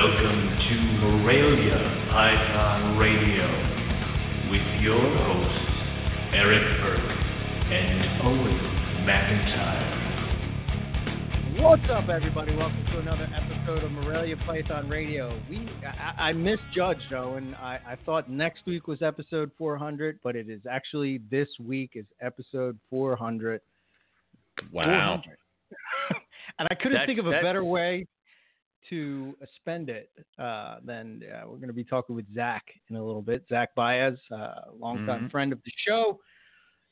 Welcome to Morelia Python Radio with your hosts, Eric Burke and Owen McIntyre. What's up, everybody? Welcome to another episode of Morelia Python Radio. We I, I misjudged, Owen. I, I thought next week was episode 400, but it is actually this week is episode 400. Wow. 400. and I couldn't That's- think of a that's- better way to spend it uh, than uh, we're going to be talking with Zach in a little bit. Zach Baez, uh, longtime Mhm. friend of the show.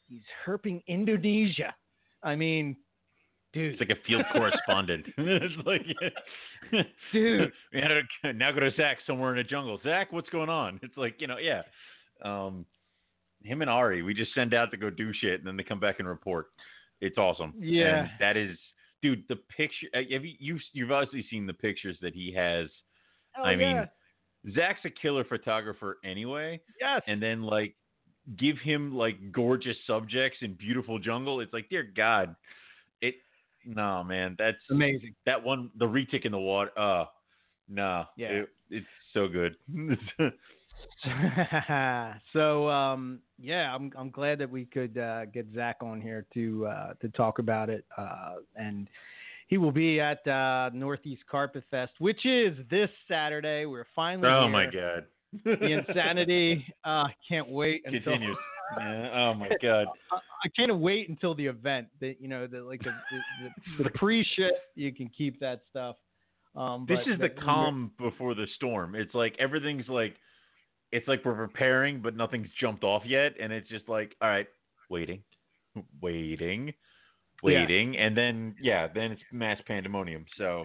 He's herping Indonesia. I mean, dude, It's like a field correspondent. it's like, Dude. we had to now go to Zach somewhere in the jungle. Zach, what's going on? It's like, you know, yeah. Um, him and Ari, we just send out to go do shit, and then they come back and report. It's awesome. Yeah. And that is, dude. The picture. uh, Have you you've, you've obviously seen the pictures that he has. Oh, I mean. Zach's a killer photographer anyway, yes. and then like give him like gorgeous subjects and beautiful jungle. It's like, dear God, it. No, man, that's amazing. that one. The retic in the water. Uh, nah. Yeah. it- it's so good. so um, yeah, I'm I'm glad that we could uh, get Zach on here to uh, to talk about it, uh, and he will be at uh, Northeast Carpet Fest, which is this Saturday. We're finally oh here. my God. The insanity! uh, I can't wait until Continues. Yeah, Oh my God. I, I can't wait until the event. That you know, the like the, the, the pre shit. You can keep that stuff. Um, This is the- calm before the storm. It's like everything's like, it's like we're preparing, but nothing's jumped off yet, and it's just like, all right, waiting, waiting, waiting, and then yeah, then it's mass pandemonium. So.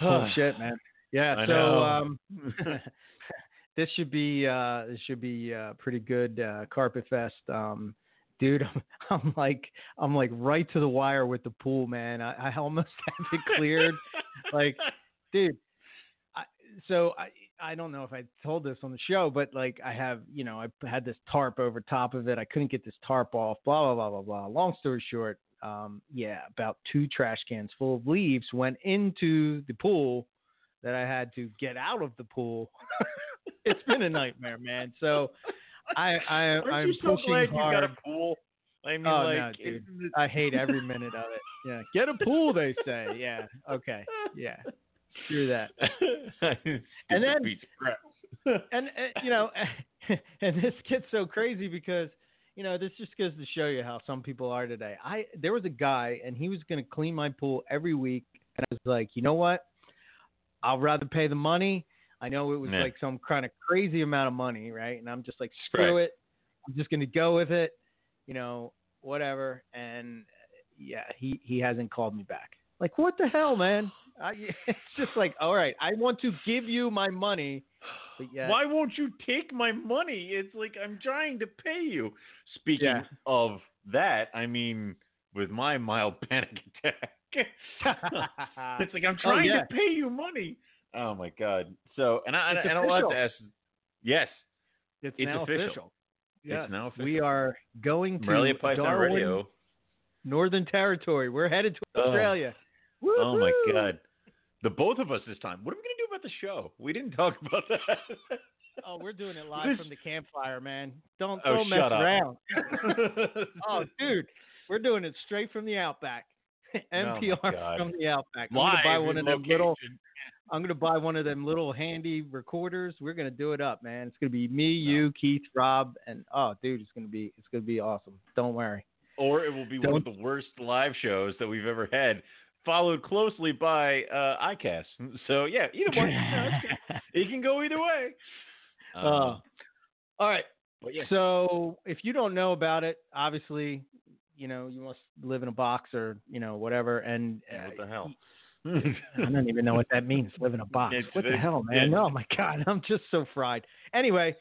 Oh shit, man. Yeah. I so um, this should be uh, this should be uh, pretty good uh, carpet fest. Um, dude, I'm, I'm like I'm like right to the wire with the pool, man. I, I almost have it cleared. like, dude. So I I don't know if I told this on the show, but like I have you know I had this tarp over top of it. I couldn't get this tarp off. Blah blah blah blah blah. Long story short, um, yeah, about two trash cans full of leaves went into the pool that I had to get out of the pool. it's been a nightmare, man. So I, I I'm so pushing hard. you got a pool? I mean, Oh, like, no, dude. I hate every minute of it. Yeah, get a pool, they say. Yeah, okay, yeah, screw that. And then-. And uh, you know, and this gets so crazy because you know this just goes to show you how some people are today. I there was a guy and he was going to clean my pool every week, and I was like, you know what? I'll rather pay the money. I know it was Yeah. like some kind of crazy amount of money, right? And I'm just like, screw it. I'm just going to go with it. You know, whatever. And yeah, he he hasn't called me back. Like, what the hell, man? I, it's just like, all right, I want to give you my money, but yeah, Why won't you take my money? It's like I'm trying to pay you. Speaking Yeah. of that, I mean, with my mild panic attack, it's like I'm Oh, trying yeah. to pay you money. Oh my god! So, and I, It's I want to ask. Yes, it's, it's now official. official. Yes. it's now official. We are going to Morelia Python Darwin, Radio. Northern Territory. We're headed to Oh. Australia. Oh my god! The both of us this time. What are we gonna do about the show? We didn't talk about that. Oh, we're doing it live This- from the campfire, man. Don't Oh, don't mess shut up. around. Oh, dude, we're doing it straight from the outback. MPR Oh, from the outback. I'm Live gonna buy one of them little. I'm gonna buy one of them little handy recorders. We're gonna do it up, man. It's gonna be me, Oh. you, Keith, Rob, and oh, dude, it's gonna be it's gonna be awesome. Don't worry. or it will be one of the worst live shows that we've ever had, followed closely by uh, iCast. So yeah, either one. it can go either way. Um, Uh, all right. yeah, So if you don't know about it, obviously, you know you must live in a box or you know whatever. And uh, what the hell? I don't even know what that means. Live in a box. It's- what the hell, man? yeah. Oh my god, I'm just so fried. Anyway,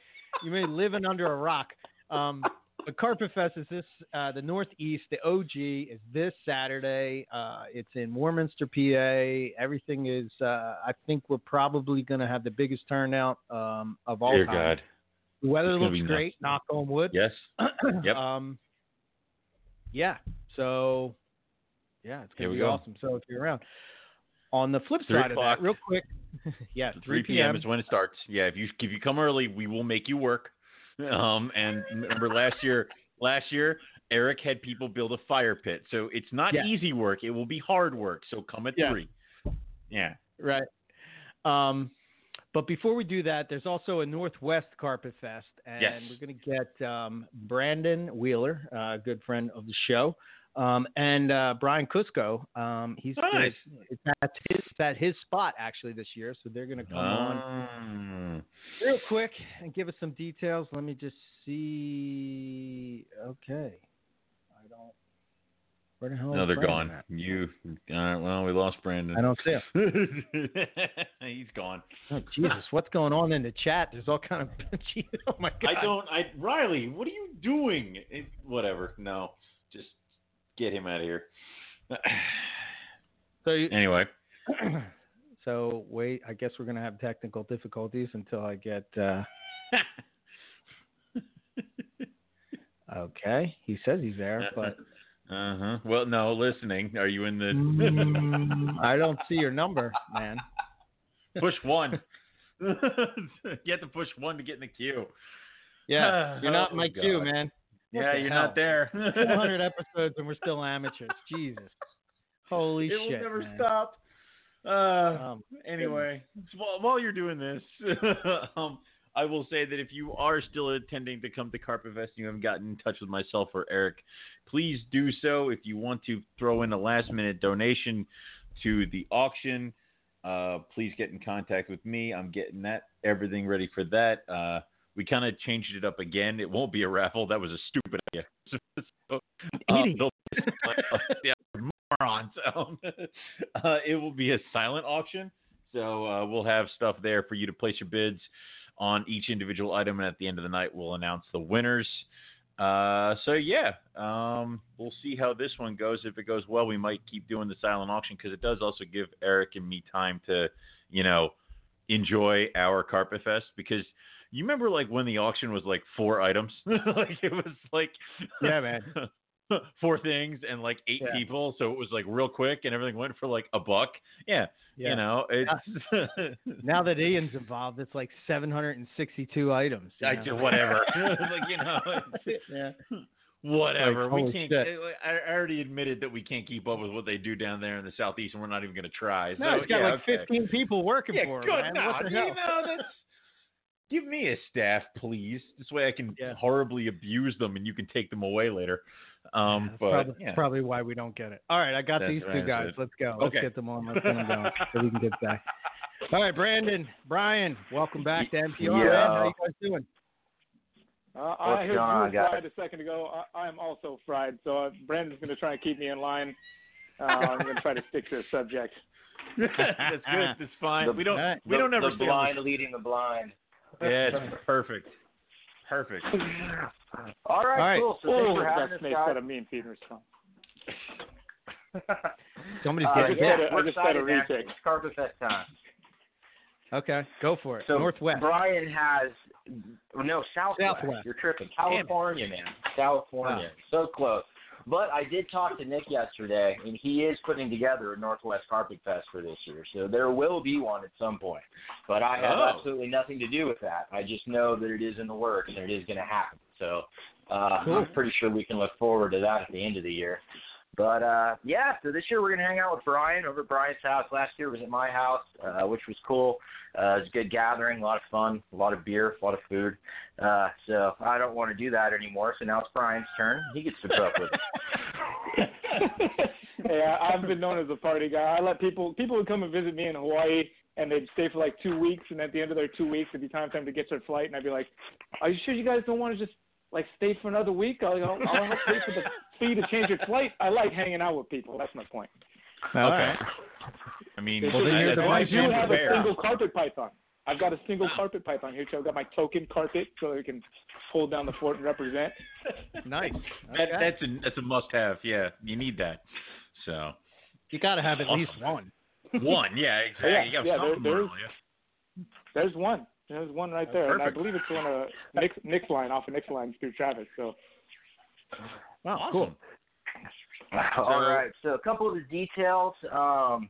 you may be living under a rock. Um, but Carpet Fest is this uh, the Northeast. The OG is this Saturday. Uh, it's in Warminster, PA. Everything is. Uh, I think we're probably going to have the biggest turnout um, of all Dear time. God. The weather It's looks great. Knock on wood. Yes. Yep. Um, yeah. So, yeah, it's gonna be go. awesome. So if you're around, on the flip side of that, real quick, yeah, 3 p.m. is when it starts. Yeah, if you if you come early, we will make you work. Um, and remember last year, last year Eric had people build a fire pit, so it's not Yeah. easy work. It will be hard work. So come at Yeah. three. Yeah. right. Um, but before we do that, there's also a Northwest Carpet Fest, and Yes. we're going to get um, Brandon Wheeler, uh, a good friend of the show, um, and uh, Brian Kusko. Um, he's Nice. it's at his it's at his spot actually this year, so they're going to come on Um, real quick and give us some details. Let me just see. Okay, I don't. Where the hell? no, they're Brandon gone. at? You. All right. Well, we lost Brandon. I don't see him. He's gone. Oh, Jesus, what's going on in the chat? There's all kind of. oh my God. I don't. I Riley, what are you doing? It, whatever. No, just get him out of here. So, you, anyway. so wait. I guess we're gonna have technical difficulties until I get. Uh, okay, he says he's there, but Uh huh. Well, no, listening. Are you in the Mm, I don't see your number, man. push one? you have to push one to get in the queue. Yeah, you're not in my Oh, queue, man. Yeah, you're hell? not there. 400 episodes and we're still amateurs. Jesus. Holy it will never man. stop. Uh, Um, anyway, while, while you're doing this, um, I will say that if you are still intending to come to Carpet Fest and you haven't gotten in touch with myself or Eric, please do so. If you want to throw in a last minute donation to the auction, uh, please get in contact with me. I'm getting that everything ready for that. Uh, we kind of changed it up again. It won't be a raffle. That was a stupid idea. so, um, Idiot. yeah, morons. Um, uh, it will be a silent auction, so uh, we'll have stuff there for you to place your bids on each individual item, and at the end of the night, we'll announce the winners. Uh, so yeah, um, we'll see how this one goes. If it goes well, we might keep doing the silent auction because it does also give Eric and me time to, you know, enjoy our Carpet Fest because. You remember like when the auction was like four items? like it was like Yeah, man. four things and like eight Yeah. people, so it was like real quick and everything went for like a buck. Yeah, yeah. you know, it's now that Ian's involved, it's like 762 items. I know? whatever. like you know, yeah. whatever. Like, we can't. shit. Uh, I I already admitted that we can't keep up with what they do down there in the southeast, and we're not even going to try. No, so, he's got yeah, like okay. 15 people working Yeah, for him. good. man. No, what the you know that's. Give me a staff, please. This way I can Yeah. horribly abuse them, and you can take them away later. Um, That's but probably, yeah. probably why we don't get it. All right, I got That's these two right, guys. it. Let's go. Okay. Let's get them on. Let's get them going so we can get back. All right, Brandon, Brian, welcome back to MPR. Man. How Yo. you guys doing? Uh, What's I heard you were fried a second ago. I, I am also fried, so uh, Brandon's going to try and keep me in line. Uh, I'm going to try to stick to the subject. That's good. That's fine. The- we don't. Alright. We don't the, ever the blind leading the blind. The- Yeah, it's perfect. Perfect. All right, All right. cool. So Oh, thanks for having that us, snake's guys. got a mean feed response. Somebody's Uh, getting just yeah, had we're just had a excited, man. retake. It's Carpet Fest time. Okay, go for it. So Northwest. Brian has no Southwest. Southwest. You're tripping. California, man. California. So close. But I did talk to Nick yesterday, and he is putting together a Northwest Carpet Fest for this year. So there will be one at some point. But I have Oh. absolutely nothing to do with that. I just know that it is in the works and it is going to happen. So uh, Cool. I'm pretty sure we can look forward to that at the end of the year. But uh, yeah, so this year we're gonna hang out with Brian over at Brian's house. Last year was at my house, uh, which was cool. Uh, it was a good gathering, a lot of fun, a lot of beer, a lot of food. Uh, so I don't want to do that anymore. So now it's Brian's turn. He gets to cook with us. yeah, I've been known as a party guy. I let people people would come and visit me in Hawaii, and they'd stay for like two weeks, and at the end of their two weeks, it'd be time for them to get their flight, and I'd be like, "Are you sure you guys don't want to just like stay for another week? I'll, I'll, I'll help pay for the fee to change your flight." I like hanging out with people. That's my point. Okay. right. I mean, Well, then you're the I do have a single carpet python. I've got a single carpet python here too. I've got my token carpet so that we can hold down the fort and represent. Nice. That, that's a that's a must have. Yeah, you need that. So you got to have at least one. one, yeah, exactly. Yeah, you got yeah, there- there's- There's one. There's one right That's there, and I believe it's on a Nick's, Nick's line off of Nick's line through Travis. So Wow, Awesome. cool. All right. So a couple of the details. Um,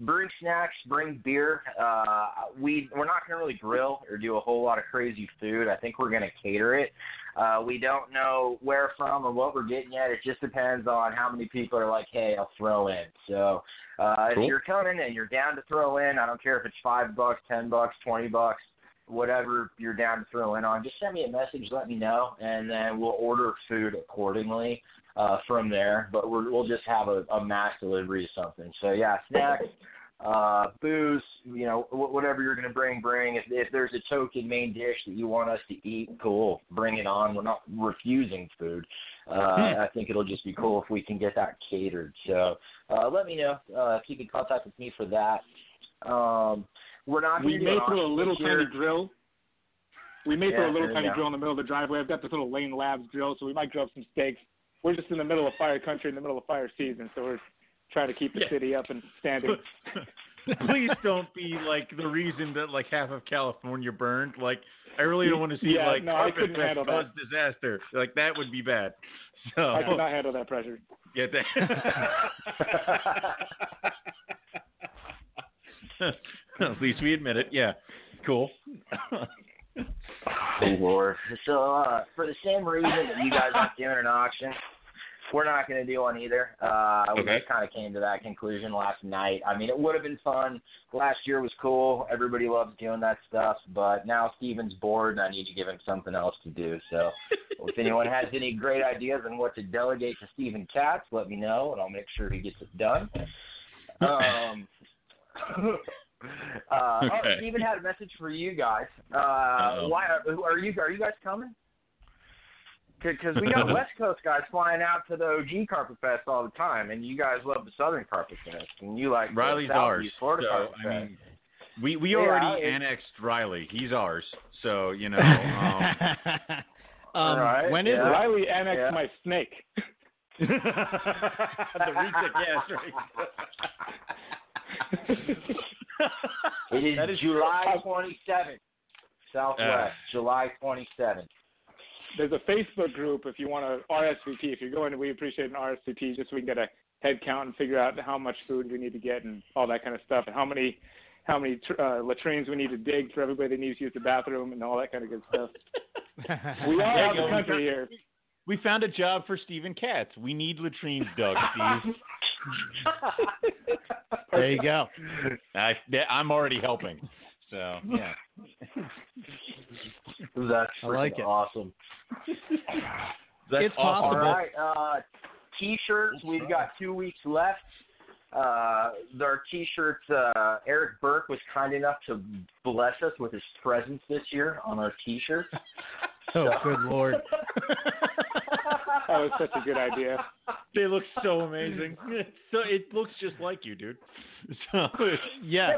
bring snacks, bring beer. Uh, we we're not going to really grill or do a whole lot of crazy food. I think we're going to cater it. Uh, we don't know where from or what we're getting yet. It just depends on how many people are like, "Hey, I'll throw in." So uh, Cool. if you're coming and you're down to throw in, I don't care if it's five bucks, ten bucks, twenty bucks, whatever you're down to throw in on. Just send me a message, let me know, and then we'll order food accordingly uh, from there. But we're, we'll just have a, a mass delivery of something. So yeah, snacks, uh, booze, you know, wh- whatever you're going to bring, bring. If, if there's a token main dish that you want us to eat, cool, bring it on. We're not refusing food. Uh, I think it'll just be cool if we can get that catered. So uh, let me know uh, if you can contact with me for that. Um, we're not. We may throw a little this year. tiny grill. We may throw a little tiny go. grill in the middle of the driveway. I've got this little Lane Labs drill, so we might grill up some steaks. We're just in the middle of fire country, in the middle of fire season, so we're trying to keep the Yeah. city up and standing. Please don't be like the reason that like half of California burned. Like I really don't want to see Yeah, like no, I carpet couldn't fest cause that. disaster. Like that would be bad. So I could not handle that pressure. yeah, that- At least we admit it. Yeah, cool. Oh Lord. So uh, for the same reason that you guys aren't doing an auction, we're not going to do one either. Uh, we just kind of came to that conclusion last night. I mean, it would have been fun. Last year was cool. Everybody loves doing that stuff. But now Steven's bored, and I need to give him something else to do. So if anyone has any great ideas on what to delegate to Steven Katz, let me know, and I'll make sure he gets it done. Um, uh, oh, Okay. Steven had a message for you guys. Uh, why are, are you are you guys coming? Because we got West Coast guys flying out to the OG Carpet Fest all the time, and you guys love the Southern Carpet Fest, and you like the Riley's Southeast ours. Florida So Carpet I Fest. mean, we we Yeah, already it- annexed Riley. He's ours. So you know. Um, um, Alright, when is yeah. Riley annexed Yeah. my snake. the reset, yes, It is, That is July 27th, Southwest, Uh. July 27th. There's a Facebook group if you want to RSVP. If you're going, we appreciate an RSVP just so we can get a head count and figure out how much food we need to get and all that kind of stuff, and how many how many tr- uh, latrines we need to dig for everybody that needs to use the bathroom and all that kind of good stuff. We all Yeah, have the country here. we found a job for Stephen Katz. We need latrines dug, Steve. There you go. I, I'm already helping. So yeah. That's I like it. awesome. That's It's awesome. Possible. right, uh, t-shirts. We've got two weeks left. Uh, our t-shirts. Uh, Eric Burke was kind enough to bless us with his presence this year on our t-shirts. Oh, good lord. That was such a good idea. They look so amazing. So it looks just like you, dude. So Yeah.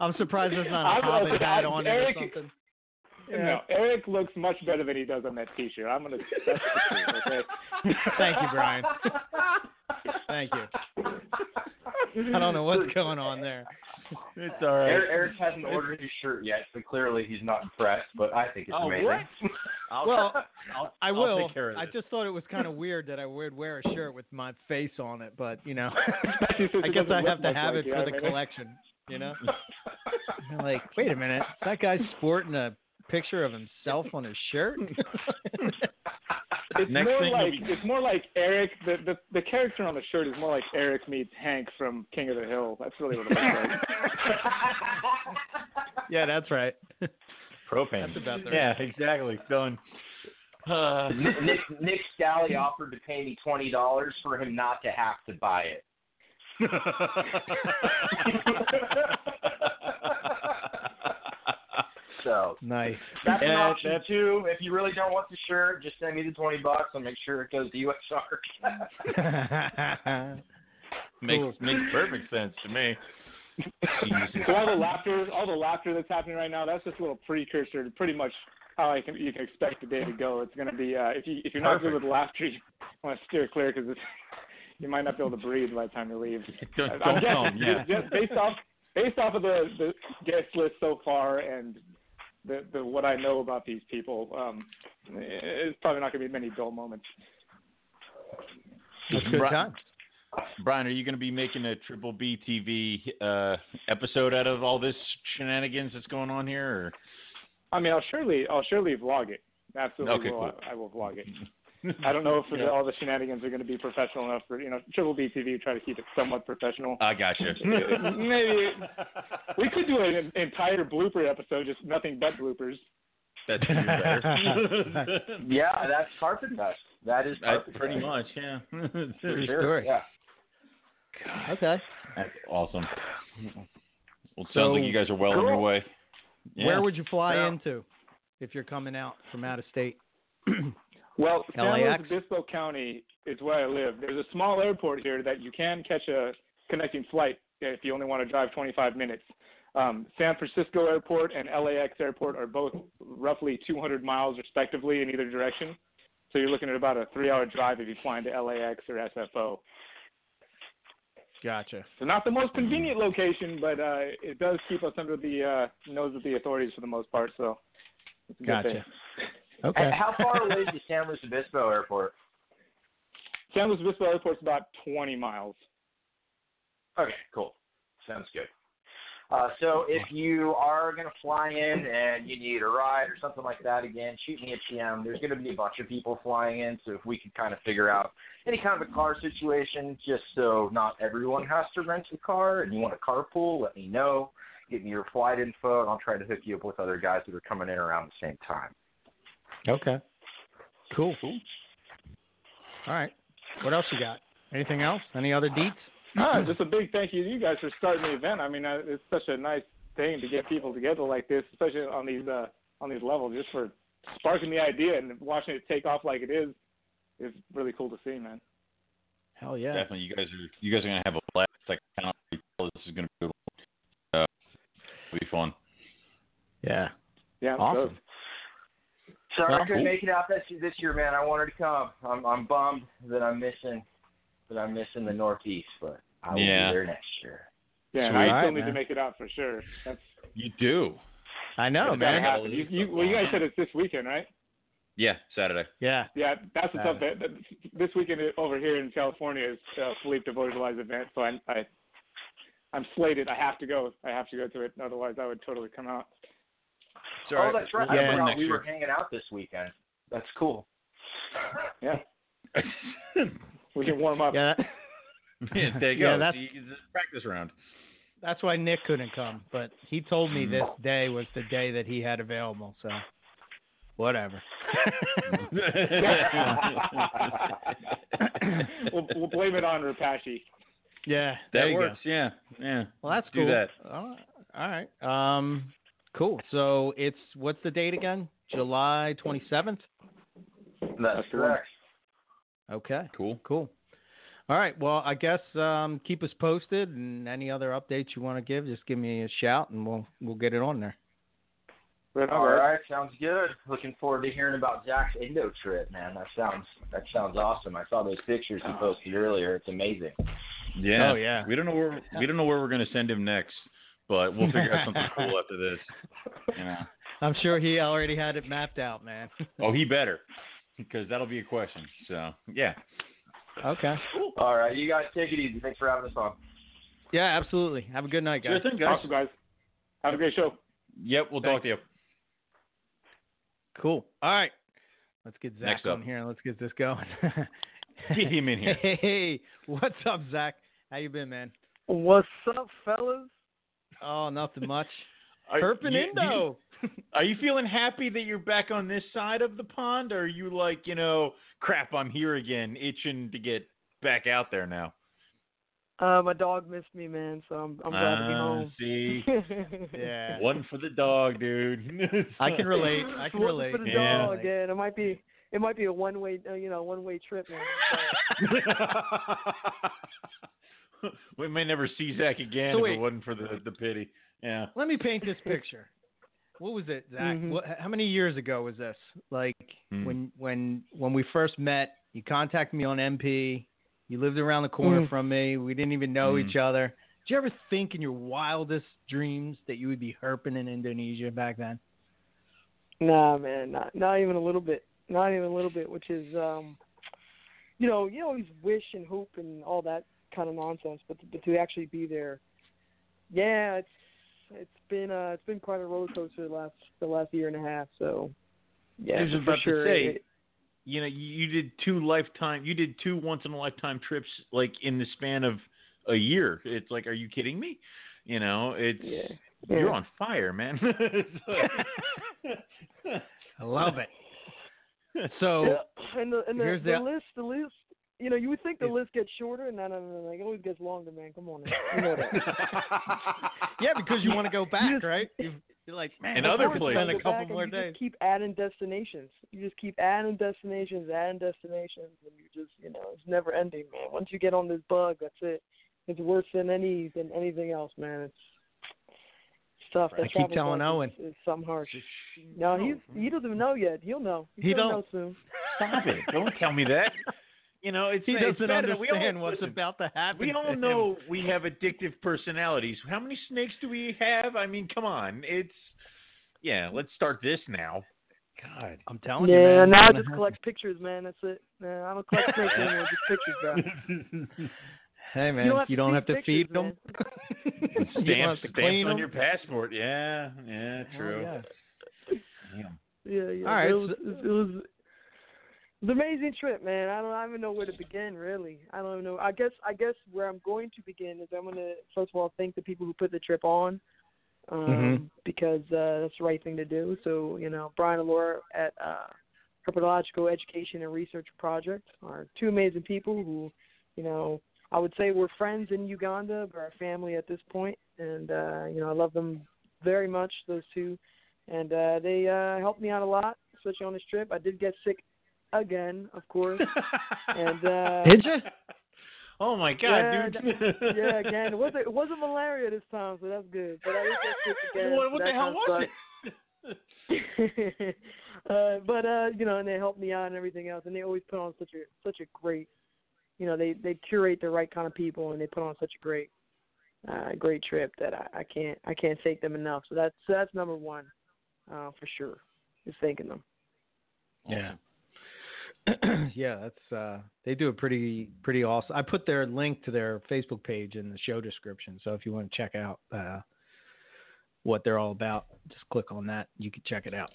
I'm surprised there's not a I'm- Hobbit okay, hat I'm- on Eric- it or something. No, Eric looks much better than he does on that T-shirt. I'm gonna. That's okay. Thank you, Brian. Thank you. I don't know what's going on there. it's all right. Eric, Eric hasn't ordered his shirt yet, so clearly he's not impressed. But I think it's Oh, amazing. what? I'll, Well, I'll, I I'll take care of I just thought it was kind of weird that I would wear a shirt with my face on it, but you know, I guess I have to have like it for I the mean, collection. You know, You're like, wait a minute, that guy's sporting a picture of himself on his shirt. It's Next more like be- it's more like Eric. The, the the character on the shirt is more like Eric meets Hank from King of the Hill. That's really what it looks like. yeah, that's right. propane. That's about the- yeah, exactly. Done. Uh, Nick, Nick, Nick Scally offered to pay me twenty dollars for him not to have to buy it. So Nice. that's an option that's- too. If you really don't want the shirt, just send me the twenty bucks. I'll make sure it goes to USR. makes Cool. makes perfect sense to me. So all the laughter, all the laughter that's happening right now, that's just a little precursor to pretty much how I can you can expect the day to go. It's going to be uh, if you if you're not good with laughter, you want to steer clear because you might not be able to breathe by the time you leave. Don't, I'm don't guessing, come, yeah. just, just based off based off of the the guest list so far and the the what I know about these people, um, it's probably not going to be many dull moments. That's good Bri- times. Brian, are you going to be making a Triple B TV uh, episode out of all this shenanigans that's going on here? Or? I mean, I'll surely, I'll surely vlog it. Absolutely, Okay, will. cool. I will vlog it. I don't know if Yeah. all the shenanigans are going to be professional enough for you know Triple B TV. Try to keep it somewhat professional. I got you. Maybe we could do an entire blooper episode, just nothing but bloopers. That's even better. Yeah, that's Carpet Fest. That is I, pretty Fest. much, yeah. For True sure. story. Yeah. okay. That's awesome. Well, it sounds So- like you guys are well on your way. Yeah. Where would you fly Yeah. into if you're coming out from out of state? Well, San Luis LAX? Obispo County is where I live. There's a small airport here that you can catch a connecting flight if you only want to drive 25 minutes. Um, San Francisco Airport and LAX Airport are both roughly 200 miles respectively in either direction. So you're looking at about a three-hour drive if you fly into LAX or SFO. Gotcha. So not the most convenient location, but uh, it does keep us under the uh, nose of the authorities for the most part. So it's a good Gotcha. thing. Okay. How far away is the San Luis Obispo Airport? San Luis Obispo Airport's about 20 miles. Okay, cool. Sounds good. Uh, so if you are going to fly in and you need a ride or something like that, again, shoot me a PM. There's going to be a bunch of people flying in, so if we can kind of figure out any kind of a car situation, just so not everyone has to rent a car and you want a carpool, let me know. Give me your flight info, and I'll try to hook you up with other guys that are coming in around the same time. Okay. Cool. Cool. All right. What else you got? Anything else? Any other deets? Ah, just a big thank you to you guys for starting the event. I mean, it's such a nice thing to get people together like this, especially on these uh, on these levels, just for sparking the idea and watching it take off like it is is really cool to see, man. Hell yeah. Definitely, you guys are you guys are gonna have a blast. I can already tell this is gonna be a good one. Uh, be fun. Yeah. Yeah, I'm Awesome. stoked. Sorry Well, I couldn't cool. make it out this this year, man. I wanted to come. I'm I'm bummed that I'm missing that I'm missing the Northeast, but I will Yeah. be there next year. Yeah, and Sweet. I still need man. to make it out for sure. That's You do. I know, that's gotta man. You, you, well, you guys said it's this weekend, right? Yeah, Saturday. Yeah. Yeah, that's what's Uh, up. That, that, this weekend over here in California is uh, Philippe DeVoir's event, so I, I, I'm slated. I have to go. I have to go to it. Otherwise, I would totally come out. It's oh, that's right. We'll Yeah. I have we next were hanging out this weekend. That's cool. Yeah, we can warm up. Yeah. yeah, there you Yeah, go. that's- See, it's a practice round. That's why Nick couldn't come, but he told me Mm. this day was the day that he had available. So, whatever. we'll, we'll blame it on Repashy. Yeah, that you works. Go. Yeah, yeah. Well, that's Do cool. that. All right. All right. Um, cool. So it's what's the date again? July twenty seventh. That's That's the one. correct. Okay. Cool. Cool. All right. Well, I guess um, keep us posted, and any other updates you want to give, just give me a shout, and we'll we'll get it on there. Right on, All guys. right, sounds good. Looking forward to hearing about Zach's Indo trip, man. That sounds that sounds awesome. I saw those pictures you posted earlier. It's amazing. Yeah. Oh, yeah. We don't know where we don't know where we're gonna send him next, but we'll figure out something cool after this. You know. I'm sure he already had it mapped out, man. Oh, he better, because that'll be a question. So yeah. okay. Cool. All right, you guys take it easy. Thanks for having us on. Yeah, absolutely. Have a good night, guys. Sure thing, guys. Awesome, guys. Have a great show. Yep. We'll talk to you. Cool. All right. Let's get Zach Next on up. here and let's get this going. Get him in here. Hey, what's up, Zach? How you been, man? What's up, fellas? Oh, nothing much. Are Herping you- Indo. Are you feeling happy that you're back on this side of the pond, or are you like, you know, crap, I'm here again, itching to get back out there now? Uh, my dog missed me, man, so I'm I'm glad to be Ah, home. See, Yeah. one for the dog, dude. I can relate. I can One relate. for the Yeah. dog, yeah. and It might be it might be a one way, uh, you know, one way trip, man. we may never see Zach again So if wait. it wasn't for the the pity. Yeah. Let me paint this picture. What was it, Zach? Mhm. What, how many years ago was this? Like Hmm. when when when we first met, you contacted me on MP. You lived around the corner Mhm. from me. We didn't even know Mhm. each other. Did you ever think in your wildest dreams that you would be herping in Indonesia back then? Nah, man, not not even a little bit. Not even a little bit, which is um you know, you always wish and hope and all that kind of nonsense. But to, but to actually be there, yeah, it's it's been uh it's been quite a roller coaster the last the last year and a half. So yeah, I was for about sure. to say, it- you know, you you did two lifetime, you did two once in a lifetime trips like in the span of a year. It's like, are you kidding me? You know, it's yeah, you're yeah. on fire, man. I love it. So Yeah, and the and the, here's the the- list, the list. You know, you would think the Yeah. list gets shorter, no, no, no, no, it always gets longer, man. Come on, you know that. yeah, because you want to go back, just- right? You've, you're like, man, In I other wanna Of places. spend you a couple and more you days. Just keep adding destinations. You just keep adding destinations, adding destinations, and you just, you know, it's never ending, man. Once you get on this bug, that's it. It's worse than any than anything else, man. It's it's tough. I keep telling Owen. is, is something harsh. No, he's he doesn't know yet. He'll know. He's He gonna don't. know soon. Stop it! Don't tell me that. You know, it's He doesn't better. We all- understand what's listen, about to happen. We to all him. know we have addictive personalities. How many snakes do we have? I mean, come on. It's yeah. Let's start this now. God. I'm telling you, Yeah, now I just gonna happen. collect pictures, man. That's it. Nah, I don't collect snakes anymore. Just pictures, bro. Hey, man, you don't have you to don't have to feed them. man. Stamps, stamps on them. your passport. Yeah, yeah, Oh, true. yeah. Damn. Yeah, yeah. All right, It was, so- it was, it was an amazing trip, man. I don't, I don't even know where to begin, really. I don't even know. I guess, I guess where I'm going to begin is I'm gonna first of all thank the people who put the trip on, um, Mhm. because uh, that's the right thing to do. So, you know, Brian and Laura at uh, Herpetological Education and Research Project are two amazing people who, you know, I would say we're friends in Uganda, but our family at this point, and uh, you know, I love them very much. Those two and uh, they uh, helped me out a lot, especially on this trip. I did get sick again, of course, and uh, Did you? Oh my God, Yeah, dude. yeah, again, it wasn't it wasn't malaria this time, so that's good. But I did get sick again. what what that the hell was sucked. it? uh, but uh, you know, and they helped me out and everything else, and they always put on such a such a great, you know, they they curate the right kind of people, and they put on such a great, uh, great trip that I, I can't I can't thank them enough. So that's so that's number one, uh, for sure, is thanking them. Yeah. yeah, that's uh they do a pretty pretty awesome. I put their link to their Facebook page in the show description, so if you want to check out uh what they're all about, just click on that. You can check it out.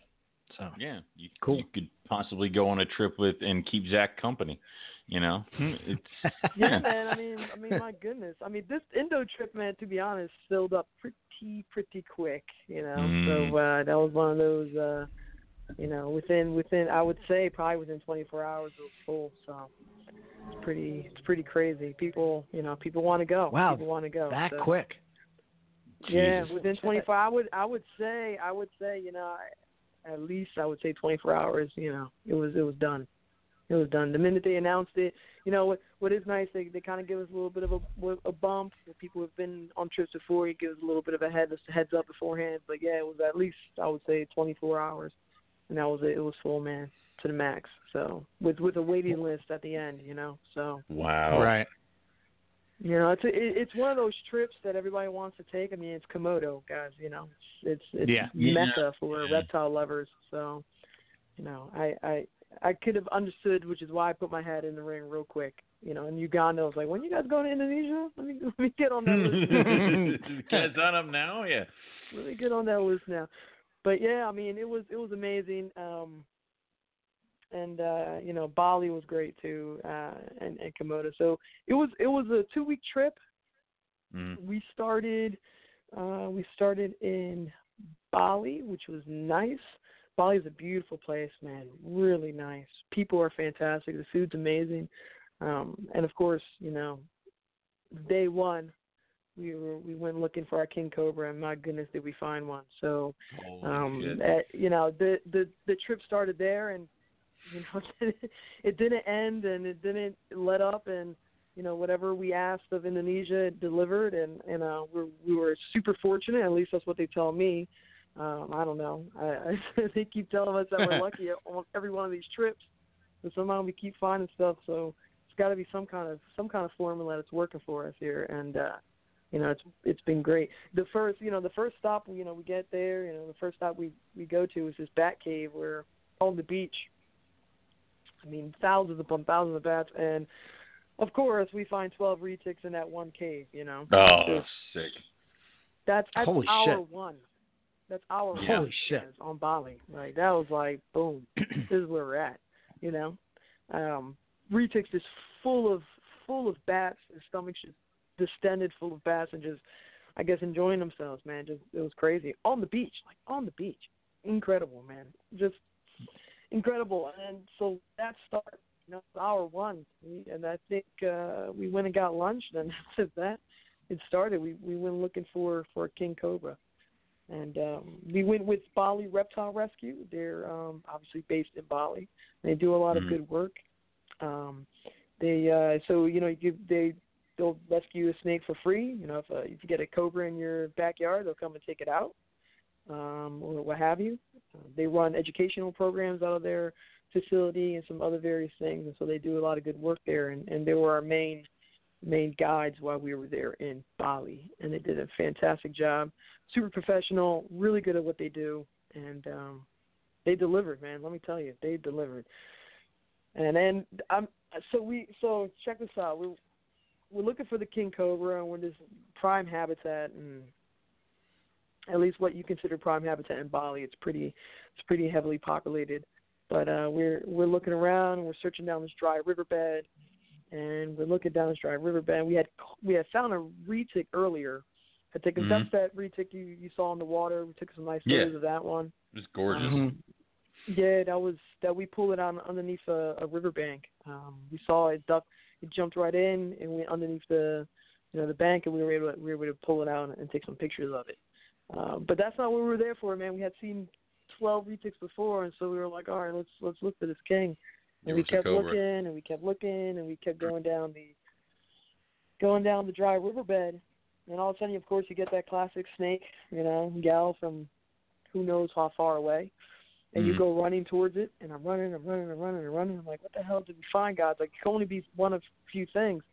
So Yeah, you, Cool. you could possibly go on a trip with and keep Zach company. You know, it's Yeah, man. I mean, I mean, my goodness. I mean, this Indo trip, man. To be honest, filled up pretty, pretty quick. You know, Mm. so uh, that was one of those. uh You know, within within, I would say probably within 24 hours it was full. So it's pretty, it's pretty crazy. People, you know, people want to go. Wow, people want to go. that so. quick. Yeah, Jesus. within 24. I would, I would say, I would say, you know, at least I would say 24 hours. You know, it was, it was done. It was done the minute they announced it. You know what? What is nice? They they kind of give us a little bit of a a bump. For people who've been on trips before, it gives a little bit of a head heads up beforehand. But yeah, it was at least I would say 24 hours, and that was it. It was full man to the max. So with with a waiting list at the end, you know. So wow. Right. you know, it's a, it, it's one of those trips that everybody wants to take. I mean, it's Komodo, guys. You know, it's it's Yeah. mecca for Yeah. reptile lovers. So, you know, I I I could have understood, which is why I put my head in the ring real quick. You know, in Uganda, I was like, when you guys going to Indonesia? Let me let me get on that list. Can I sign up now? Yeah. let me get on that list now. But yeah, I mean, it was it was amazing. Um, and uh, you know, Bali was great too, uh, and, and Komodo. So it was it was a two week trip. Mm. we started uh we started in Bali, which was nice. Bali is a beautiful place, man. Really nice. People are fantastic. The food's amazing. Um and of course, you know, day one we were we went looking for our king cobra and my goodness did we find one. So um at, you know, the the the trip started there and you know it didn't end and it didn't let up and you know whatever we asked of Indonesia it delivered and and uh we we were super fortunate at least that's what they tell me. Um I don't know. I, I they keep telling us that we're lucky on every one of these trips and somehow we keep finding stuff so it's got to be some kind of some kind of formula that's working for us here and uh you know it's it's been great the first you know the first stop you know we get there you know the first stop we we go to is this bat cave where on the beach I mean thousands upon thousands of bats and of course, we find 12 retics in that one cave. You know. Oh, Just- sick. That's that's Holy hour shit. one. That's our Yeah. Holy shit. On Bali, like that was like boom. this is where we're at. You know, um, retics is full of full of bats. Their stomachs just distended, full of just I guess enjoying themselves. Man, just it was crazy on the beach, like on the beach. Incredible, man. Just incredible. And so that started. You know, hour one, and I think uh, we went and got lunch. Then after that, it started. We we went looking for for a king cobra, and um, we went with Bali Reptile Rescue. They're um, obviously based in Bali. They do a lot Mhm. of good work. Um, they uh, so you know you give, they they'll rescue a snake for free. You know if uh, if you get a cobra in your backyard, they'll come and take it out, um, or what have you. Uh, they run educational programs out of their facility and some other various things, and so they do a lot of good work there. And, and they were our main main guides while we were there in Bali, and they did a fantastic job. Super professional, really good at what they do, and um, they delivered, man. Let me tell you, they delivered. And then I'm so we so check this out. We're we're looking for the king cobra, and we're this prime habitat, and at least what you consider prime habitat in Bali, it's pretty it's pretty heavily populated. But uh, we're we're looking around, and we're searching down this dry riverbed, and we're looking down this dry riverbed. We had we had found a retic earlier. Had taken Mhm. that's that retic you you saw in the water. We took some nice Yeah. photos of that one. It's gorgeous. Um, yeah, that was that we pulled it on underneath a, a riverbank. Um, we saw it duck, it jumped right in and went underneath the, you know, the bank, and we were able to, we were able to pull it out and take some pictures of it. Um, but that's not what we were there for, man. We had seen 12 retics before, and so we were like, all right, let's let's look for this king. And we kept looking, and we kept looking, and we kept going down the, going down the dry riverbed, and all of a sudden, of course, you get that classic snake, you know, gal from who knows how far away and you Mhm. go running towards it, and I'm running, I'm running, I'm running, I'm running. I'm like, what the hell did we find, God? Like, it can only be one of a few things.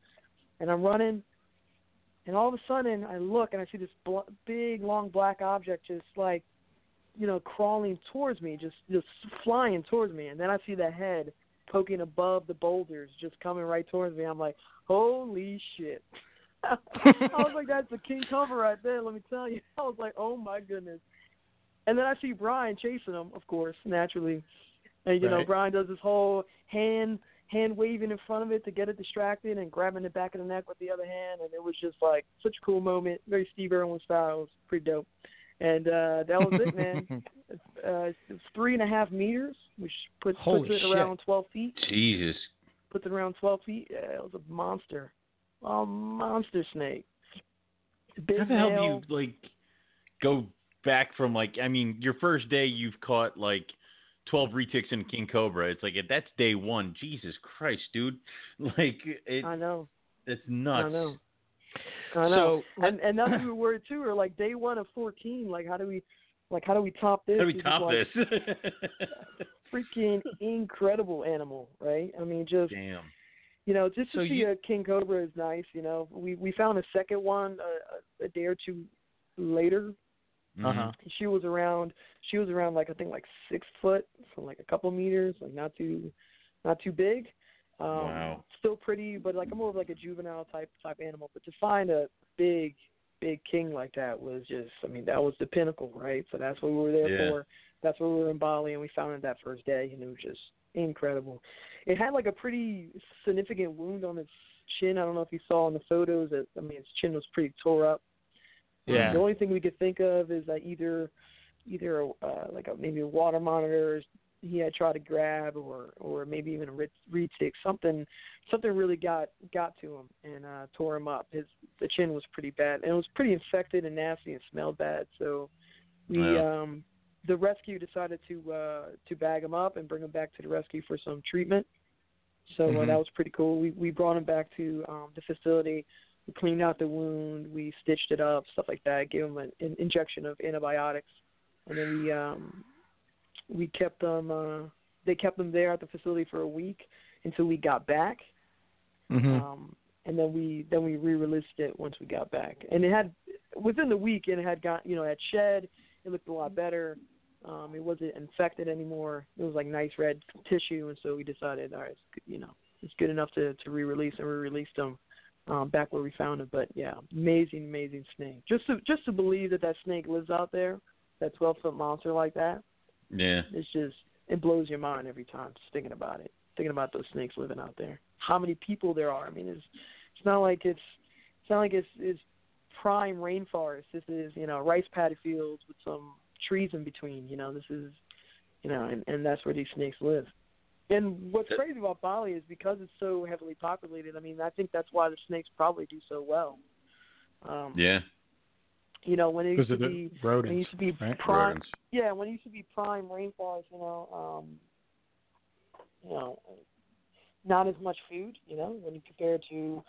And I'm running, and all of a sudden, I look and I see this bl- big, long black object just like, you know, crawling towards me, just just flying towards me. And then I see the head poking above the boulders, just coming right towards me. I'm like, holy shit. I was like, that's the king cobra right there. Let me tell you. I was like, oh my goodness. And then I see Brian chasing him, of course, naturally. And you know, Brian does this whole hand hand waving in front of it to get it distracted and grabbing the back of the neck with the other hand and it was just like such a cool moment, very Steve Irwin style. It was pretty dope. And uh that was it, man. uh it's three and a half meters, which puts puts it shit. around twelve feet. Jesus. Puts it around twelve feet. Yeah, it was a monster. A monster snake. Big How the hell do you like go back from like I mean your first day you've caught like twelve retics and king cobra. It's like that's day one. Jesus Christ, dude! Like it, I know. it's nuts. I know. I know. So, and and that's what we were worried too. Or like day one of fourteen, like how do we, like how do we top this? How do we top like this? Freaking incredible animal, right? I mean, just Damn. you know, just to So see you- a king cobra is nice. You know, we we found a second one a, a day or two later. Mhm. uh-huh. She was around. She was around like I think like six foot, so like a couple meters, like not too, not too big. Um, Wow. Still pretty, but like more of like a juvenile type type animal. But to find a big, big king like that was just, I mean, that was the pinnacle, right? So that's what we were there Yeah. for. That's where we were in Bali, and we found it that first day, and it was just incredible. It had like a pretty significant wound on its chin. I don't know if you saw in the photos. That I mean, its chin was pretty tore up. Yeah. The only thing we could think of is that either either uh, like a, maybe a water monitor he had tried to grab, or or maybe even a ret- retic. Something something really got got to him and uh, tore him up. His the chin was pretty bad, and it was pretty infected and nasty and smelled bad. So we Wow. um the rescue decided to uh to bag him up and bring him back to the rescue for some treatment. So uh, Mhm. that was pretty cool. We we brought him back to um the facility. We cleaned out the wound. We stitched it up, stuff like that. Gave him an, an injection of antibiotics, and then we um we kept them. Uh, they kept them there at the facility for a week until we got back. Mhm. Um, and then we then we re-released it once we got back, and it had within the week and it had got you know it had shed. It looked a lot better. Um, it wasn't infected anymore. It was like nice red tissue, and so we decided, all right, you know, it's good enough to to re-release, and we released them um, back where we found it. But yeah, amazing, amazing snake. Just to just to believe that that snake lives out there, that 12 foot monster like that, Yeah. it's just it blows your mind every time just thinking about it. Thinking about those snakes living out there. How many people there are. I mean it's it's not like it's it's not like it's it's prime rainforest. This is, you know, rice paddy fields with some trees in between, you know, this is you know, and, and that's where these snakes live. And what's That- crazy about Bali is because it's so heavily populated, I mean, I think that's why the snakes probably do so well. Um Yeah. you know, when it used to be the when it rodents, used to be right? prime Rodents. yeah, when it used to be prime rainforest, you know, um, you know, not as much food, you know, when you compare it to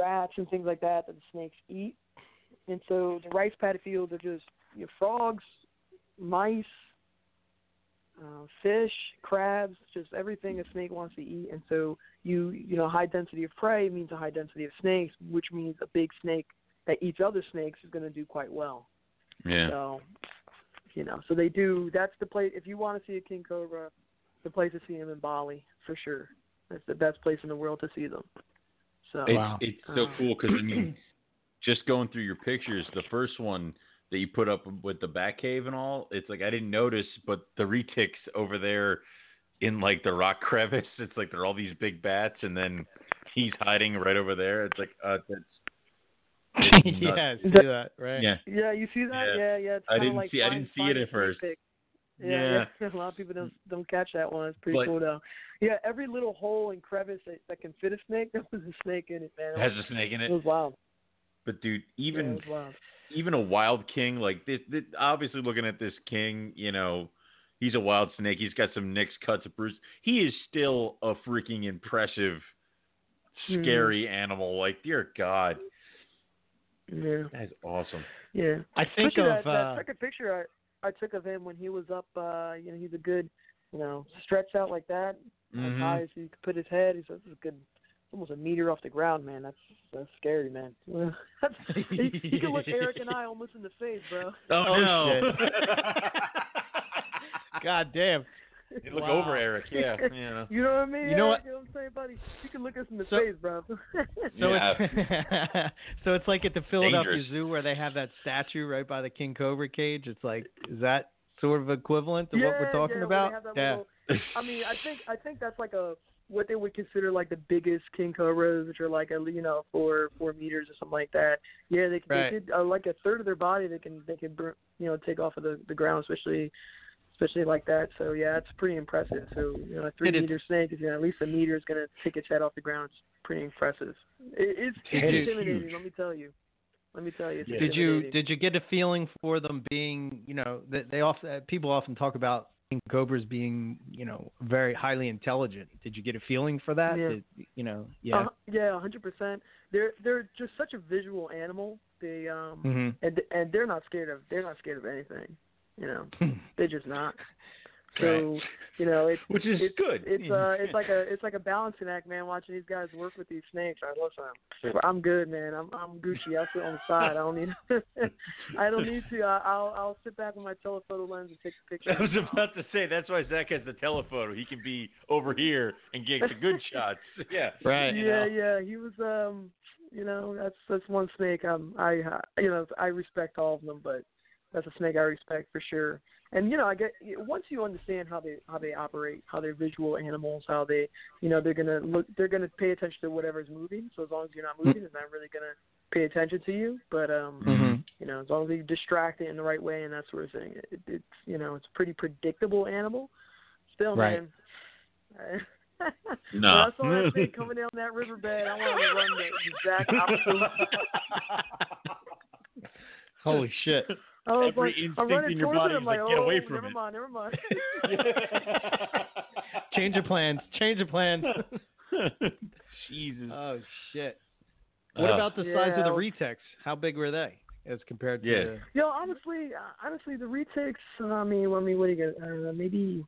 rats and things like that that the snakes eat. And so the rice paddy fields are just you know, frogs, mice, uh, fish, crabs, just everything a snake wants to eat. And so you you know high density of prey means a high density of snakes, which means a big snake that eats other snakes is going to do quite well. Yeah. So, you know, so they do. That's the place. If you want to see a king cobra, the place to see them in Bali for sure. That's the best place in the world to see them. So It's Wow. it's so Uh, cool because I mean, just going through your pictures, the first one that you put up with the bat cave and all, it's like I didn't notice, but the retics over there in like the rock crevice, it's like there are all these big bats, and then he's hiding right over there. It's like uh, that's yeah, see that, right? yeah, yeah, you see that? Yeah. Yeah, yeah. it's I didn't like see- I didn't see it at first. snake. Yeah. Yeah, yeah. a lot of people don't don't catch that one. It's pretty But- cool though. Yeah, every little hole and crevice that, that can fit a snake, there was a snake in it, man. it has a snake in it it. was wild. But dude, yeah, even it was wild. Even a wild king like this, this obviously looking at this king you know he's a wild snake he's got some nicks cuts bruise he is still a freaking impressive Mhm. scary animal like dear god Yeah, that's awesome yeah. I think Especially of that, uh, that second picture I I took of him when he was up. uh You know, he's a good, you know, stretched out like that, as Mhm. high as he could put his head. He's this is a good, almost a meter off the ground, man. That's that's scary, man. That's, he, he could look Eric and I almost in the face, bro. oh, Oh, no oh, God damn. You look Wow. over eric yeah yeah You know what I mean? You know Eric? You know what I'm saying, buddy? You can look us in the So- face, bro. So Yeah. it's so it's like at the Philadelphia Dangerous. Zoo where they have that statue right by the king cobra cage. It's like is that sort of equivalent to yeah, what we're talking yeah, about? They yeah. little, I mean, I think I think that's like a what they would consider like the biggest king cobras, which are like a you know four four meters or something like that. Yeah, they, Right. they could uh, like a third of their body they can they can you know take off of the the ground, especially especially like that. So yeah, it's pretty impressive. So you know, a three it- meter snake is you know at least a meter is gonna take its head off the ground. It's pretty impressive. It, it's, Did it's intimidating. Let me tell you. Let me tell you. It's Did you did you get a feeling for them being you know that they often people often talk about cobras being you know very highly intelligent. Did you get a feeling for that? Yeah. Did- you know yeah. Uh, yeah, a hundred percent. They're they're just such a visual animal. They um hmm and and they're not scared of they're not scared of anything. You know, they're just not. So Right. you know, it's which is it's, good It's uh, it's like a it's like a balancing act, man. Watching these guys work with these snakes. I love them. I'm good, man. I'm I'm Gucci. I'll sit on the side. I don't need. I don't need to. I, I'll I'll sit back with my telephoto lens and take a picture. I was about to say that's why Zach has the telephoto. He can be over here and get the good shots. Yeah. Right. You yeah, know? yeah. He was um, you know, that's that's one snake. Um, I you know I respect all of them, but that's a snake I respect for sure. And you know, I get once you understand how they how they operate, how they're visual animals, how they you know they're gonna look, they're gonna pay attention to whatever's moving. So as long as you're not moving, it's not really gonna pay attention to you. But um, hmm you know, as long as you distract it in the right way and that sort of thing, it, it's you know, it's a pretty predictable animal. Still, Right. man. No. I saw that thing coming down that riverbed, I wanted to run the exact opposite. Holy shit. I was Every like, I'm instinct running in your body it. is I'm like, like, get oh, away from never it. mind, never mind. Change of plans. Change of plans. Jesus. oh shit. What Uh, about the size of the Yeah. retics? How big were they as compared to? Yeah. the- Yo, honestly, uh, honestly, the retics. I mean, I mean, what do you get? Uh, maybe,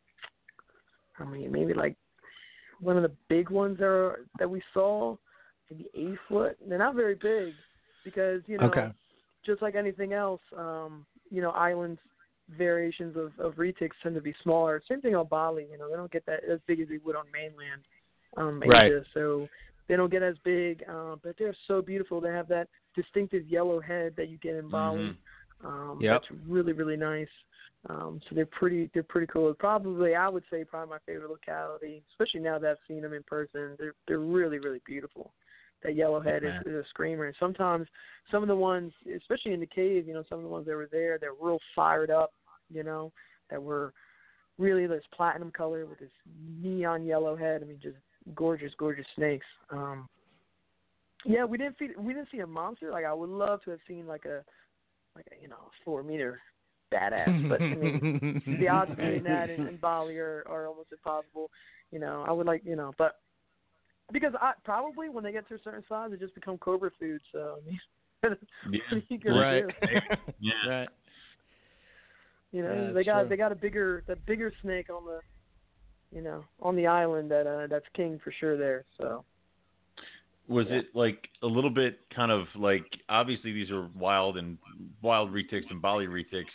I mean, maybe like one of the big ones that are, that we saw, maybe eight foot. They're not very big because you know, Okay. Just like anything else, um, you know, islands variations of of retics tend to be smaller. Same thing on Bali. You know, they don't get that as big as they would on mainland um, Right. So they don't get as big, uh, but they're so beautiful. They have that distinctive yellow head that you get in Bali. Um, Yep. That's really really nice. Um, so they're pretty they're pretty cool. Probably I would say probably my favorite locality, especially now that I've seen them in person. They're they're really really beautiful. That yellowhead is, is a screamer. And sometimes some of the ones, especially in the cave, you know, some of the ones that were there, they're real fired up. You know, that were really this platinum color with this neon yellow head. I mean, just gorgeous, gorgeous snakes. Um, yeah, we didn't see we didn't see a monster. Like I would love to have seen like a like a you know four meter badass, but I mean the odds between that in, and Bali are, are almost impossible. You know, I would like you know, but because I probably when they get to a certain size, they just become cobra food. So I mean, what are you right. do? Yeah. right. You know, Yeah, they got true. they got a bigger that bigger snake on the, you know, on the island that uh that's king for sure there. So Was Yeah. it like a little bit kind of like obviously these are wild and wild retics and Bali retics.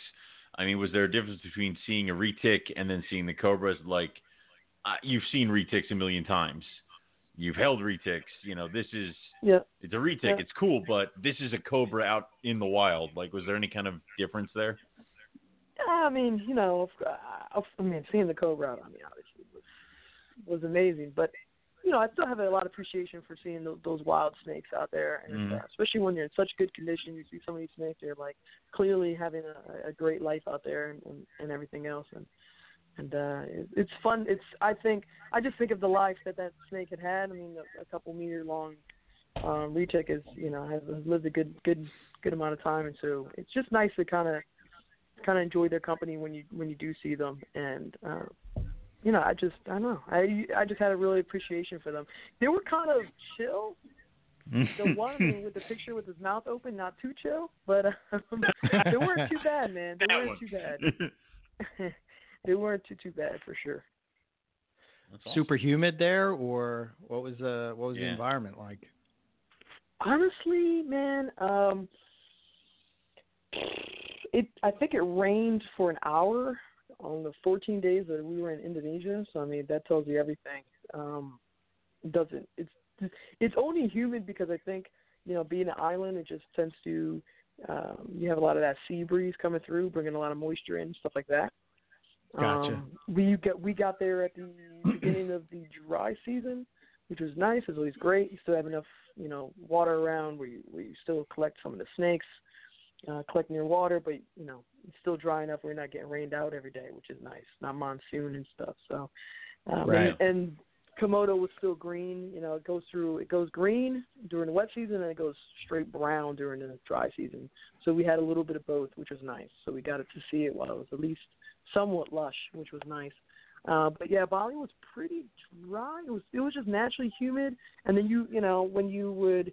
I mean, was there a difference between seeing a retic and then seeing the cobras? Like, uh, you've seen retics a million times. You've held retics. You know, this is yeah, it's a retic. Yeah. It's cool, but this is a cobra out in the wild. Like, was there any kind of difference there? I mean, you know, uh, I mean, seeing the cobra, I mean, obviously was was amazing. But you know, I still have a lot of appreciation for seeing those, those wild snakes out there, and uh, especially when you're in such good condition. You see some of these snakes; they're like clearly having a, a great life out there, and, and and everything else. And and uh it, it's fun. It's I think I just think of the life that that snake had had. I mean, a, a couple meter long um retic is you know has, has lived a good good good amount of time, and so it's just nice to kind of kind of enjoy their company when you when you do see them. And uh you know i just i don't know. I i just had a really appreciation for them. They were kind of chill. The one with the picture with his mouth open not too chill but um, they weren't too bad man. They That weren't one. too bad they weren't too too bad for sure awesome. Super humid there, or what was uh what was the environment like? honestly man um it i think it rained for an hour on the 14 days that we were in indonesia so i mean that tells you everything um it doesn't it's it's only humid because i think you know being an island it just tends to um you have a lot of that sea breeze coming through bringing a lot of moisture in stuff like that Gotcha. um we got we got there at the beginning of the dry season which was nice. It was always great. You still have enough, you know, water around where you, where you still collect some of the snakes, uh, collecting your water, but you know, it's still dry enough where you're not getting rained out every day, which is nice. Not monsoon and stuff. So, um, Right. and, and Komodo was still green. You know, it goes through. It goes green during the wet season, and it goes straight brown during the dry season. So we had a little bit of both, which was nice. So we got to see it while it was at least somewhat lush, which was nice. Uh, but yeah, Bali was pretty dry. It was it was just naturally humid, and then you you know when you would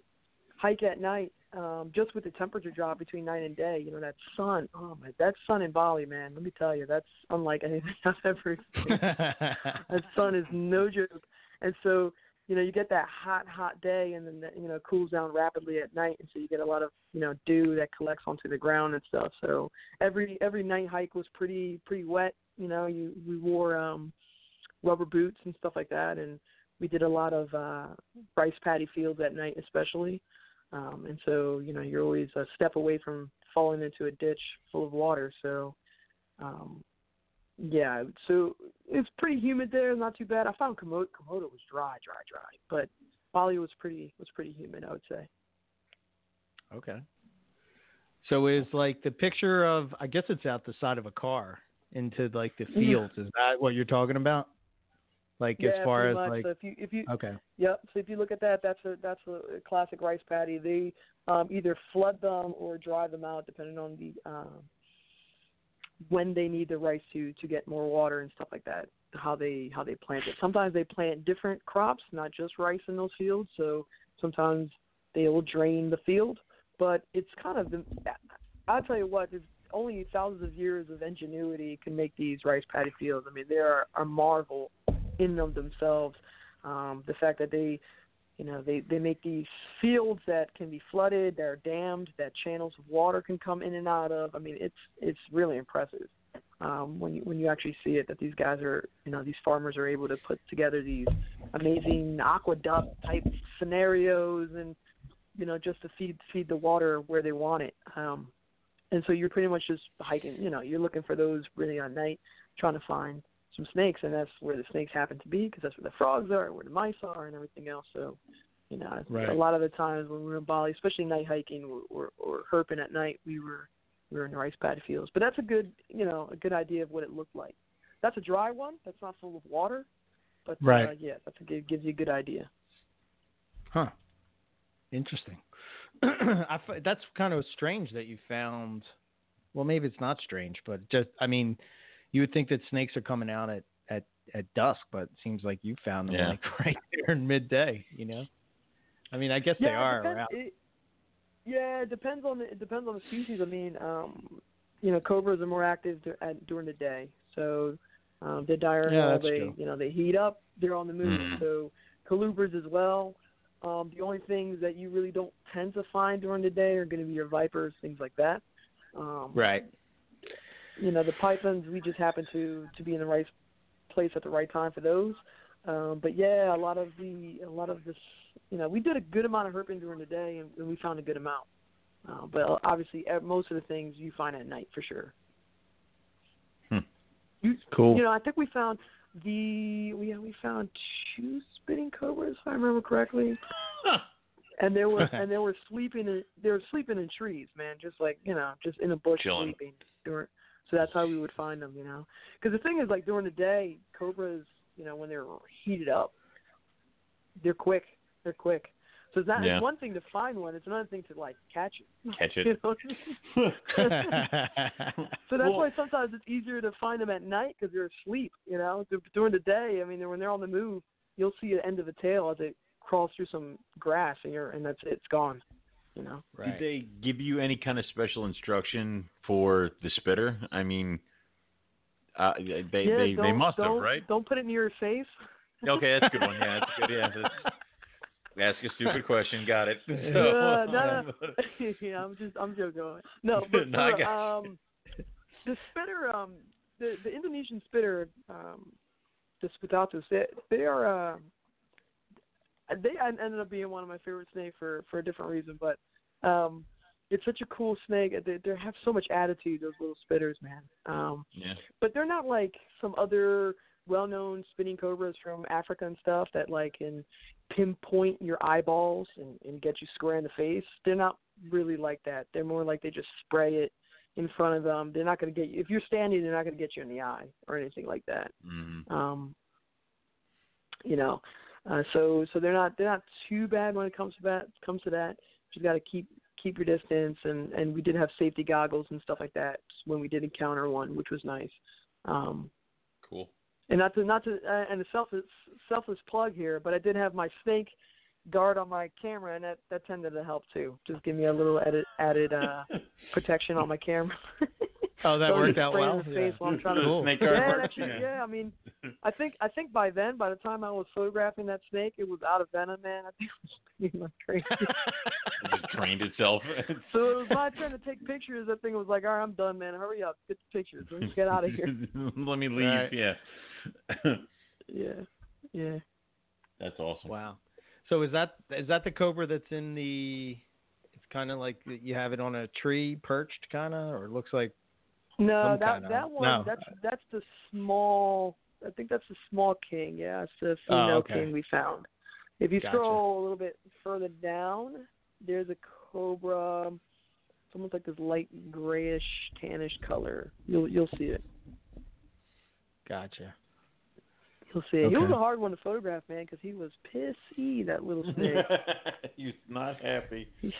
hike at night, um, just with the temperature drop between night and day, you know that sun. Oh my, that sun in Bali, man. Let me tell you, that's unlike anything I've ever experienced. that sun is no joke. And so, you know, you get that hot, hot day, and then that, you know, cools down rapidly at night, and so you get a lot of you know dew that collects onto the ground and stuff. So every every night hike was pretty pretty wet. You know, you we wore um rubber boots and stuff like that, and we did a lot of uh rice paddy fields at night, especially. Um, and so, you know, you're always a step away from falling into a ditch full of water. So, um, yeah, so it's pretty humid there, not too bad. I found Komodo, Komodo was dry, dry, dry, but Bali was pretty was pretty humid, I would say. okay. So is like the picture of I guess it's out the side of a car into like the fields. Is that what you're talking about? Like yeah, as far as much. like so if you if you okay. Yep. So if you look at that, that's a that's a classic rice paddy. They um, either flood them or dry them out, depending on the um, when they need the rice to to get more water and stuff like that. How they how they plant it. Sometimes they plant different crops, not just rice in those fields. So sometimes they will drain the field, but it's kind of the. I'll tell you what. There's only thousands of years of ingenuity can make these rice paddy fields. I mean, they are a marvel in them themselves. Um, the fact that they, you know, they they make these fields that can be flooded, that are dammed, that channels of water can come in and out of. I mean, it's it's really impressive. um, when you when you actually see it that these guys are you know these farmers are able to put together these amazing aqueduct type scenarios and you know just to feed feed the water where they want it. Um, and so you're pretty much just hiking. You know, you're looking for those really on night, trying to find some snakes, and that's where the snakes happen to be because that's where the frogs are, where the mice are, and everything else. So, you know, Right. a lot of the times when we were in Bali, especially night hiking or, or, or herping at night, we were we were in rice paddy fields. But that's a good, you know, a good idea of what it looked like. That's a dry one. That's not full of water. But Right. uh, yeah, that's a good, gives you a good idea. Huh. Interesting. I f- that's kind of strange that you found. Well, maybe it's not strange, but just I mean, you would think that snakes are coming out at at at dusk, but it seems like you found them Yeah. like right there in midday. You know. I mean, I guess they are it depends, around. It, yeah, it depends on the, it depends on the species. I mean, um, you know, cobras are more active dur- at, during the day, so um, they're diurnal. Yeah, that's they true. you know they heat up. They're on the move. Mhm. So colubrids as well. Um, the only things that you really don't tend to find during the day are going to be your vipers, things like that. Um, Right. You know the pythons we just happen to to be in the right place at the right time for those um but yeah a lot of the a lot of this you know we did a good amount of herping during the day and, and we found a good amount uh, but obviously most of the things you find at night for sure Hmm. you, Cool. you know i think we found the we we found two spitting cobras if i remember correctly and they were and they were sleeping in they were sleeping in trees, man, just like you know, just in a bush Chilling. sleeping. During, so that's how we would find them, you know. Because the thing is, like during the day, cobras, you know, when they're heated up, they're quick. They're quick. So it's not Yeah. it's one thing to find one; it's another thing to like catch it. Catch it. know what I mean? So that's Well- why sometimes it's easier to find them at night because they're asleep. You know, during the day, I mean, when they're on the move, you'll see the end of a tail as it crawls through some grass, and you're and that's it's gone. You know. right. Did they give you any kind of special instruction for the spitter? I mean, uh, they yeah, they, they must have, right? Don't put it near your face. Okay, that's a good one. Yeah, that's a good. Yeah, that's, ask a stupid question. Got it. So, Yeah, no, no. yeah, I'm just I'm joking. No, but No, I for, um, the spitter, um, the the Indonesian spitter, um, the sputatrix, they they are uh, they en- ended up being one of my favorite snakes for for a different reason, but um, it's such a cool snake. They they have so much attitude. Those little spitters, man. Um, yeah. but they're not like some other well-known spitting cobras from Africa and stuff that like can pinpoint your eyeballs and, and get you square in the face. They're not really like that. They're more like they just spray it in front of them. They're not going to get you if you're standing. They're not going to get you in the eye or anything like that. Mm-hmm. Um, you know, uh, so so they're not they're not too bad when it comes to that comes to that. Just got to keep keep your distance and and we did have safety goggles and stuff like that when we did encounter one, which was nice. Um, Cool. and not to not to uh, and a selfless selfless plug here, but I did have my snake guard on my camera, and that that tended to help too. Just give me a little added added uh, protection on my camera. Oh, that So worked out well. in the face while I'm trying to Cool. Snake yeah, guard that's, works, yeah. I mean, I think I think by then, by the time I was photographing that snake, it was out of venom, man. I think it was pretty much crazy. It just trained itself. so it was my turn to take pictures. That thing was like, all right, I'm done, man. Hurry up, get the pictures. Let's get out of here. Let me leave. Right. Yeah. Yeah, yeah. That's awesome. Wow. So is that is that the cobra that's in the? It's kind of like you have it on a tree, perched, kind of, or it looks like. No, that that one, no. that's that's the small. I think that's the small king. Yeah, it's the Oh, female okay. king we found. If you Gotcha. scroll a little bit further down, there's a cobra. It's almost like this light grayish, tannish color. You'll you'll see it. Gotcha. You'll see it. He was a hard one to photograph, man, because he was pissy. That little snake. was not happy. he,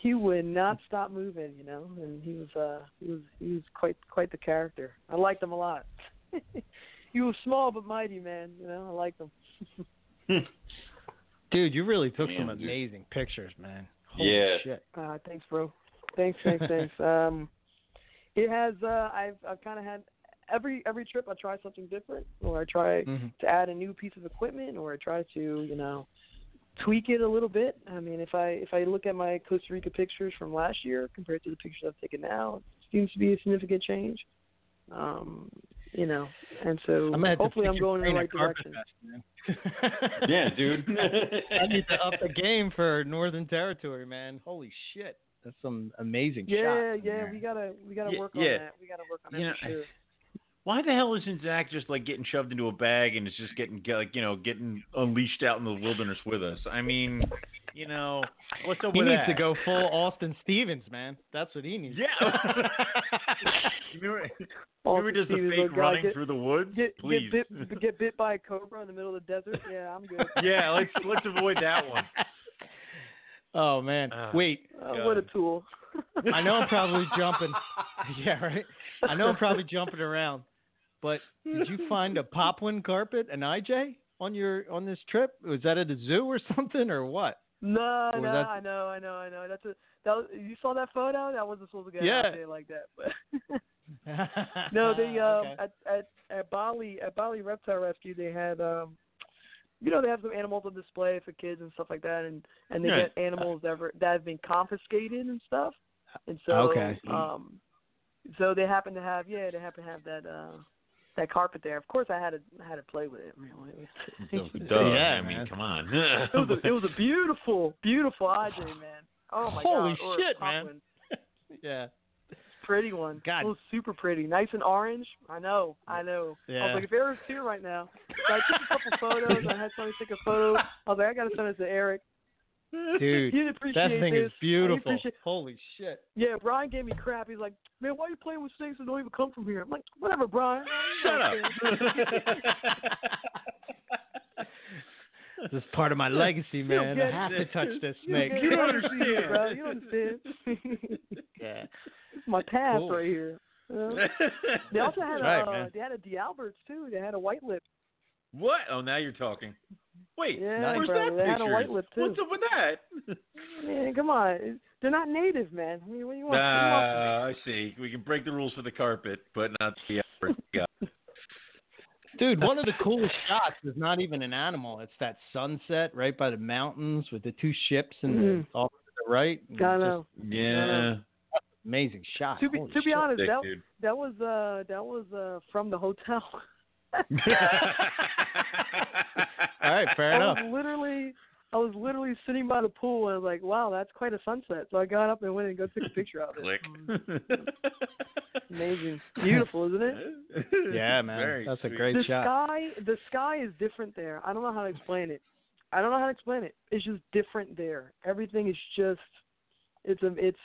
he would not stop moving, you know, and he was uh he was he was quite quite the character. I liked him a lot. he was small but mighty, man. You know, I liked him. Dude, you really took some Damn, dude. amazing pictures, man. Holy Yeah. shit. Uh, thanks, bro. Thanks, thanks, thanks. Um, it has. Uh, I've I've kind of had every every trip I try something different, or I try Mhm. to add a new piece of equipment, or I try to you know tweak it a little bit. I mean, if I if I look at my Costa Rica pictures from last year compared to the pictures I've taken now, it seems to be a significant change. Um, you know, and so I'm gonna have to hopefully I'm going in the right direction. Fest. Yeah, dude. I need to up the game for Northern Territory, man. Holy shit, that's some amazing Yeah, shots. in yeah, there. we gotta we gotta Yeah, work on yeah. that. We gotta work on that You know, for sure. Why the hell isn't Zach just like getting shoved into a bag and it's just getting like you know getting unleashed out in the wilderness with us? I mean, you know, what's up He with needs to go full Austin Stevens, man. That's what he needs. Yeah. you remember, remember just the Stevens, fake running get, through the woods? Get, Please. get bit get bit by a cobra in the middle of the desert. Yeah, I'm good. yeah, let's let's avoid that one. Oh man, Ah. wait. Uh, what a tool. I know I'm probably jumping. Yeah, right. I know I'm probably jumping around, but did you find a poplin carpet, an IJ, on your on this trip? Was that at a zoo or something, or what? No, Or no, that- I know, I know, I know. That's a that was, you saw that photo. That wasn't supposed to get Yeah. out there like that, but no, they um Okay. at at at Bali at Bali Reptile Rescue they had um you know they have some animals on display for kids and stuff like that and and they get animals that were, that have been confiscated and stuff and so Okay. um so they happen to have yeah they happen to have that uh that carpet there. Of course I had to had to play with it. I mean, it was- Duh, Yeah, I mean, come on. it was a, it was a beautiful beautiful IJ man. Oh my Holy god. or shit, man. Poplin. yeah. Pretty one. God. It was super pretty. Nice and orange. I know. I know. Yeah. I was like, if Eric's here right now. So I took a couple photos. I had somebody take a photo. I was like, I got to send this to Eric. Dude, that thing this. is beautiful. Holy shit. Yeah, Brian gave me crap. He's like, man, why are you playing with snakes that don't even come from here? I'm like, whatever, Brian. Shut up. This is part of my legacy, man. I have to touch this snake. you don't understand, bro. You don't understand. yeah. it's my path Cool. right here. Know? They also had Right, a, uh, man. they had a D'Albertis too. They had a white lip. What? Oh, now you're talking. Wait, Yeah, where's brother, that they had a picture? white lip, too. What's up with that? Man, come on. They're not native, man. I mean, what do you want? what do you want from me? Ah, I see. We can break the rules for the carpet, but not the other guy. Dude, one of the coolest shots is not even an animal. It's that sunset right by the mountains with the two ships and the, Mhm. off to the right. I Just know. Yeah. Amazing shot. To be to be honest, Sick, that that was uh that was uh from the hotel. All right, fair I enough. was literally I was literally sitting by the pool and I was like, wow, that's quite a sunset. So I got up and went and go took a picture of it. Click. Amazing, beautiful, isn't it? Yeah, man. Very That's a sweet. great the shot. sky the sky is different there. I don't know how to explain it. I don't know how to explain it. It's just different there. Everything is just it's a it's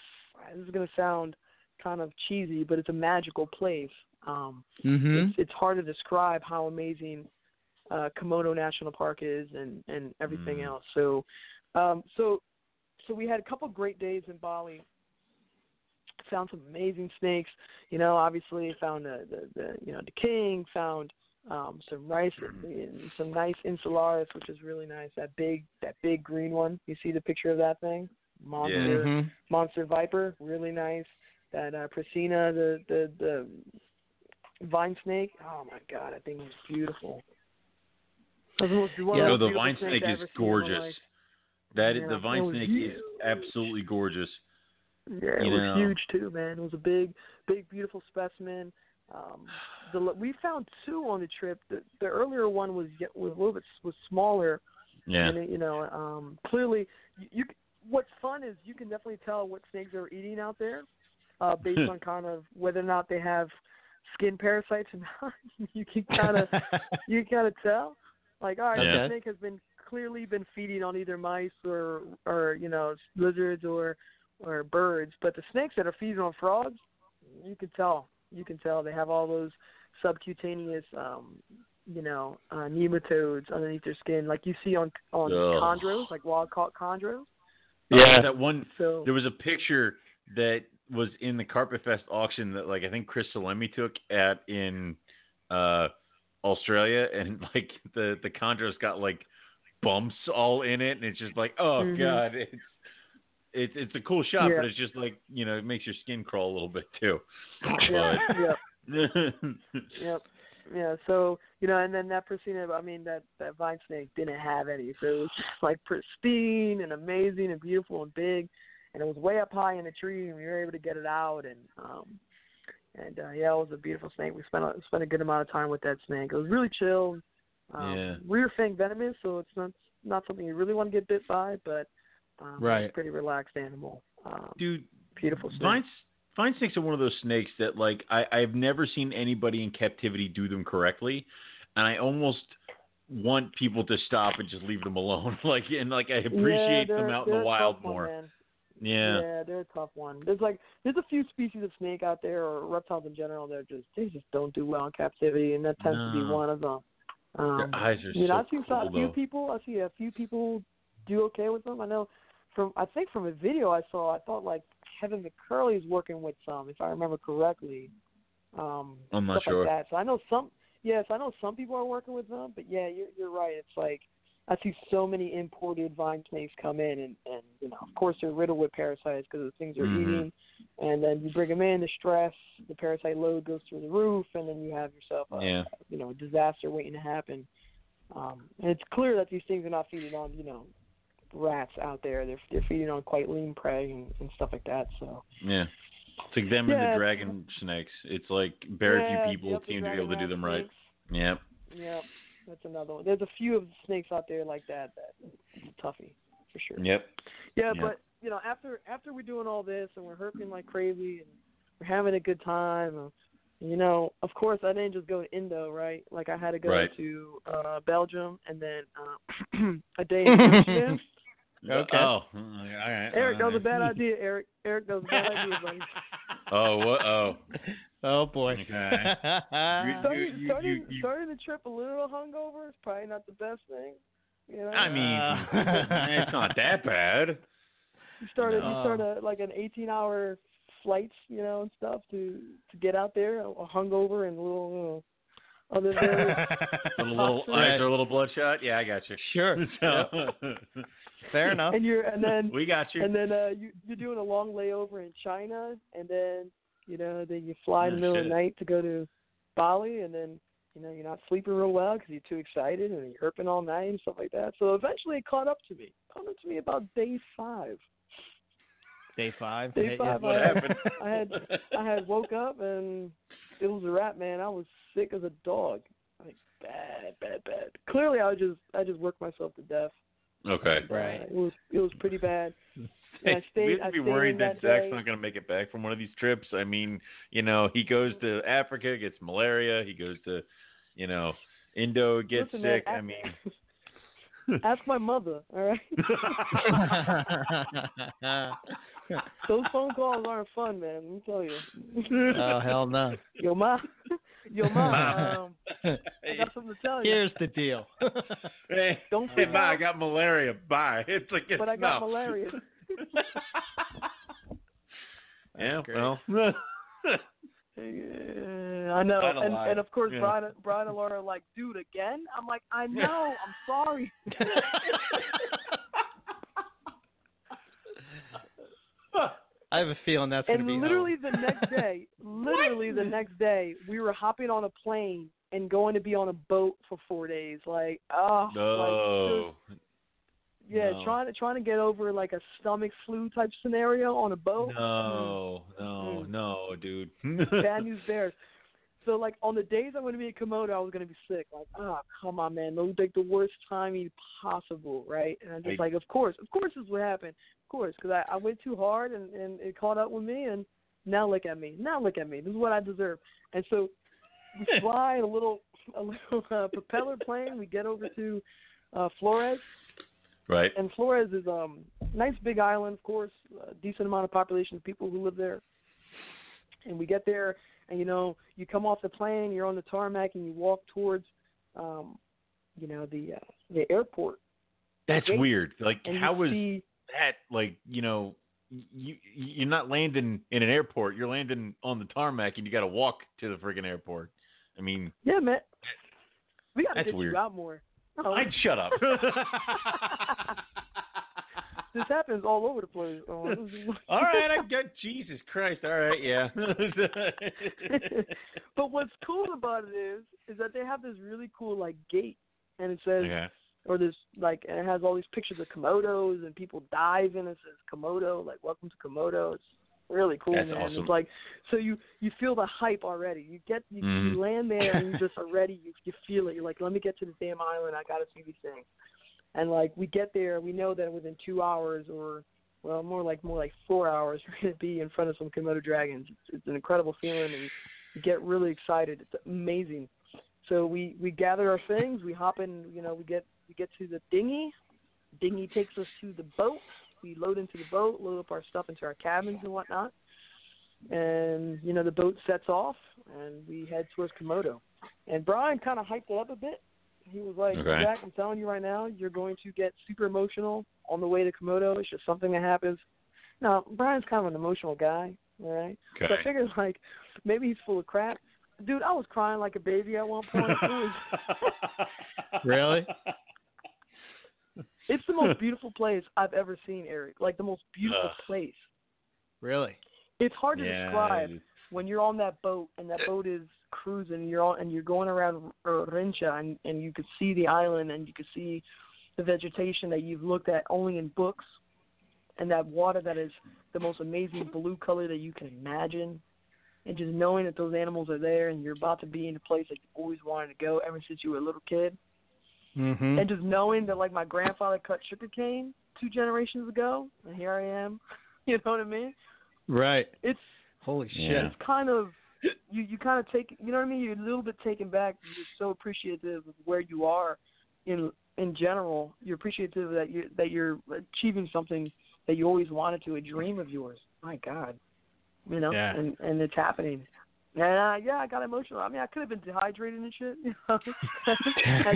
this is gonna sound kind of cheesy, but it's a magical place. Um Mm-hmm. it's, it's hard to describe how amazing uh, Komodo National Park is and and everything Mm. else. So, um, so so we had a couple great days in Bali. Found some amazing snakes. You know, obviously found the the, the you know the king. Found um, some rice, some nice insularis, which is really nice. That big that big green one. You see the picture of that thing? Monster Mm-hmm. monster viper, really nice. That uh, Prasina, the the the vine snake. Oh my god, that thing was beautiful. Was the most- one of You know, the vine snake is ever seen in my gorgeous. That is, Yeah, the vine snake huge. is absolutely gorgeous. Yeah, it You was know. huge too, man. It was a big, big, beautiful specimen. Um, the we found two on the trip. The, the earlier one was was a little bit was smaller, Yeah. and it, you know, um, clearly, you, you. What's fun is you can definitely tell what snakes they're eating out there, uh, based on kind of whether or not they have skin parasites or not. you can kind of you can kind of tell. Like, all right, Yeah. this snake has been clearly been feeding on either mice or or you know lizards or or birds, but the snakes that are feeding on frogs, you can tell. You can tell they have all those subcutaneous, um, you know, uh, nematodes underneath their skin, like you see on on Ugh. chondros, like wild caught chondros. Yeah. That one. So There was a picture that was in the Carpet Fest auction that, like, I think Chris Salemi took at in uh, Australia, and like the the chondros got like bumps all in it, and it's just like, oh Mhm. god, it's it's it's a cool shot, Yeah. but it's just like you know, it makes your skin crawl a little bit too. yeah. Yep. Yeah. So you know, and then that Prasina, I mean, that that vine snake didn't have any, so it was just like pristine and amazing and beautiful and big, and it was way up high in the tree, and we were able to get it out, and um, And uh, yeah, it was a beautiful snake. We spent a, spent a good amount of time with that snake. It was really chill. Um, Yeah. Rear fang venomous, so it's not not something you really want to get bit by, but um, Right. it's a pretty relaxed animal. Um, Dude, beautiful snake. vine vine snakes are one of those snakes that like I I've never seen anybody in captivity do them correctly, and I almost want people to stop and just leave them alone. like and like I appreciate they're, them out in the wild more. man. Yeah. Yeah, they're a tough one. There's like there's a few species of snake out there or reptiles in general that just they just don't do well in captivity, and that tends to be one of them. Um, Their eyes are you know, so I see cool, a few though. people. I see a few people do okay with them. I know from I think from a video I saw, I thought like Kevin McCurley is working with some, if I remember correctly. Um, I'm not sure. like that. So I know some. Yes, I know some people are working with them, but yeah, you're you're right. It's like I see so many imported vine snakes come in, and and you know, of course, they're riddled with parasites because the things they're Mhm. eating. And then you bring them in, the stress, the parasite load goes through the roof, and then you have yourself a Yeah. you know a disaster waiting to happen. Um, and it's clear that these things are not feeding on you know rats out there. They're they're feeding on quite lean prey and, and stuff like that. So Yeah. It's like them Yeah, and the dragon snakes. It's like very yeah, few people yep, seem to be able to do them right. snakes. Yep. Yep, that's another one. There's a few of the snakes out there like that that it's a toughie for sure. Yep. Yeah, Yeah. but you know, after after we're doing all this and we're herping like crazy and we're having a good time, uh, you know, of course I didn't just go to Indo, right? Like I had to go Right. to uh Belgium and then uh a day in Amsterdam. Okay. Oh. all right. Eric, that was a bad idea, Eric. Eric, that was a bad idea, buddy. Oh, what? Oh. oh boy. Okay. Starting, you- starting, you- you- starting the trip a little hungover is probably not the best thing. You know, I mean, Uh. it's not that bad. you started you No. started like an 18 hour flights, you know, and stuff to to get out there, a hungover and a little, you know, other various A little Right. eyes are a little bloodshot. Yeah, I got you. Sure. So, Fair enough. and you're and then we got you. and then uh you you're doing a long layover in China and then you know then you fly in the middle of the night to go to Bali and then you know you're not sleeping real well because you're too excited and you're herping all night and stuff like that. So eventually it caught up to me. Caught up to me about day five. Day five. Day five, what I had- happened? I had I had woke up and it was a wrap, man. I was sick as a dog. Like bad, bad, bad. Clearly I was just I just worked myself to death. Okay. Right. Uh, it was it was pretty bad. And I Hey, stayed we have to be worried that that Zach's not going to make it back from one of these trips. I mean, you know, he goes to Africa, gets malaria. He goes to, you know, Indo, gets Listen, man, sick. I mean, Ask my mother, all right? Those phone calls aren't fun, man. Let me tell you. oh hell no. Yo, ma, yo, mom, Um, I got something to tell you. Here's the deal. hey, Don't hey, freak Ma, I got malaria. Bye. It's like, But I got no. malaria. yeah, great. well. Yeah, I know, and and of course, Yeah. Brian, Brian and Laura are like, dude, again? I'm like, I know, I'm sorry. I have a feeling that's gonna and be literally home. the next day, literally the next day, we were hopping on a plane and going to be on a boat for four days. Like, oh, like, No. just- yeah, No. trying to trying to get over like a stomach flu type scenario on a boat. No, no, Mm. no, dude. Bad news bears. So like on the days I'm going to be in Komodo, I was going to be sick. Like, oh come on, man, those like the worst timing possible, right? And I'm just I- like, of course, of course, this would what happened, of course, because I, I went too hard and and it caught up with me, and now look at me, now look at me, this is what I deserve. And so we fly a little a little uh, propeller plane. We get over to uh, Flores, right. and Flores is um nice big island, of course, a decent amount of population of people who live there. And we get there, and you know, you come off the plane, you're on the tarmac, and you walk towards, um, you know, the uh, the airport, That's gate, weird. Like, how was see, that? Like, you know, you you're not landing in an airport. You're landing on the tarmac, and you got to walk to the friggin' airport. I mean, yeah, man, we got to get weird. you out more. Oh, I'd shut up. this happens all over the place. Oh, all right, I get Jesus Christ. All right, yeah. but what's cool about it is, is that they have this really cool like gate, and it says, okay. Or this like, and it has all these pictures of komodos and people dive in. It says Komodo, like welcome to Komodo. It's really cool, That's man. awesome. It's like so you you feel the hype already. You get you, Mhm. you land there and you just already you you feel it. You're like, let me get to the damn island. I got to see these things. And like we get there, we know that within two hours or well, more like more like four hours, we're gonna be in front of some Komodo dragons. It's, it's an incredible feeling, and you get really excited. It's amazing. So we we gather our things. We hop in. You know, we get we get to the dinghy. Dinghy takes us to the boat. We load into the boat, load up our stuff into our cabins and whatnot. And you know, the boat sets off, and we head towards Komodo. And Brian kind of hyped it up a bit. He was like, Okay. Jack, I'm telling you right now, you're going to get super emotional on the way to Komodo. It's just something that happens. Now, Brian's kind of an emotional guy, all right? So I figured, like, maybe he's full of crap. Dude, I was crying like a baby at one point. Really? It's the most beautiful place I've ever seen, Eric. Like, the most beautiful Ugh. place. Really? It's hard to yeah, describe when you're on that boat and that boat is cruising you're on and you're going around Rinca and and you could see the island and you could see the vegetation that you've looked at only in books and that water that is the most amazing blue color that you can imagine and just knowing that those animals are there and you're about to be in a place that you've always wanted to go ever since you were a little kid Mm-hmm. and just knowing that like my grandfather cut sugarcane two generations ago and here I am you know what I mean Right. it's Holy shit. Yeah. it's kind of you you kind of take you know what I mean. You're a little bit taken back. You're so appreciative of where you are in in general. You're appreciative that you that you're achieving something that you always wanted to, a dream of yours. My God, you know, Yeah. and and it's happening. And uh, yeah, I got emotional. I mean, I could have been dehydrated and shit. You know, I,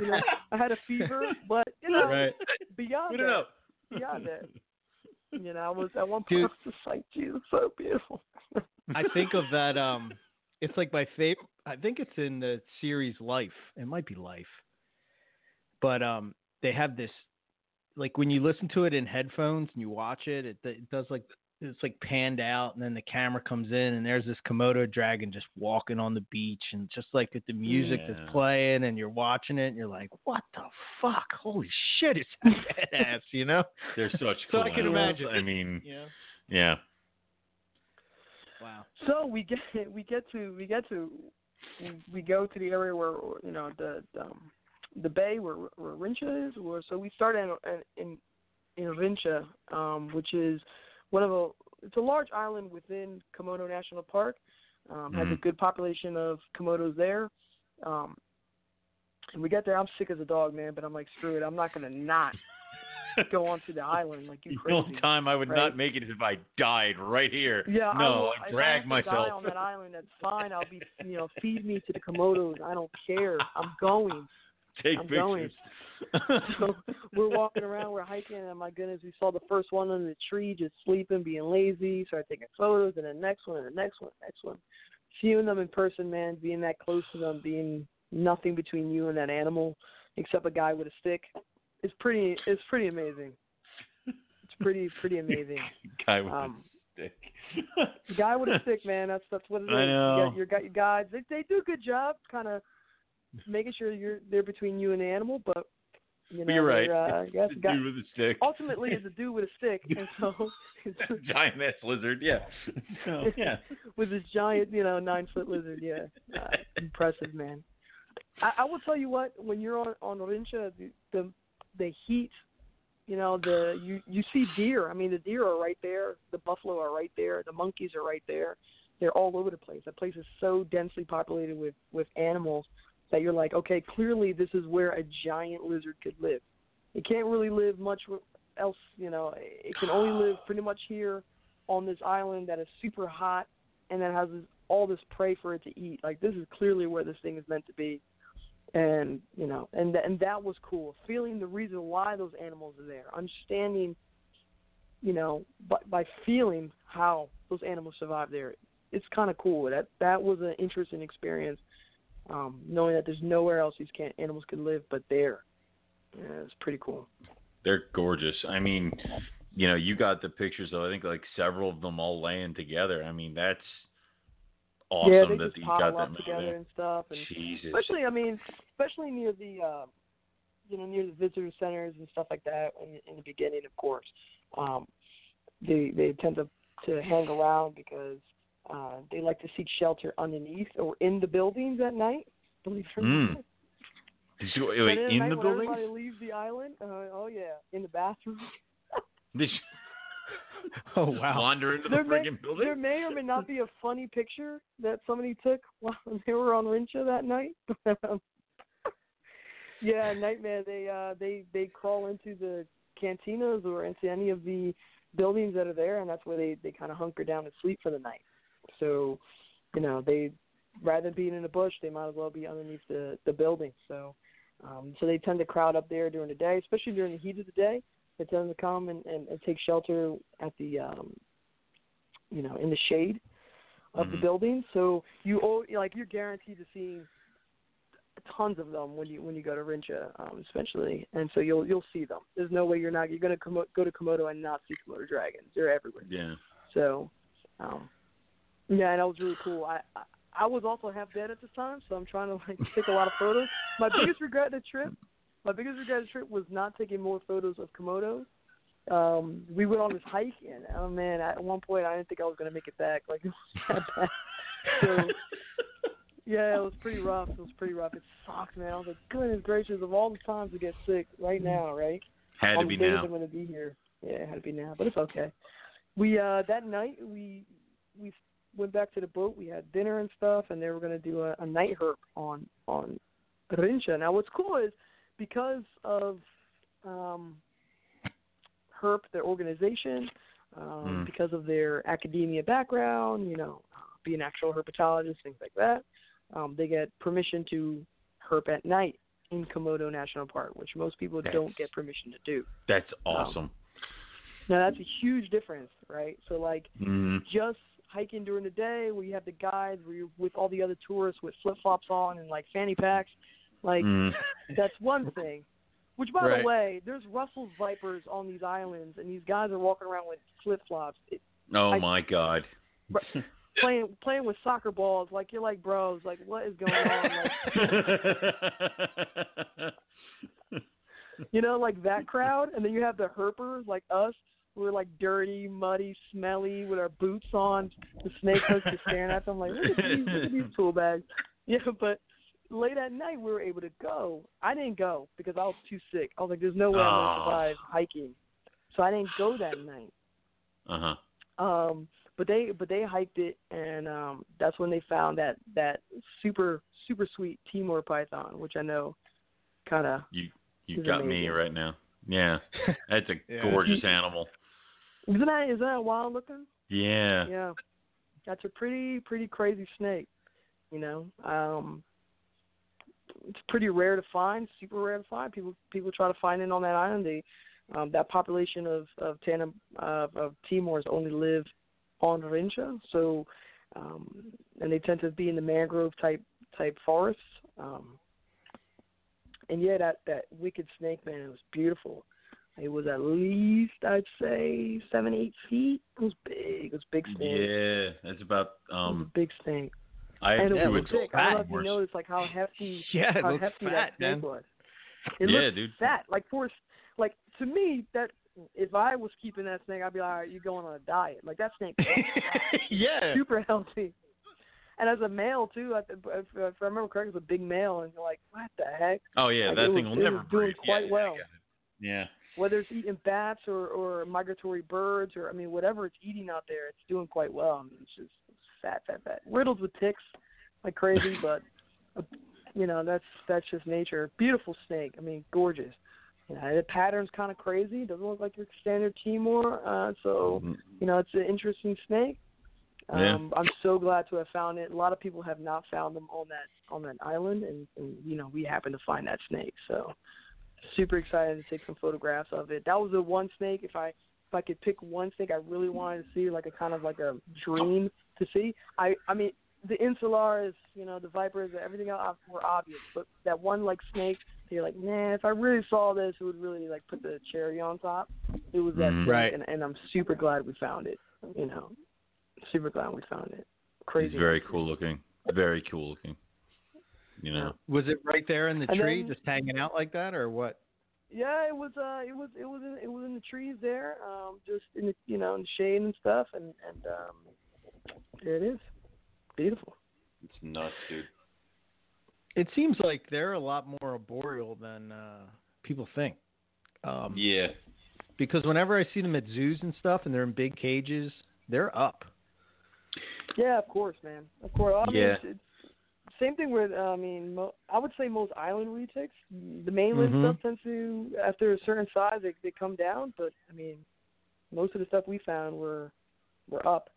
you know, I had a fever, but you know, Right. beyond We that, don't know. beyond that, you know, I was at one point Dude. I was just like, Jesus, so beautiful. I think of that. Um, it's like my favorite. I think it's in the series Life. It might be Life, but um, they have this. Like when you listen to it in headphones and you watch it, it, it does like it's like panned out, and then the camera comes in, and there's this Komodo dragon just walking on the beach, and just like with the music Yeah. that's playing, and you're watching it, and you're like, "What the fuck? Holy shit! It's badass!" You know? They're such So cool I can animals. imagine. I mean, Yeah. yeah. Wow. So we get we get to we get to we go to the area where you know the um, the bay where where Rinca is. Where, so we start in in in Rinca, um, which is one of a it's a large island within Komodo National Park. Um, Has a Mhm. good population of komodos there. Um, and we got there. I'm sick as a dog, man. But I'm like, screw it. I'm not gonna not go onto the island like you crazy. The only time I would right? not make it is if I died right here. Yeah, I no, will, I if drag to myself. Die on that island, that's fine. I'll be, you know, feed me to the komodos. I don't care. I'm going. Take I'm pictures. going. So we're walking around, we're hiking, and my goodness, we saw the first one under the tree just sleeping, being lazy. Started taking photos, and the next one, and the next one, the next one. Seeing them in person, man, being that close to them, being nothing between you and that animal except a guy with a stick, it's pretty. It's pretty amazing. It's pretty pretty amazing. Guy with Um, a stick. Guy with a stick, man. That's that's what it is. I know. You got your, guides. They they do a good job, kind of making sure you're they're between you and the animal. But you know, You're right. Uh, you have The to dude with the stick. ultimately, it's a dude with a stick, and so Giant ass lizard. Yeah. So, yeah. with this giant, you know, nine foot lizard. Yeah, uh, impressive, man. I, I will tell you what, when you're on on Rinca, the, the the heat, you know, the you you see deer. I mean, the deer are right there. The buffalo are right there. The monkeys are right there. They're all over the place. That place is so densely populated with with animals that you're like, okay, clearly this is where a giant lizard could live. It can't really live much else, you know. It can only live pretty much here on this island that is super hot and that has this, all this prey for it to eat. Like this is clearly where this thing is meant to be, and you know, and th- and that was cool. Feeling the reason why those animals are there, understanding, you know, by, by feeling how those animals survive there. It's kind of cool. That that was an interesting experience, um, knowing that there's nowhere else these can- animals could live but there. Yeah, it's pretty cool. They're gorgeous. I mean, you know, you got the pictures of I think like several of them all laying together. I mean, that's awesome yeah, they that just you pile got up that together and stuff, and Jesus. especially I mean, especially near the uh, you know near the visitor centers and stuff like that in, in the beginning, of course. Um, they they tend to to hang around because uh, they like to seek shelter underneath or in the buildings at night. Believe it or Mm. not. Did you, But wait, in night the buildings? building? everybody leaves the island, uh, oh yeah, in the bathroom. Did you Oh wow. wander into the There may, friggin' building? there may or may not be a funny picture that somebody took while they were on Rinca that night. yeah, Nightmare. They uh they they crawl into the cantinas or into any of the buildings that are there, and that's where they they kind of hunker down and sleep for the night. So, you know, they rather than being in the bush, they might as well be underneath the the building. So, um, so they tend to crowd up there during the day, especially during the heat of the day. They tend to come and, and, and take shelter at the um, you know, in the shade of the Mhm. building. So you like you're guaranteed to see tons of them when you when you go to Rinca, um, especially, and so you'll you'll see them. There's no way you're not you're gonna Komo- go to Komodo and not see Komodo dragons. They're everywhere. Yeah. So, um, yeah, and that was really cool. I, I I was also half dead at the time, so I'm trying to like take a lot of photos. My biggest regret of the trip, my biggest regret of the trip was not taking more photos of Komodo. Um, we went on this hike, and oh man, at one point I didn't think I was gonna make it back. Like it was that bad. So yeah, it was pretty rough. It was pretty rough. It sucked, man. I was like, goodness gracious, of all the times to get sick, right now, right? Had to on be now. I'm gonna be here. Yeah, it had to be now, but it's okay. We uh that night we we went back to the boat. We had dinner and stuff, and they were gonna do a, a night herp on on Rinca. Now, what's cool is because of um herp, their organization, um, Mm. because of their academia background, you know, uh, being actual herpetologists, things like that, um, they get permission to herp at night in Komodo National Park, which most people That's- don't get permission to do. That's awesome. Now that's a huge difference, right? So like mm. just hiking during the day where you have the guides where you're with all the other tourists with flip flops on and like fanny packs, like Mm. that's one thing. Which by Right. the way, there's Russell's vipers on these islands and these guys are walking around with flip flops. Oh I- my God. Playing playing with soccer balls, like you're like bros, like what is going on? Like you know, like that crowd, and then you have the herpers like us. We're like dirty, muddy, smelly, with our boots on. The snake hosts are staring at them like, look at these, look at these tool bags. Yeah, but late at night we were able to go. I didn't go because I was too sick. I was like, there's no way I'm Oh. gonna survive hiking, so I didn't go that night. uh huh. Um, but they but they hiked it, and um, that's when they found that that super super sweet Timor python, which I know kind of You you It's got me right now. Yeah. That's a Yeah. gorgeous animal. Isn't that isn't that wild looking? Yeah. Yeah, that's a pretty pretty crazy snake. You know, um, it's pretty rare to find, super rare to find. People people try to find it on that island. They um, that population of of tandem uh, of Timors only live on Rinca, so um, and they tend to be in the mangrove type type forests. Um, and yeah, that that wicked snake man, it was beautiful. It was at least I'd say seven eight feet. It was big. It was a big snake. Yeah. That's about It was um. a big snake. I and it Yeah, was looks thick. I don't know if you noticed like how hefty Yeah, it how looks hefty fat, that snake man. was. It Yeah, looked dude. fat. Like for like to me that if I was keeping that snake, I'd be like, all right, you're going on a diet. Like that snake, yeah. super healthy. And as a male too, I, if, if I remember correctly, it was a big male, and you're like, what the heck? Oh yeah, Like, that it thing was- will it never was doing breathe. quite yeah, well. Yeah. Whether it's eating bats or or migratory birds or I mean whatever it's eating out there, it's doing quite well. I mean, it's just fat, fat, fat. Riddled with ticks like crazy, but you know that's that's just nature. Beautiful snake. I mean, gorgeous. You know, the pattern's kind of crazy. Doesn't look like your standard Timor. Uh, so Mhm. you know, it's an interesting snake. Yeah. Um, I'm so glad to have found it. A lot of people have not found them on that on that island, and, and you know, we happened to find that snake. So super excited to take some photographs of it. That was the one snake. If I if I could pick one snake I really wanted to see, like a kind of like a dream to see. I I mean, the insularis, you know, the vipers, and everything else were obvious, but that one like snake, you're like, man, if I really saw this, it would really like put the cherry on top. It was that mm-hmm. snake, Right. and, and I'm super glad we found it. You know, super glad we found it. Crazy. He's very cool looking. Very cool looking. You know. Was it right there in the And tree, then- just hanging out like that, or what? yeah, it was uh it was it was in, it was in the trees there, um, just in the you know in the shade and stuff, and and um, there it is, beautiful. It's nuts, dude. It seems like they're a lot more arboreal than uh, people think. Um, Yeah. Because whenever I see them at zoos and stuff, and they're in big cages, they're up. Yeah, of course, man. Of course. I mean, Yeah. it's, it's same thing with. uh, I mean, mo- I would say most island retics. The mainland Mhm. stuff tends to, after a certain size, they they come down. But I mean, most of the stuff we found were were up.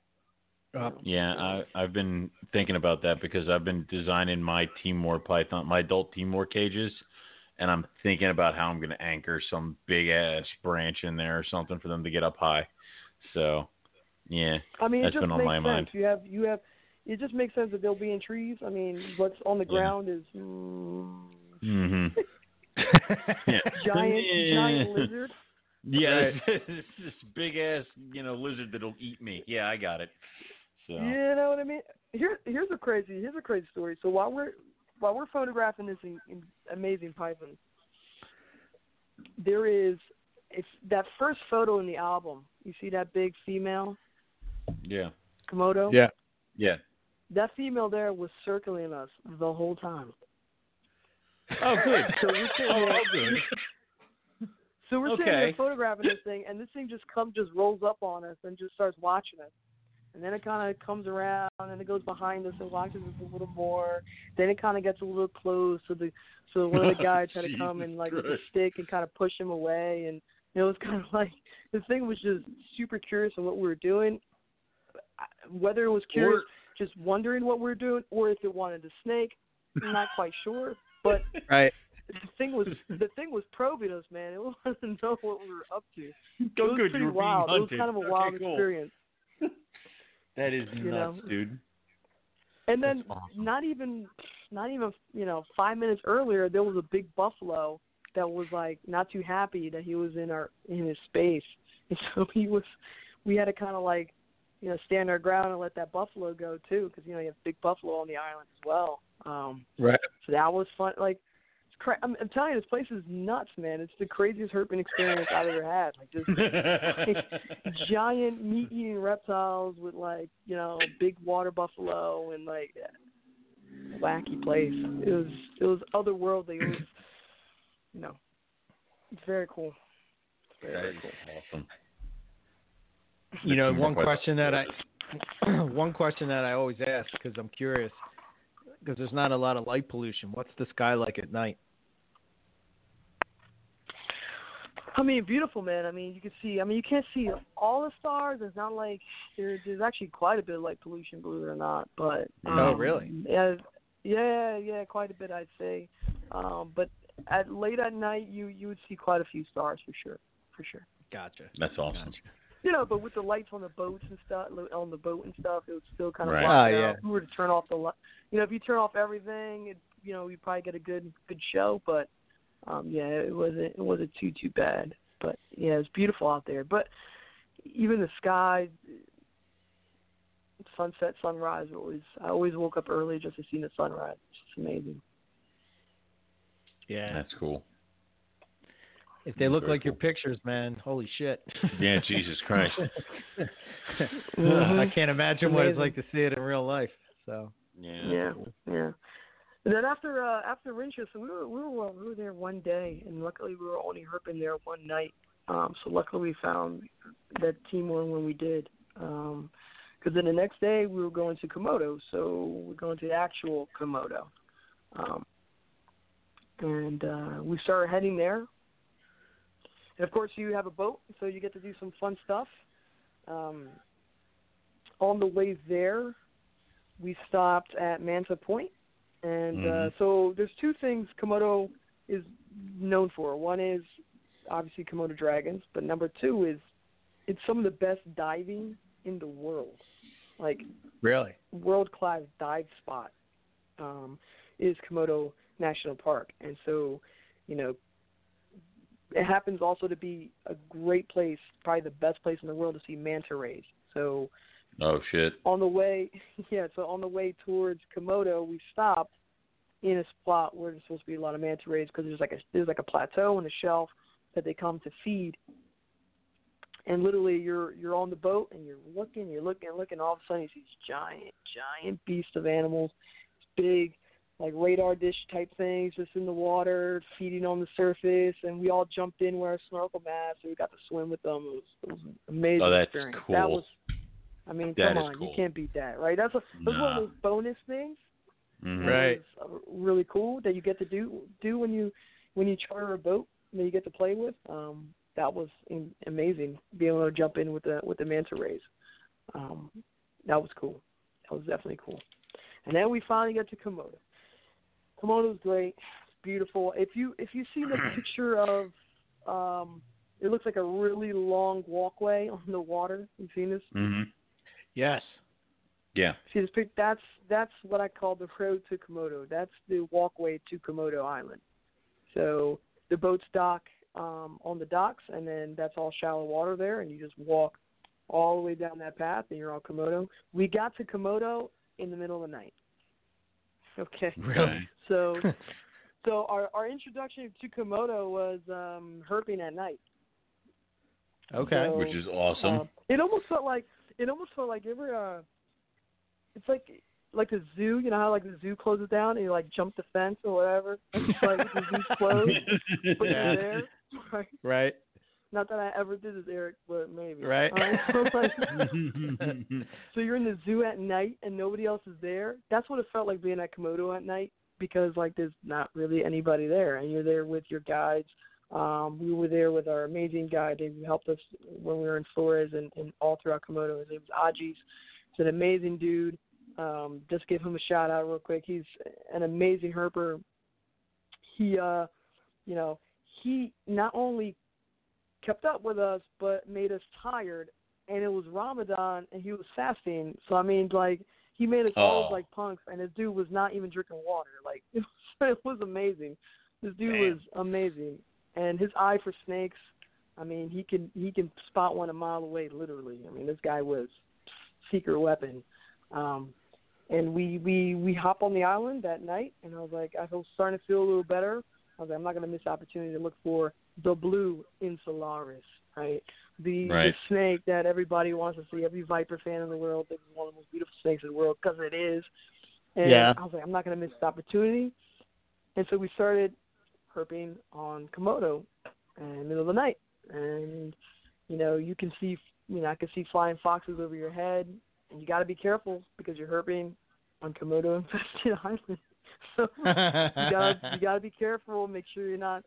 Up. Yeah, I I've been thinking about that because I've been designing my Timor python, my adult Timor cages, and I'm thinking about how I'm going to anchor some big ass branch in there or something for them to get up high. So, yeah, I mean, That's it just been on makes my sense. mind. You have you have. It just makes sense that they'll be in trees. I mean, what's on the Yeah. ground is mm, mhm, yeah, giant Yeah. giant lizard. Yeah, Right. it's, it's this big ass, you know, lizard that'll eat me. Yeah, I got it. So, You know what I mean? Here, here's a crazy, here's a crazy story. So while we're while we're photographing this in, in amazing python, there is it's that first photo in the album. You see that big female yeah, Komodo? yeah. yeah. That female there was circling us the whole time. Oh, good. So we're sitting Oh, there, oh, good. so we're sitting there Okay. photographing this thing, and this thing just comes, just rolls up on us, and just starts watching us. And then it kind of comes around, and it goes behind us and watches us a little more. Then it kind of gets a little close, so the so one of the oh, guys had to come and like with a stick and kind of push him away, and you it was kind of like this thing was just super curious on what we were doing. Whether it was curious, just wondering what we were doing, or if it wanted a snake, I'm not quite sure. But Right. the thing was the thing was probing us, man. It wanted to know what we were up to. Go it was good. pretty you were being wild. It was kind of a Okay, wild cool. experience. That is You nuts, know? dude. And then awesome. not even not even you know five minutes earlier there was a big buffalo that was like not too happy that he was in our in his space, and so he was we had to kind of like you know stand our ground and let that buffalo go too because you know you have big buffalo on the island as well. Um, Right. So that was fun. Like, it's cra- I'm, I'm telling you, this place is nuts, man. It's the craziest herping experience I've ever had. Like, just giant meat-eating reptiles with like, you know, big water buffalo and like wacky place. It was it was otherworldly. It was, you know, it's very cool. It's very, very cool. awesome. You know, one question that I one question that I always ask because I'm curious because there's not a lot of light pollution. What's the sky like at night? I mean, beautiful, man. I mean, you can see. I mean, you can't see all the stars. It's not like there, there's actually quite a bit of light pollution, believe it or not. But Oh, um, really? Yeah, yeah, yeah, quite a bit, I'd say. Um, but at late at night, you you would see quite a few stars for sure, for sure. Gotcha. That's awesome. You know, but with the lights on the boats and stuff, on the boat and stuff, it was still kind of Right. blacked Ah, out. yeah. If we were to turn off the, li- you know, if you turn off everything, it, you know, you'd probably get a good good show. But um, yeah, it wasn't it wasn't too too bad. But yeah, it's beautiful out there. But even the sky, sunset, sunrise, always I always woke up early just to see the sunrise. It's just amazing. Yeah. That's cool. If they look Very like your pictures, man, holy shit. Yeah, Jesus Christ. Mhm. I can't imagine what it's like to see it in real life. So Yeah. Yeah, yeah. And then after uh, after Winchester, we were we were we were there one day, and luckily we were only herping there one night. Um, so luckily we found that Timor when we did. Um 'cause then the next day we were going to Komodo, so we're going to the actual Komodo. Um, and uh, we started heading there. And of course, you have a boat, so you get to do some fun stuff. Um, on the way there, we stopped at Manta Point, and uh, Mhm. so there's two things Komodo is known for. One is obviously Komodo dragons, but number two is it's some of the best diving in the world. Like really, world class dive spot um, is Komodo National Park, and so you know it happens also to be a great place, probably the best place in the world to see manta rays. So Oh shit. on the way, yeah, so on the way towards Komodo, we stopped in a spot where there's supposed to be a lot of manta rays because there's like a there's like a plateau and a shelf, that they come to feed. And literally, you're you're on the boat and you're looking, you're looking, looking. All of a sudden, you see these giant, giant beasts of animals, big, like radar dish type things, just in the water, feeding on the surface. And we all jumped in with our snorkel masks, and we got to swim with them. It was, it was an amazing Oh, that's experience. cool. That was, I mean, That come on, cool. you can't beat that, right? That's a that's one of those bonus things Mhm. Right. is, uh, really cool that you get to do do when you when you charter a boat that you get to play with. Um, that was in, amazing. Being able to jump in with the with the manta rays. Um, that was cool. That was definitely cool. And then we finally get to Komodo. Komodo's great. It's beautiful. If you if you see the picture of um, it looks like a really long walkway on the water. You've seen this? Mhm. Yes. Yeah. See this pic? That's that's what I call the road to Komodo. That's the walkway to Komodo Island. So the boats dock um, on the docks, and then that's all shallow water there, and you just walk all the way down that path, and you're on Komodo. We got to Komodo in the middle of the night. Okay. Really? So so our our introduction to Komodo was um, herping at night. Okay. So, Which is awesome. uh, it almost felt like it almost felt like you ever uh it's like like the zoo, you know how like the zoo closes down and you like jump the fence or whatever. It's like the zoo's closed, but Yeah. you're there. Right. Right. Not that I ever did this, Eric, but maybe. Right. Um, so, like, so you're in the zoo at night and nobody else is there. That's what it felt like being at Komodo at night because like there's not really anybody there and you're there with your guides. Um, we were there with our amazing guide who helped us when we were in Flores and, and all throughout Komodo. His name was Ajis. He's an amazing dude. Um, just give him a shout out real quick. He's an amazing herper. He uh you know, he not only kept up with us but made us tired and it was Ramadan and he was fasting. So I mean like he made us all Oh. look like punks and this dude was not even drinking water. Like it was, it was amazing. This dude Damn. was amazing. And his eye for snakes, I mean, he can he can spot one a mile away literally. I mean, this guy was secret weapon. Um and we we we hop on the island that night and I was like I was starting to feel a little better. I was like, I'm not going to miss the opportunity to look for the blue insularis, right? The, Right. the snake that everybody wants to see. Every viper fan in the world thinks it's one of the most beautiful snakes in the world because it is. And Yeah. I was like, I'm not going to miss this opportunity. And so we started herping on Komodo in the middle of the night. And, you know, you can see, you know, I can see flying foxes over your head. And you got to be careful because you're herping on Komodo infested island. So you gotta you gotta be careful. Make sure you're not,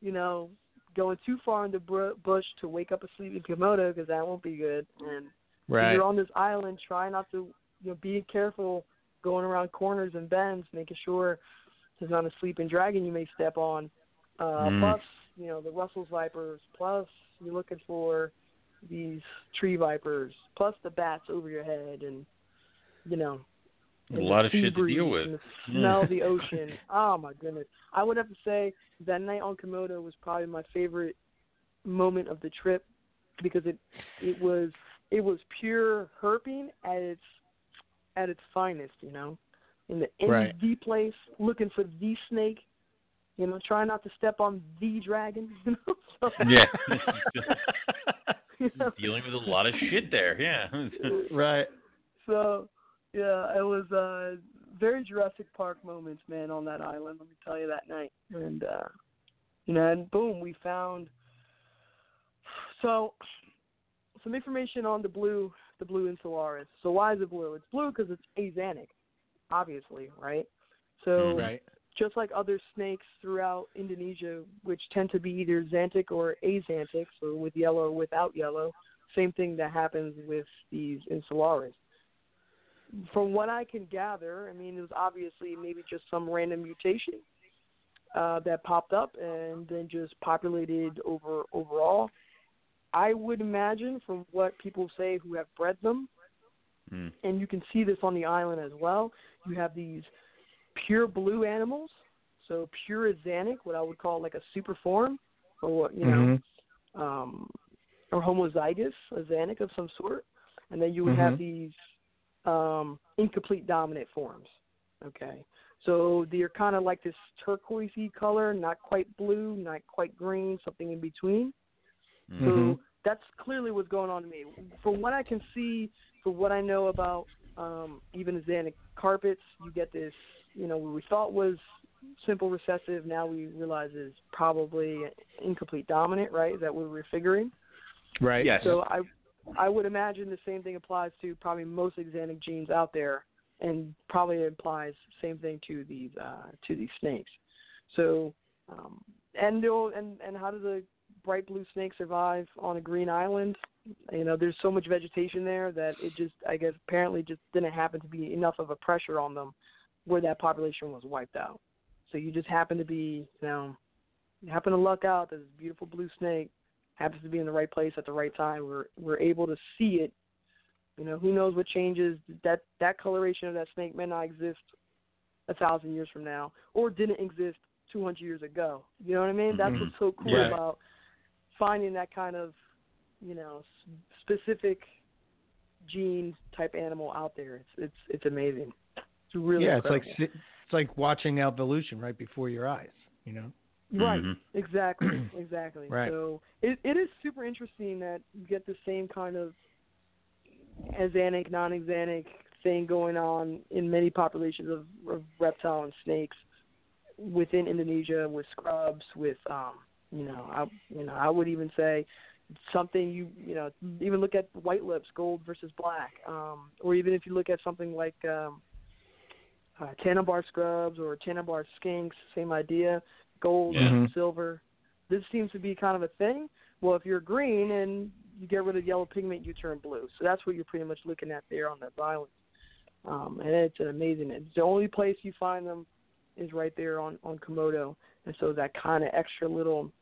you know, going too far in the br- bush to wake up a sleeping komodo because that won't be good. And right. you're on this island, try not to, you know, be careful going around corners and bends, making sure there's not a sleeping dragon you may step on. Uh, Mm. Plus, you know, the Russell's vipers. Plus, you're looking for these tree vipers. Plus, the bats over your head, and you know, A lot of shit to deal with. And the smell the ocean. Oh my goodness! I would have to say that night on Komodo was probably my favorite moment of the trip because it it was it was pure herping at its at its finest. You know, in the in Right. the place looking for the snake. You know, trying not to step on the dragon. You know, so, Yeah. you know, Dealing with a lot of shit there. Yeah. right. So yeah, it was uh very Jurassic Park moments, man, on that island. Let me tell you that night, and uh you know, and boom, we found. So, some information on the blue, the blue insularis. So why is it blue? It's blue because it's axanthic, obviously, right? So Right. just like other snakes throughout Indonesia, which tend to be either xanthic or axanthic, so with yellow or without yellow, same thing that happens with these insularis. From what I can gather, I mean, it was obviously maybe just some random mutation uh, that popped up and then just populated over overall. I would imagine, from what people say who have bred them, Mm. and you can see this on the island as well. You have these pure blue animals, so pure axanthic, what I would call like a super form, or what you know, Mhm. um, or homozygous axanthic of some sort, and then you would have Mhm. these um, incomplete dominant forms. Okay, So they're kind of like this turquoisey color, not quite blue, not quite green, something in between. Mhm. So that's clearly what's going on to me. From what I can see, from what I know about um, even axanthic carpets, you get this, you know, what we thought was simple recessive, now we realize is probably incomplete dominant, right? Is that what we're figuring? Right. Yes. So I I would imagine the same thing applies to probably most axanthic genes out there, and probably applies same thing to these uh, to these snakes. So um, and and and how do the bright blue snakes survive on a green island? You know, there's so much vegetation there that it just I guess apparently just didn't happen to be enough of a pressure on them where that population was wiped out. So you just happen to be you know happen to luck out that this beautiful blue snake happens to be in the right place at the right time. We're we're able to see it. You know, who knows what changes that that coloration of that snake may not exist a thousand years from now, or didn't exist 200 years ago. You know what I mean? That's Mhm. what's so cool Yeah. about finding that kind of, you know, specific gene type animal out there. It's it's it's amazing. It's really yeah, it's like incredible. it's like watching evolution right before your eyes. You know. Right. Mhm. Exactly. Exactly. Right. So it it is super interesting that you get the same kind of axanthic, non-axanthic thing going on in many populations of, of reptile and snakes within Indonesia with scrubs, with um, you know, I you know, I would even say something you you know, even look at white lips, gold versus black, um, or even if you look at something like um, uh, Tanimbar scrubs or Tanimbar skinks, same idea, gold, Yeah. Mhm. silver. This seems to be kind of a thing. Well, if you're green and you get rid of yellow pigment, you turn blue. So that's what you're pretty much looking at there on that island. Um, and it's an amazing. It's the only place you find them is right there on on Komodo, and so that kind of extra little,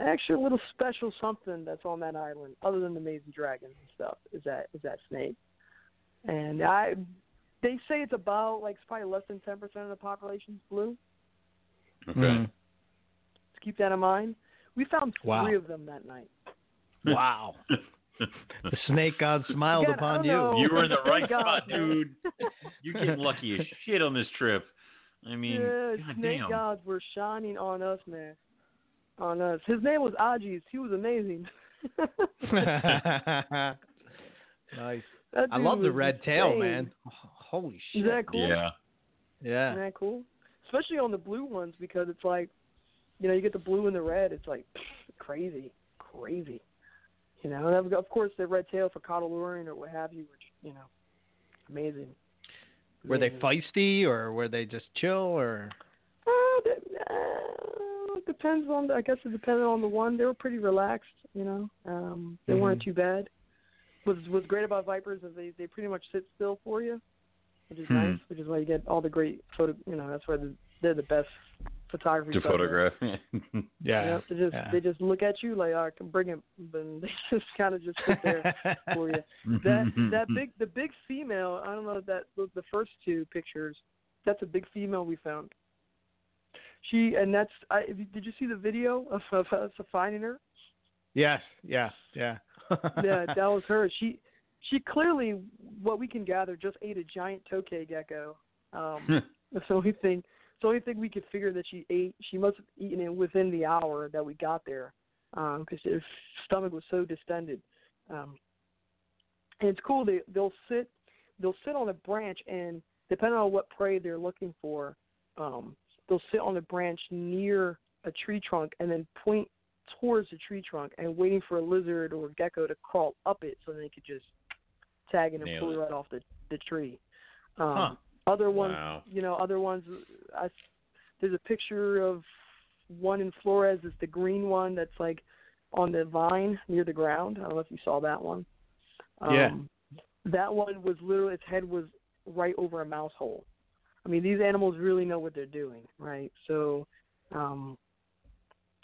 extra little special something that's on that island, other than the amazing dragons and stuff, is that is that snake. And I, they say it's about like it's probably less than ten percent of the population's blue. Okay. Hmm. Let's keep that in mind. We found Wow. three of them that night. Wow. The snake god smiled Again, upon you. know. You were in the right God, spot, dude. You getting lucky as shit on this trip. I mean, yeah, God snake damn. gods were shining on us, man. On us. His name was Ajis. He was amazing. nice. I love the was red tail, insane. man. Oh, Holy shit. Is that cool? Yeah. Yeah. Isn't that cool? Especially on the blue ones because it's like, you know, you get the blue and the red. It's like crazy, crazy. You know, and of- course the red tail for caudal luring or what have you, which you know, amazing. Were they feisty or were they just chill or? Uh, uh, it depends on. The, I guess it depended on the one. They were pretty relaxed. You know, um, they weren't Mhm. too bad. What's What's great about vipers is they they pretty much sit still for you, which is Hmm. nice. Which is why you get all the great photo. You know, that's why the, they're the best photography. To photograph. Yeah, they just yeah. they just look at you like I can bring it, and they just kind of just sit there for you. That that big the big female. I don't know if that the the first two pictures. That's a big female we found. She and that's. I did you see the video of of us finding her? Yes. Yeah. Yeah. Yeah, that was her. She she clearly, what we can gather, just ate a giant tokay gecko. Um, that's the only thing. It's the only thing we could figure that she ate. She must have eaten it within the hour that we got there, because her stomach was so distended. Um, and it's cool. They they'll sit they'll sit on a branch, and depending on what prey they're looking for, um, they'll sit on a branch near a tree trunk and then point towards the tree trunk and waiting for a lizard or gecko to crawl up it so they could just tag it and Nail pull it it. right off the the tree. Um, Huh. Other ones, Wow. you know, other ones. I, there's a picture of one in Flores. It's the green one that's like on the vine near the ground. I don't know if you saw that one. Yeah. Um, That one was literally its head was right over a mouse hole. I mean, these animals really know what they're doing, right? So, um,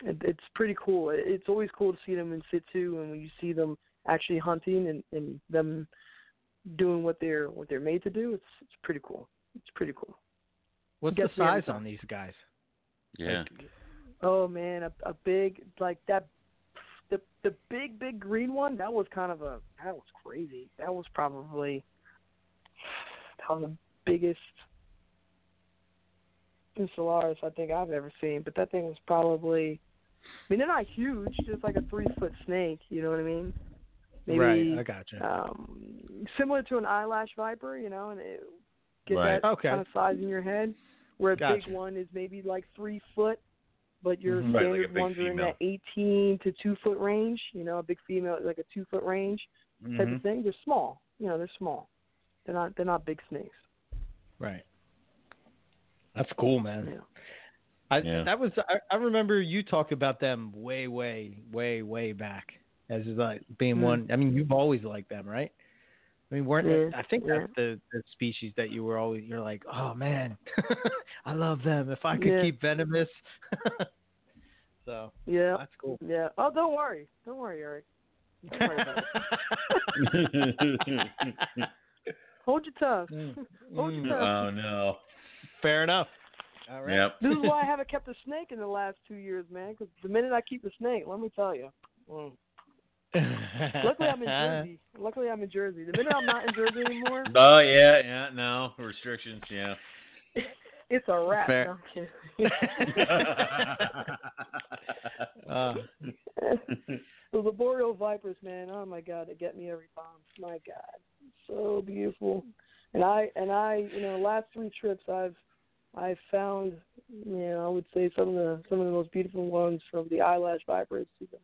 it, it's pretty cool. It, it's always cool to see them in situ, and when you see them actually hunting and, and them doing what they're what they're made to do, it's it's pretty cool. It's pretty cool. What's Guess the size on these guys? Yeah. Oh man, a a big like that. The the big big green one that was kind of a that was crazy. That was probably that was the biggest insularis I think I've ever seen, but that thing was probably. I mean, they're not huge, just like a three foot snake. You know what I mean? Maybe right, I gotcha. um, similar to an eyelash viper, you know, and it, get Right. that Okay. kind of size in your head. Where a Gotcha. big one is maybe like three foot, but your Mhm. Right, like a standard big ones are in that 18 to two foot range. You know, a big female like a two foot range type Mhm. of thing. They're small. You know, they're small. They're not. They're not big snakes. Right. That's cool, man. Yeah. I Yeah. that was I, I remember you talked about them way, way, way, way back as is like being Hmm. one. I mean, you've always liked them, right? I mean, weren't Yeah, I think yeah. that's the the species that you were always you're like, oh man, I love them. If I could Yeah. keep venomous, so Yeah. that's cool. Yeah. Oh, don't worry. Don't worry, Eric. Don't worry about it. Hold your tongue. Hold your Mm. tongue. oh no. Fair enough. All right. Yep. This is why I haven't kept a snake in the last two years, man. Because the minute I keep a snake, let me tell you. Mm. Luckily, I'm in Jersey. Luckily, I'm in Jersey. The minute I'm not in Jersey anymore, Oh yeah, yeah, no restrictions. Yeah. it's a wrap. Fair. No, I'm kidding. Uh, the boreal vipers, man. Oh my God, they get me every time. My God, so beautiful. And I and I, you know, last three trips I've I've found, you know, I would say some of the some of the most beautiful ones from the eyelash vipers to the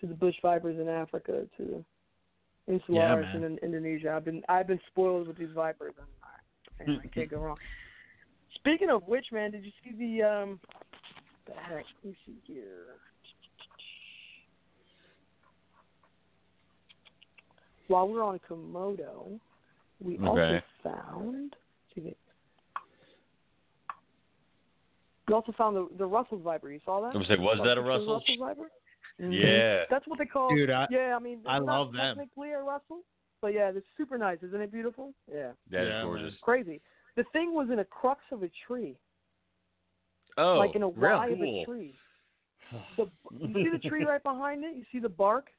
to the bush vipers in Africa to the insularis man. in Indonesia. I've been I've been spoiled with these vipers, and I, I can't go wrong. Speaking of which, man, did you see the um? The heck, let me see here. While we're on Komodo, we also found. We also found the the Russell's viper. You saw that? I was was that a Russell's? Russell's viper? Mhm. Yeah. That's what they call. Dude, I- yeah, I mean, I it's not love them. Technically a Russell, but yeah, it's super nice. Isn't it beautiful? Yeah, That is Yeah, gorgeous. crazy. The thing was in a crux of a tree, Oh, like in a real Y of cool. a tree. The, you see the tree right behind it? You see the bark?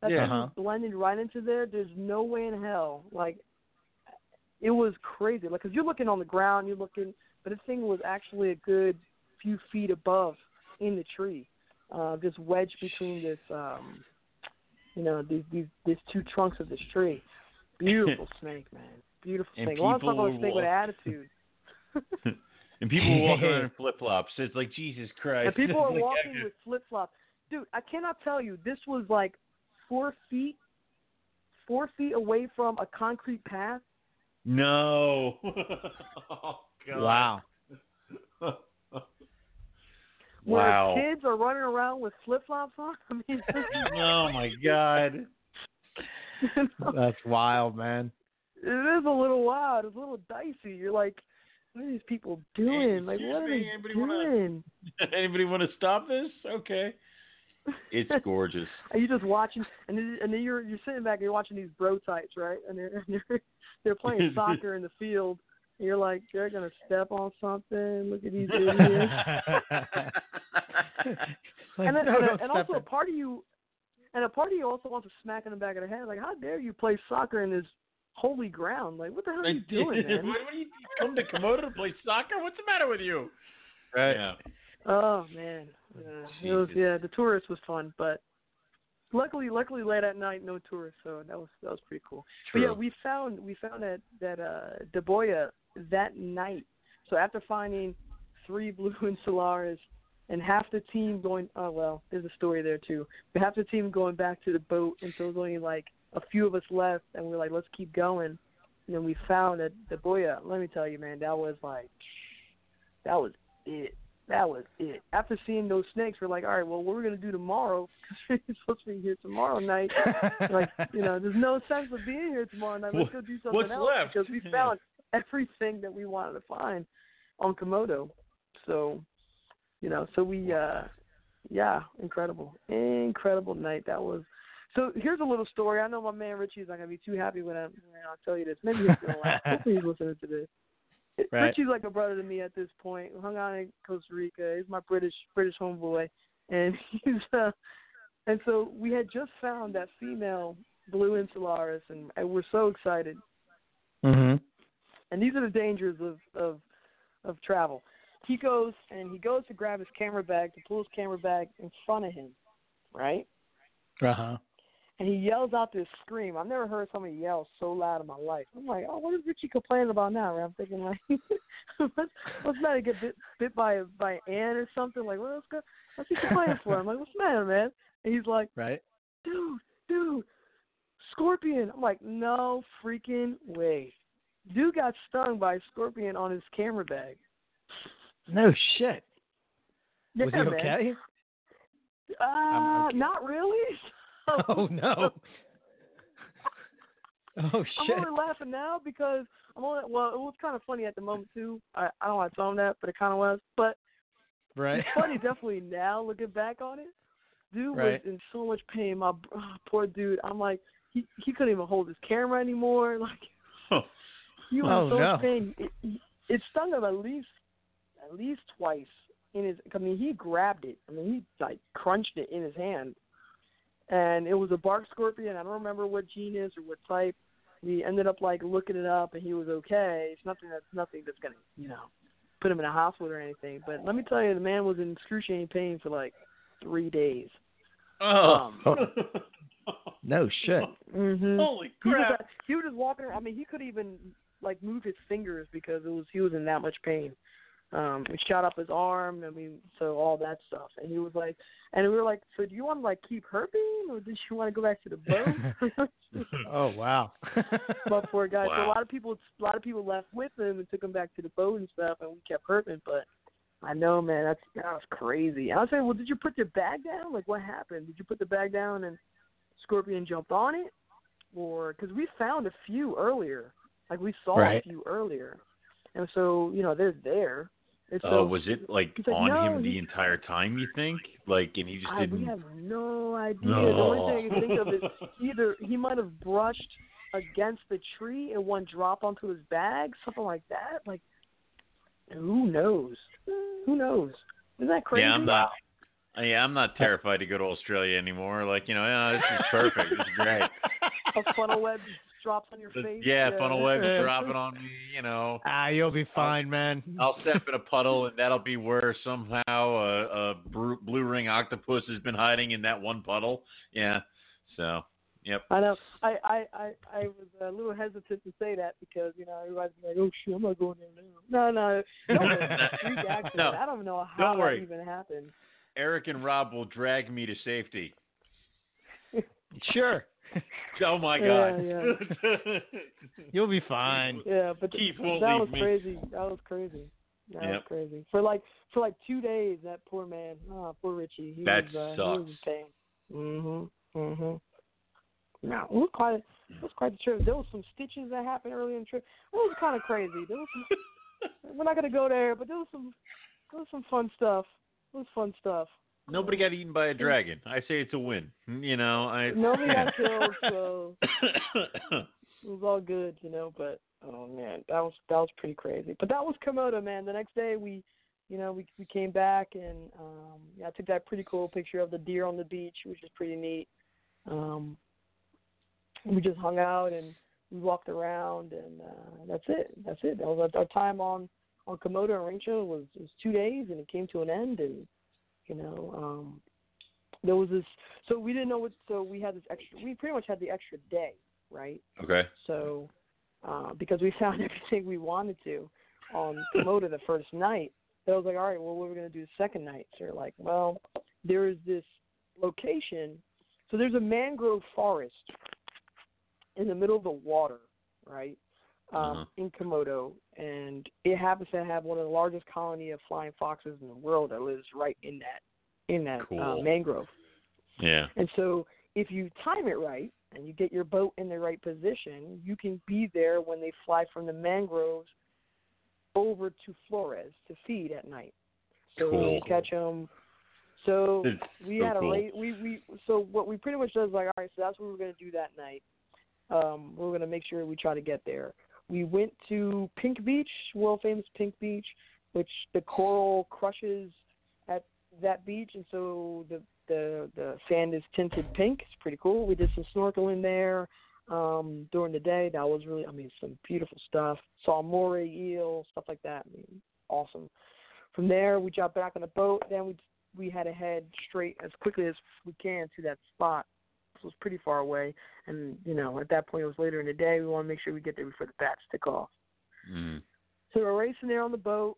That Yeah. Uh-huh. blended right into there. There's no way in hell. Like, it was crazy. Like, cause you're looking on the ground, you're looking, but this thing was actually a good few feet above in the tree, uh, just wedged between this, um, you know, these these these two trunks of this tree. Beautiful snake, man. Beautiful And snake. I want talk people about a snake with walk- attitude. And people were walking around in flip flops. It's like Jesus Christ. And people are Like, walking after- with flip flops. Dude, I cannot tell you. This was like four feet, four feet away from a concrete path. No. oh, God. Wow. Where kids are running around with flip flops on. I mean, Oh my God. That's wild, man. it is a little wild. It's a little dicey. You're like, what are these people doing? Like, what are they anybody wanna- doing? Anybody want to stop this? Okay. It's gorgeous. Are you just watching? And then, and then you're you're sitting back and you're watching these bro types, right? And they're and they're, they're playing soccer in the field. And you're like, they're gonna step on something. Look at these idiots. Like, and then, no, and, don't and also a in. part of you, and a part of you also wants to smack in the back of the head, like, how dare you play soccer in this holy ground? Like, what the hell are you doing, what, man? what do you come to Komodo to play soccer? What's the matter with you? Right. Yeah. Oh man, yeah, it was Jesus. yeah. The tourist was fun, but luckily, luckily late at night, no tourists, so that was that was pretty cool. But yeah, we found we found that that uh Daboia that night. So after finding three blue insularis and half the team going oh well, there's a story there too. But half the team going back to the boat and so there's only like a few of us left and we're like, Let's keep going and then we found that Daboia, uh, let me tell you man, that was like that was it. That was it. After seeing those snakes, we're like, all right, well, what we're gonna do tomorrow? Because we're supposed to be here tomorrow night like you know, there's no sense of being here tomorrow night. Let's go do something What's else left? because we found everything that we wanted to find on Komodo. So, you know, so we, uh yeah, incredible, incredible night that was. So here's a little story. I know my man Richie's not gonna be too happy when I when I tell you this. Maybe he's gonna laugh. Hopefully he's listening to this. Right. Richie's like a brother to me at this point. Hung out in Costa Rica. He's my British British homeboy, and he's uh, and so we had just found that female blue insularis, and, and we're so excited. Mhm. And these are the dangers of of of travel. He goes and he goes to grab his camera bag to pull his camera bag in front of him, right? Uh huh. And he yells out this scream. I've never heard somebody yell so loud in my life. I'm like, oh, what is Richie complaining about now? Right? I'm thinking like, what's what's matter? Get bit bit by a by an ant or something? Like, what's go? What's he complaining for? I'm like, what's the matter, man? And he's like, Right. dude, dude, scorpion. I'm like, no freaking way. Dude got stung by a scorpion on his camera bag. No shit. Was Yeah, he man. okay? Uh, okay. not really. Oh no. Oh shit. I'm only laughing now because I'm only well, it was kind of funny at the moment too. I I don't want to tell him that, but it kind of was. But Right. it's funny definitely now looking back on it. Dude Right. was in so much pain. My oh, poor dude. I'm like he he couldn't even hold his camera anymore. Like he was Oh, in so no. much pain. It, it stung him at least at least twice in his. I mean, he grabbed it. I mean, he like crunched it in his hand, and it was a bark scorpion. I don't remember what genus or what type. We ended up like looking it up, and he was okay. It's nothing that's nothing that's gonna you know put him in a hospital or anything. But let me tell you, the man was in excruciating pain for like three days. Oh. No shit. Mm-hmm. Holy He was, crap. uh, he was just walking around. I mean, he could even like move his fingers because it was he was in that much pain. Um, it shot up his arm. I mean, so all that stuff. And he was like, and we were like, so do you want to like keep herping or did you want to go back to the boat? Oh wow. but poor guy. So a lot of people, a lot of people left with him and took him back to the boat and stuff, and we kept herping. But I know, man, that's that was crazy. And I was saying, well, did you put your bag down? Like, what happened? Did you put the bag down and Scorpion jumped on it, or because we found a few earlier, like we saw Right. a few earlier, and so you know they're there. And so was it like on "No, him the he- entire time? You think? Like, and he just I, didn't. we have no idea. No. The only thing I can think of is either he might have brushed against the tree and one drop onto his bag, something like that. Like, who knows? Who knows? Isn't that crazy? Yeah, I'm not. uh, Yeah, I'm not terrified to go to Australia anymore. Like, you know, yeah, this is perfect. this is great. A funnel web drops on your The- face. yeah, funnel webs Yeah. dropping on me. You know, ah, you'll be fine, man. I'll step in a puddle, and that'll be where somehow a, a bru- blue ring octopus has been hiding in that one puddle. Yeah. So, yep. I know. I, I, I, I was a little hesitant to say that because you know everybody's like, "Oh shit, I'm not going there now." No, no, no. it's a freak accident. No. I don't know how Don't worry. that even happened. Eric and Rob will drag me to safety. Sure. Oh my Yeah, God. You'll be fine. Yeah, but Keith that won't was leave me. crazy. That was crazy. That was crazy. For like for like two days, that poor man. Oh, poor Richie. He That was, uh, He sucks. was in pain. Mhm. Mhm. No, it was quite. It was quite the trip. There was some stitches that happened early in the trip. It was kind of crazy. There was some. we're not gonna go there, but there was some. There was some fun stuff. It was fun stuff. Nobody got eaten by a dragon. I say it's a win. You know, I. Nobody got killed, so it was all good, you know. But oh man, that was that was pretty crazy. But that was Komodo, man. The next day we, you know, we we came back and um yeah, I took that pretty cool picture of the deer on the beach, which is pretty neat. Um, we just hung out and we walked around and uh, that's it. That's it. That was our, our time on on Komodo and Rinca was was two days and it came to an end and you know um there was this so we didn't know what so we had this extra we pretty much had the extra day right? Okay. so uh because we found everything we wanted to on Komodo the first night so I was like all right well what are we going to do the second night? So we're like well there is this location so there's a mangrove forest in the middle of the water right um Uh-huh. in Komodo and it happens to have one of the largest colony of flying foxes in the world that lives right in that in that uh, mangrove Yeah. and so if you time it right and you get your boat in the right position, you can be there when they fly from the mangroves over to Flores to feed at night. So Cool. you catch them. So It's we so had a cool. late. We we so what we pretty much does like all right. So that's what we're gonna do that night. Um, we're gonna make sure we try to get there. We went to Pink Beach, world famous Pink Beach, which the coral crushes at that beach, and so the the the sand is tinted pink. It's pretty cool. We did some snorkeling there um, during the day. That was really, I mean, some beautiful stuff. Saw moray eel, stuff like that. I mean, awesome. from there, we jumped back on the boat. Then we we had to head straight as quickly as we can to that spot. Was pretty far away, and you know at that point it was later in the day. We want to make sure we get there before the bats tick off. Mm. So we're racing there on the boat,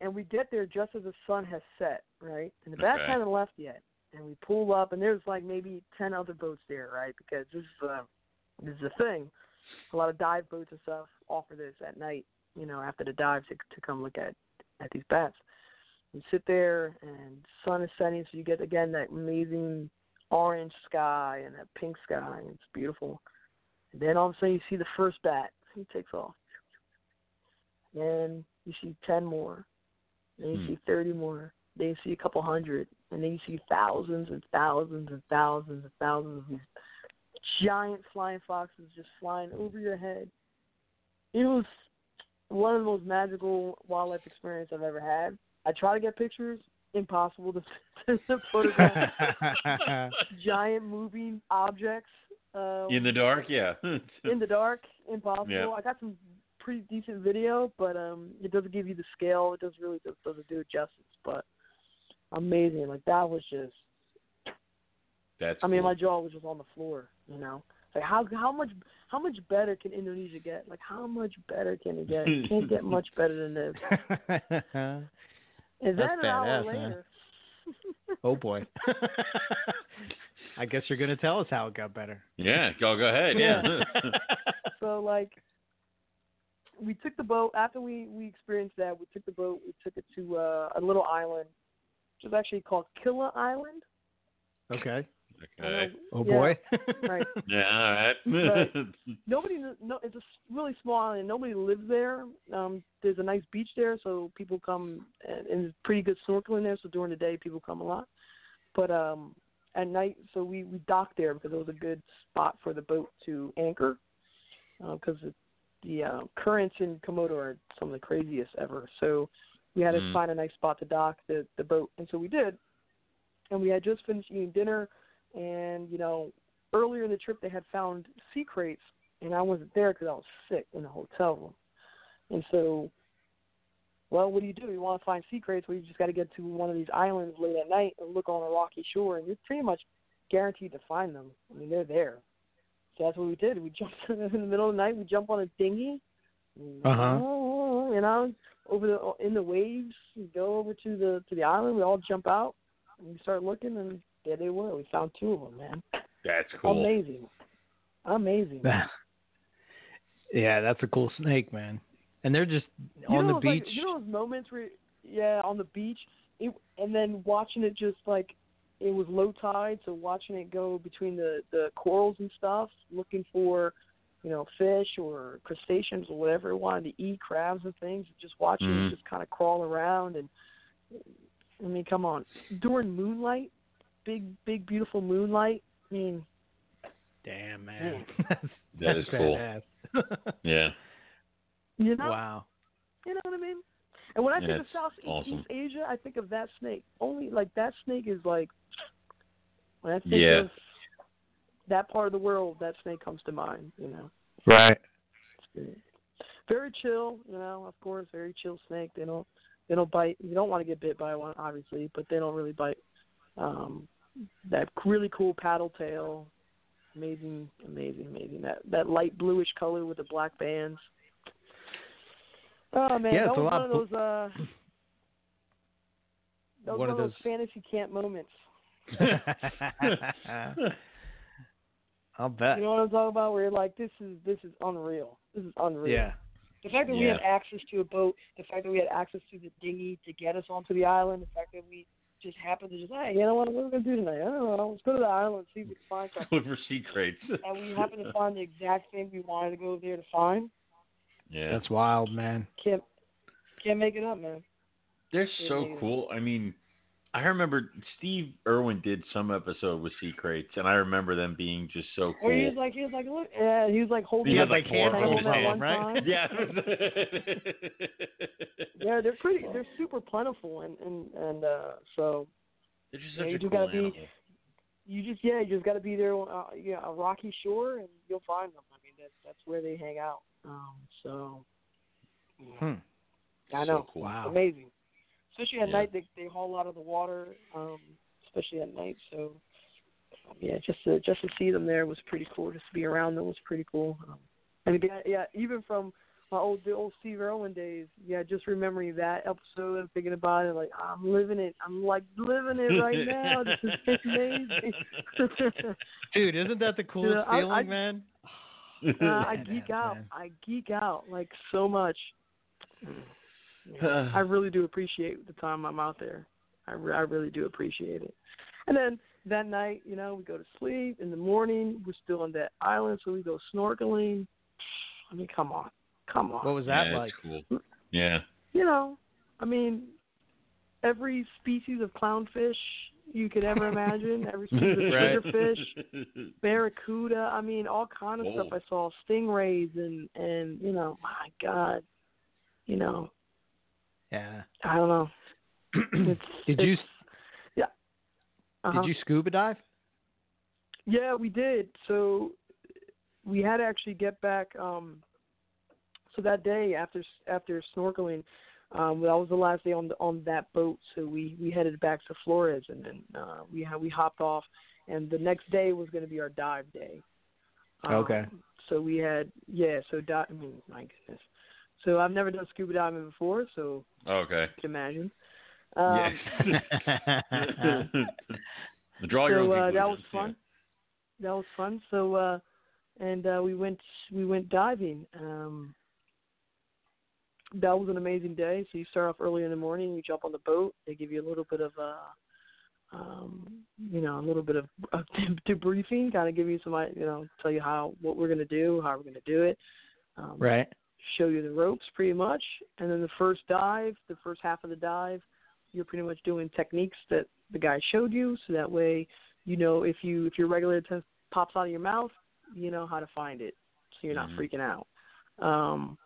and we get there just as the sun has set, right? And the bats Okay. haven't left yet. And we pull up, and there's like maybe ten other boats there, right? Because this is uh, this is a thing. A lot of dive boats and stuff offer this at night, you know, after the dive to to come look at at these bats. We sit there, and sun is setting, so you get again that amazing orange sky and that pink sky. And it's beautiful. And then all of a sudden, you see the first bat. He takes off. Then you see ten more. Then you Hmm. see thirty more. Then you see a couple hundred, and then you see thousands and thousands and thousands and thousands of these giant flying foxes just flying over your head. It was one of the most magical wildlife experience I've ever had. I try to get pictures, impossible to, to photograph giant moving objects. Uh, In the dark, yeah. in the dark, impossible. Yeah. I got some pretty decent video, but um, it doesn't give you the scale. It doesn't really does- doesn't do it justice. But amazing, like that was just. That's. I mean, my jaw was just on the floor. You know, like how how much how much better can Indonesia get? Like how much better can it get? It can't get much better than this. And then That's an hour badass, man. later. oh boy. I guess you're gonna tell us how it got better. Yeah, go go ahead. Yeah. so like we took the boat after we we experienced that we took the boat we took it to uh, a little island which is actually called killa island Okay. Okay. Oh Yeah. boy. right Yeah. All right. nobody no it's a s- really small island nobody lives there um there's a nice beach there so people come and, and there's pretty good snorkeling there so during the day people come a lot but um at night so we we docked there because it was a good spot for the boat to anchor because the, the uh, currents in Komodo are some of the craziest ever so we had to Mm. find a nice spot to dock the the boat and so we did and we had just finished eating dinner and you know earlier in the trip they had found sea kraits and I wasn't there because I was sick in the hotel room. And so, well, what do you do? You want to find sea kraits? Well, you just got to get to one of these islands late at night and look on a rocky shore, and you're pretty much guaranteed to find them. I mean, they're there. So that's what we did. We jumped in the middle of the night. We jump on a dinghy. Uh-huh. You know, over the in the waves. We go over to the to the island. We all jump out and we start looking, and there they were. We found two of them, man. That's cool. Amazing. Amazing. yeah, that's a cool snake, man. And they're just You on know the those, like, beach. you know those moments where, yeah, on the beach, it, and then watching it just like it was low tide, so watching it go between the the corals and stuff, looking for, you know, fish or crustaceans or whatever it wanted to eat, crabs and things. Just watching Mhm. it just kind of crawl around and. I mean, come on. During moonlight, big, big, beautiful moonlight. I mean, Damn, man. That That's cool. badass. Yeah. you know, wow. You know what I mean? And when I Yeah, think of it's South awesome. East Asia, I think of that snake. Only like that snake is like when I think Yeah. of that part of the world, that snake comes to mind. You know, Right. very chill. You know, of course, very chill snake. They don't they don't bite. You don't want to get bit by one, obviously, but they don't really bite. Um, that really cool paddle tail, amazing, amazing, amazing. That that light bluish color with the black bands. Oh man, Yeah, that was one of those. Uh, that was One one, of those those- fantasy camp moments. I'll bet. You know what I'm talking about? Where you're like, this is this is unreal. This is unreal. Yeah. The fact that we had access to a boat, the fact that we had access to the dinghy to get us onto the island, the fact that we just happened to just, hey, you know what, what are we gonna do tonight? I don't know. Let's go to the island, and see if we can find something. Look for sea kraits. and we happened to find the exact thing we wanted to go there to find. Yeah. That's wild, man. Can't can't make it up, man. They're so cool. I mean, I remember Steve Irwin did some episode with sea kraits, and I remember them being just so cool. Or he was like, he was like, look, yeah, he was like holding He up had like a four tank of them at in his one hand, time. Yeah. Yeah, they're pretty. They're super plentiful, and and and uh, so They're just Yeah, you a do cool gotta be- you just yeah, you just got to be there, uh, yeah, a rocky shore, and you'll find them. I mean, that's that's where they hang out. Um, so Hmm. I So know. cool. Wow. Amazing. Especially at Yeah. night, they they haul out of the water, um, especially at night. So, um, yeah, just to just to see them there was pretty cool. Just to be around them was pretty cool. Um, and again, yeah, even from my old the old Steve Irwin days, yeah, just remembering that episode and thinking about it, like I'm living it. I'm like living it right now. This is amazing. Dude, isn't that the coolest Yeah, I- feeling, I- man? Uh, I geek out. man. I geek out like so much. Yeah, I really do appreciate the time I'm out there. I, re- I really do appreciate it. And then that night, you know, we go to sleep. In the morning, we're still on that island, so we go snorkeling. I mean, come on, come on. What was that yeah, like? cool. Yeah. You know, I mean, every species of clownfish you could ever imagine, every species of Right. triggerfish, barracuda. I mean, all kind of Whoa. stuff. I saw stingrays and and you know, my God, you know, Yeah. I don't know. It's, Did you Yeah. uh-huh. did you scuba dive? Yeah, we did. So we had to actually get back. Um, so that day after after snorkeling, um, that was the last day on the, on that boat. So we we headed back to Flores, and then uh, we we hopped off, and the next day was going to be our dive day. Um, Okay. So we had yeah. So di- I mean, my goodness. So I've never done scuba diving before, so Okay. you can imagine. Um, yeah. Draw your so own uh, that was conclusions, yeah. fun. That was fun. So uh and uh we went we went diving. Um that was an amazing day. So you start off early in the morning, you jump on the boat, they give you a little bit of uh um you know, a little bit of, of debriefing, kind of give you some you know, tell you how what we're going to do, how we're going to do it. Um right. Show you the ropes pretty much. And then the first dive, the first half of the dive, you're pretty much doing techniques that the guy showed you. So that way, you know, if you if your regulator test pops out of your mouth, you know how to find it, so you're not Mhm. freaking out. Um,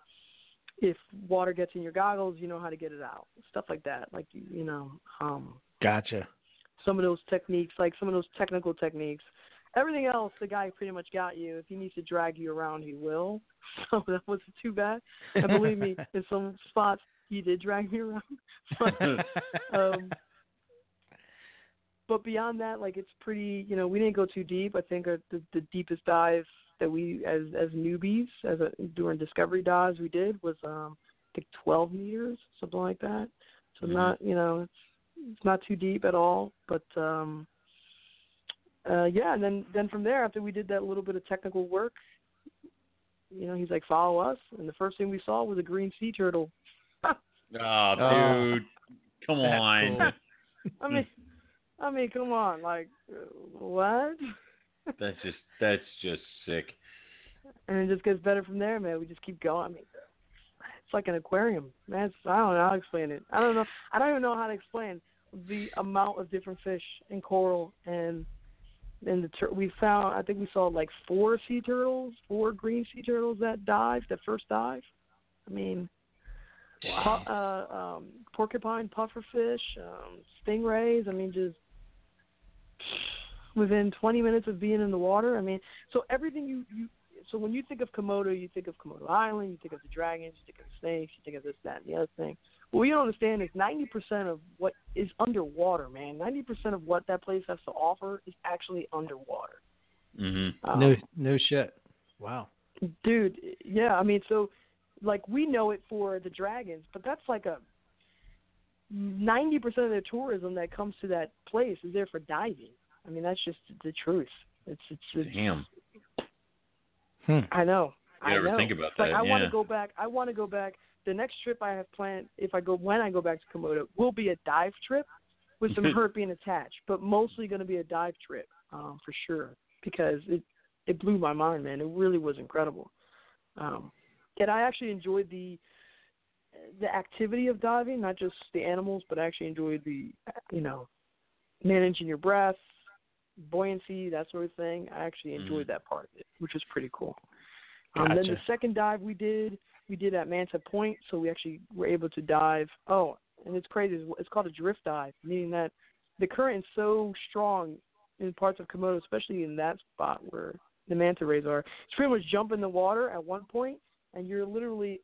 if water gets in your goggles, you know how to get it out. Stuff like that. Like you, you know, um, Gotcha. some of those techniques, like some of those technical techniques. Everything else, the guy pretty much got you. If he needs to drag you around, he will. So that wasn't too bad. And believe me, in some spots, he did drag me around. But, um, but beyond that, like it's pretty. You know, we didn't go too deep. I think the the deepest dive that we, as as newbies, as a, during discovery dives, we did was um, I think 12 meters, something like that. So Mhm. not, you know, it's it's not too deep at all. But um, uh, yeah, and then then from there, after we did that little bit of technical work, you know, he's like, follow us, and the first thing we saw was a green sea turtle. Oh, Oh. dude. Come on. cool. I mean, I mean, come on, like what? That's just that's just sick. and it just gets better from there, man. We just keep going. I mean, it's like an aquarium, man. It's, I don't know how to explain it. I don't know. I don't even know how to explain the amount of different fish and coral and and the tur- we found. I think we saw like four sea turtles, four green sea turtles that dived, that first dive. I mean, pu- uh, um, porcupine, pufferfish, um, stingrays. I mean, just within 20 minutes of being in the water. I mean, so everything you you so when you think of Komodo, you think of Komodo Island, you think of the dragons, you think of the snakes, you think of this, that, and the other thing. What we don't understand is 90% of what is underwater, man. 90% of what that place has to offer is actually underwater. Mhm. Um, no no shit. Wow. dude yeah i mean so like we know it for the dragons but that's like a 90% of the tourism that comes to that place is there for diving i mean that's just the truth it's it's, it's Damn. Hmm. i know. You i ever know. think about It's like that, i want to go back i want to go back. The next trip i have planned if i go when i go back to komodo will be a dive trip with some herping attached but mostly going to be a dive trip um for sure because it it blew my mind man. It really was incredible. Um, and I actually enjoyed the the activity of diving, not just the animals, but I actually enjoyed the you know managing your breath, buoyancy, that sort of thing. I actually enjoyed that part of it, which was pretty cool. Um, Then the second dive we did, we did at Manta Point, so we actually were able to dive. Oh, and it's crazy. It's- It's called a drift dive, meaning that the current is so strong in parts of Komodo, especially in that spot where the manta rays are. It's pretty much jump in the water at one point, and you're literally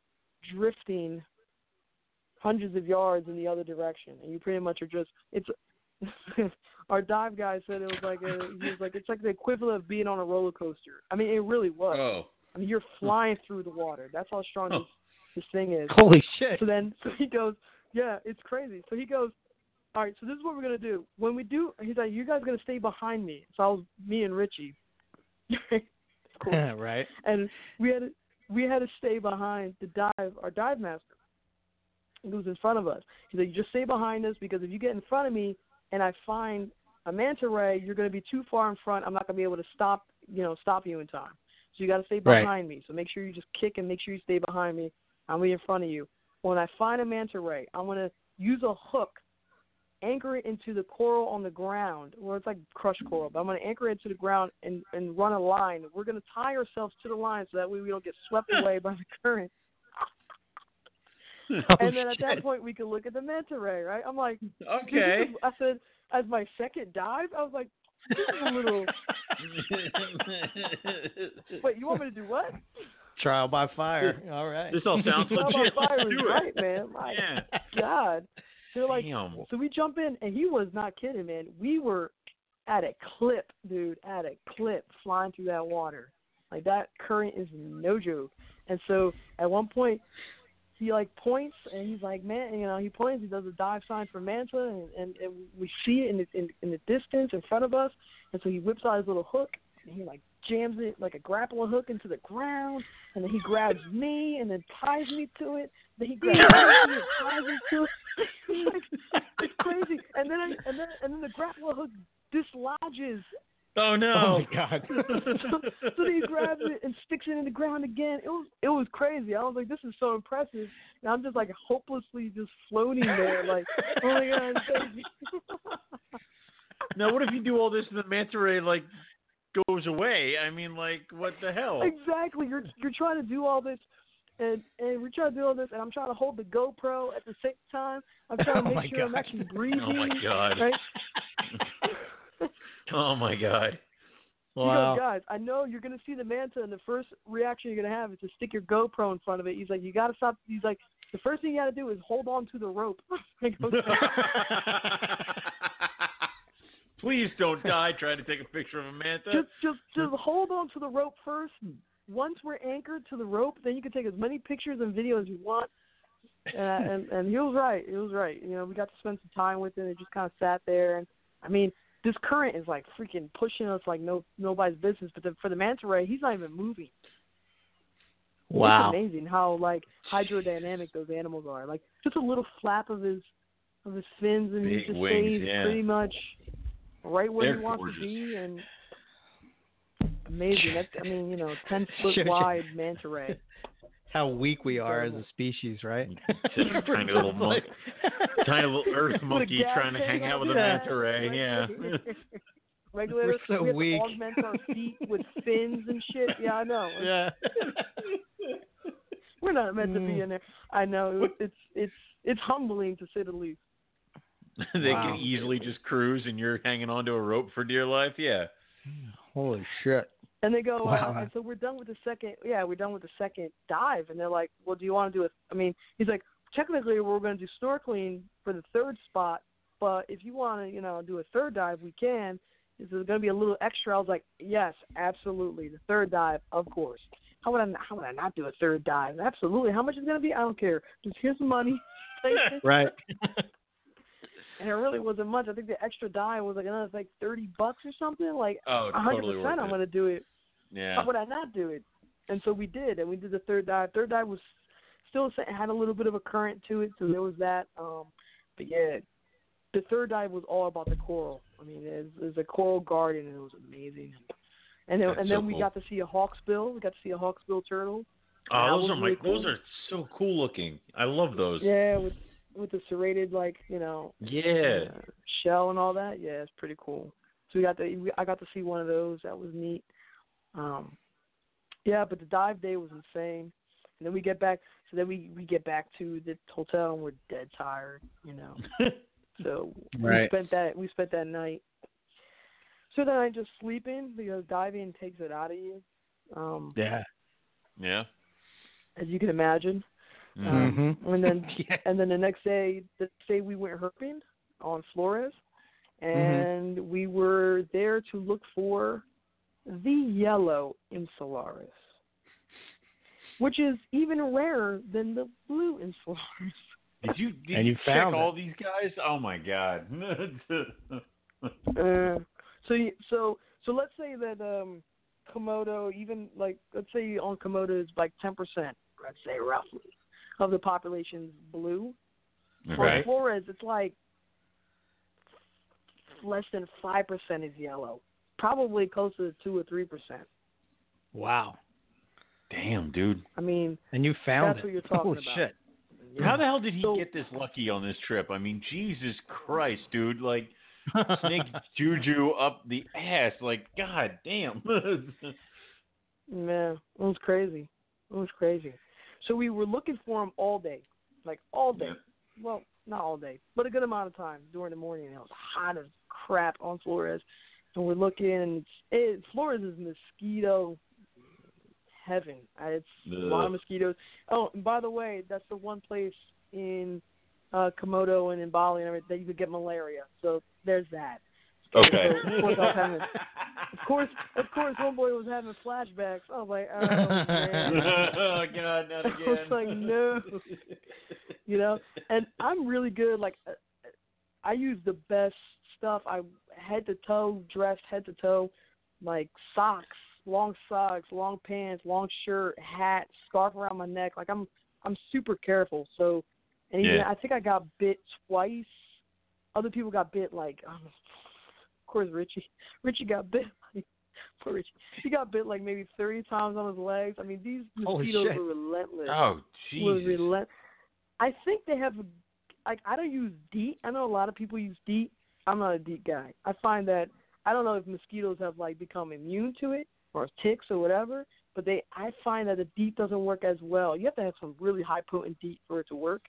drifting hundreds of yards in the other direction, and you pretty much are just it's. our dive guy said it was like a he was like it's like the equivalent of being on a roller coaster. I mean, it really was. Oh. I mean, you're flying through the water. That's how strong Oh. this, this thing is. Holy shit! So then, so he goes, yeah, it's crazy. So he goes, all right, so this is what we're gonna do. When we do, he's like, you guys gonna stay behind me. So I was me and Richie. cool. right. And we had to, we had to stay behind the dive, our dive master. He was in front of us. He's like, You just stay behind us because if you get in front of me and I find a manta ray, you're gonna be too far in front. I'm not gonna be able to stop, you know, stop you in time. So you got to stay Right. behind me. So make sure you just kick and make sure you stay behind me. I'm be in front of you. When I find a manta ray, I'm gonna use a hook, anchor it into the coral on the ground, or it's like crushed coral. But I'm gonna anchor it to the ground and and run a line. We're gonna tie ourselves to the line so that way we don't get swept away by the current. Oh, and then at that point we could look at the manta ray, right? I'm like, Okay. is- I said as my second dive, I was like, this is a little. Wait, you want me to do what? Trial by fire. All right. This all sounds Trial by legit. fire Let's was do it. right, man. My Yeah. God. They're like, Damn. so we jump in, and he was not kidding, man. We were at a clip, dude, at a clip, flying through that water. Like that current is no joke. And so at one point, he like points, and he's like, man, you know, he points, he does a dive sign for manta, and, and, and we see it in the, in, in the distance in front of us. And so he whips out his little hook, and he like jams it like a grappling hook into the ground, and then he grabs me and then ties me to it. Then he grabs me and ties me to it. Like, it's crazy. And then I, and then and then the grappling hook dislodges. Oh Oh no. Oh, my god. so, so he grabs it and sticks it in the ground again. It was it was crazy. I was like, this is so impressive. And I'm just like hopelessly just floating there, like, oh my god, now what if you do all this and the manta ray like goes away? I mean, like, what the hell? Exactly. You're you're trying to do all this, and and we're trying to do all this, and I'm trying to hold the GoPro at the same time. I'm trying to Oh make my sure I'm actually breathing. Oh my god. Right? Oh my god. Wow. goes, guys, I know you're gonna see the manta, and the first reaction you're gonna have is to stick your GoPro in front of it. He's like, you gotta stop. He's like, the first thing you gotta do is hold on to the rope. I go, "Okay." Please don't die trying to take a picture of a manta. just just just hold on to the rope first. Once we're anchored to the rope, then you can take as many pictures and videos as you want. And, and and he was right. He was right. You know, we got to spend some time with it. It just kind of sat there, and I mean, this current is like freaking pushing us like no nobody's business. But the, for the manta ray, he's not even moving. Wow. It's amazing how like hydrodynamic those animals are. Like just a little flap of his of his fins, and he just wings, stays yeah. pretty much right where They're he wants gorgeous. to be, and amazing. That's I mean you know ten foot wide manta ray. How weak we are as a species, right? Just a tiny little monk, tiny little earth monkey trying to hang out with a his manta back, ray. right? Yeah. Regulator, We're so we have weak. to augment our feet with fins and shit. Yeah, I know. yeah. We're not meant to be Mm. in there. I know. It's it's it's humbling to say the least. they Wow. can easily just cruise, and you're hanging onto a rope for dear life. Yeah. Holy shit. And they go, Wow. uh, and so we're done with the second. Yeah, we're done with the second dive. And they're like, well, do you want to do it? I mean, he's like, technically, we're going to do snorkeling for the third spot, but if you want to, you know, do a third dive, we can. Is there going to be a little extra? I was like, yes, absolutely. The third dive, of course. How would I? How would I not do a third dive? Absolutely. How much is it going to be? I don't care. Just here's some money. Right. and it really wasn't much. I think the extra dive was like another like thirty bucks or something. Like Oh, a hundred totally percent, I'm going to do it. Yeah. How would I not do it? And so we did, and we did the third dive. Third dive was still had a little bit of a current to it, so there was that. Um, but yeah, the third dive was all about the coral. I mean, it was, it was a coral garden, and it was amazing. And then, That's and so then we cool. got to see a hawksbill. We got to see a hawksbill turtle. Oh, those are my really cool. those are so cool looking. I love those. Yeah, with with the serrated like you know Yeah. uh, shell and all that. Yeah, it's pretty cool. So we got the we, I got to see one of those. That was neat. Um, yeah, but the dive day was insane. And then we get back. So then we we get back to the hotel and we're dead tired. You know. So we spent that we spent that night. So then I just sleeping because diving takes it out of you. Um, Yeah. yeah. as you can imagine. Um, Mhm. and then Yeah. and then the next day, the next day we went herping on Flores, and we were there to look for the yellow insularis, which is even rarer than the blue insularis. Did you did And you check found all these guys? Oh my god. Uh, so you, so so let's say that um Komodo even like let's say on Komodo is like ten percent, let's say roughly, of the population's blue. On okay. Flores it's like less than five percent is yellow. Probably closer to two or three percent. Wow. Damn, dude. I mean And you found That's it. what you're talking Holy about. shit. How the hell did he So- get this lucky on this trip? I mean, Jesus Christ, dude! Like snake juju up the ass. Like, god damn. Man, it was crazy. It was crazy. So we were looking for him all day, like all day. Yeah. Well, not all day, but a good amount of time during the morning. It was hot as crap on Flores, and we're looking. And it's, it, Flores is mosquito heaven. Uh, It's a lot of mosquitoes. Oh, and by the way, that's the one place in uh Komodo and in Bali and everything that you could get malaria. So there's that. Okay. So, of course, having, of course, of course, one boy was having flashbacks. I was like, oh man. oh god, not I again. was like, no. You know, and I'm really good. Like, uh, I use the best stuff. I head to toe, dressed head to toe, like socks, long socks, long pants, long shirt, hat, scarf around my neck. Like I'm, I'm super careful. So, and even I think I got bit twice. Other people got bit like, um, course, Richie. Richie got bit. Like, poor Richie. He got bit like maybe 30 times on his legs. I mean, these mosquitoes were relentless Oh Jesus. relent. I think they have, like, I don't use DEET. I know a lot of people use DEET. I'm not a DEET guy. I find that I don't know if mosquitoes have like become immune to it or ticks or whatever, but they I find that the DEET doesn't work as well. You have to have some really high potent DEET for it to work.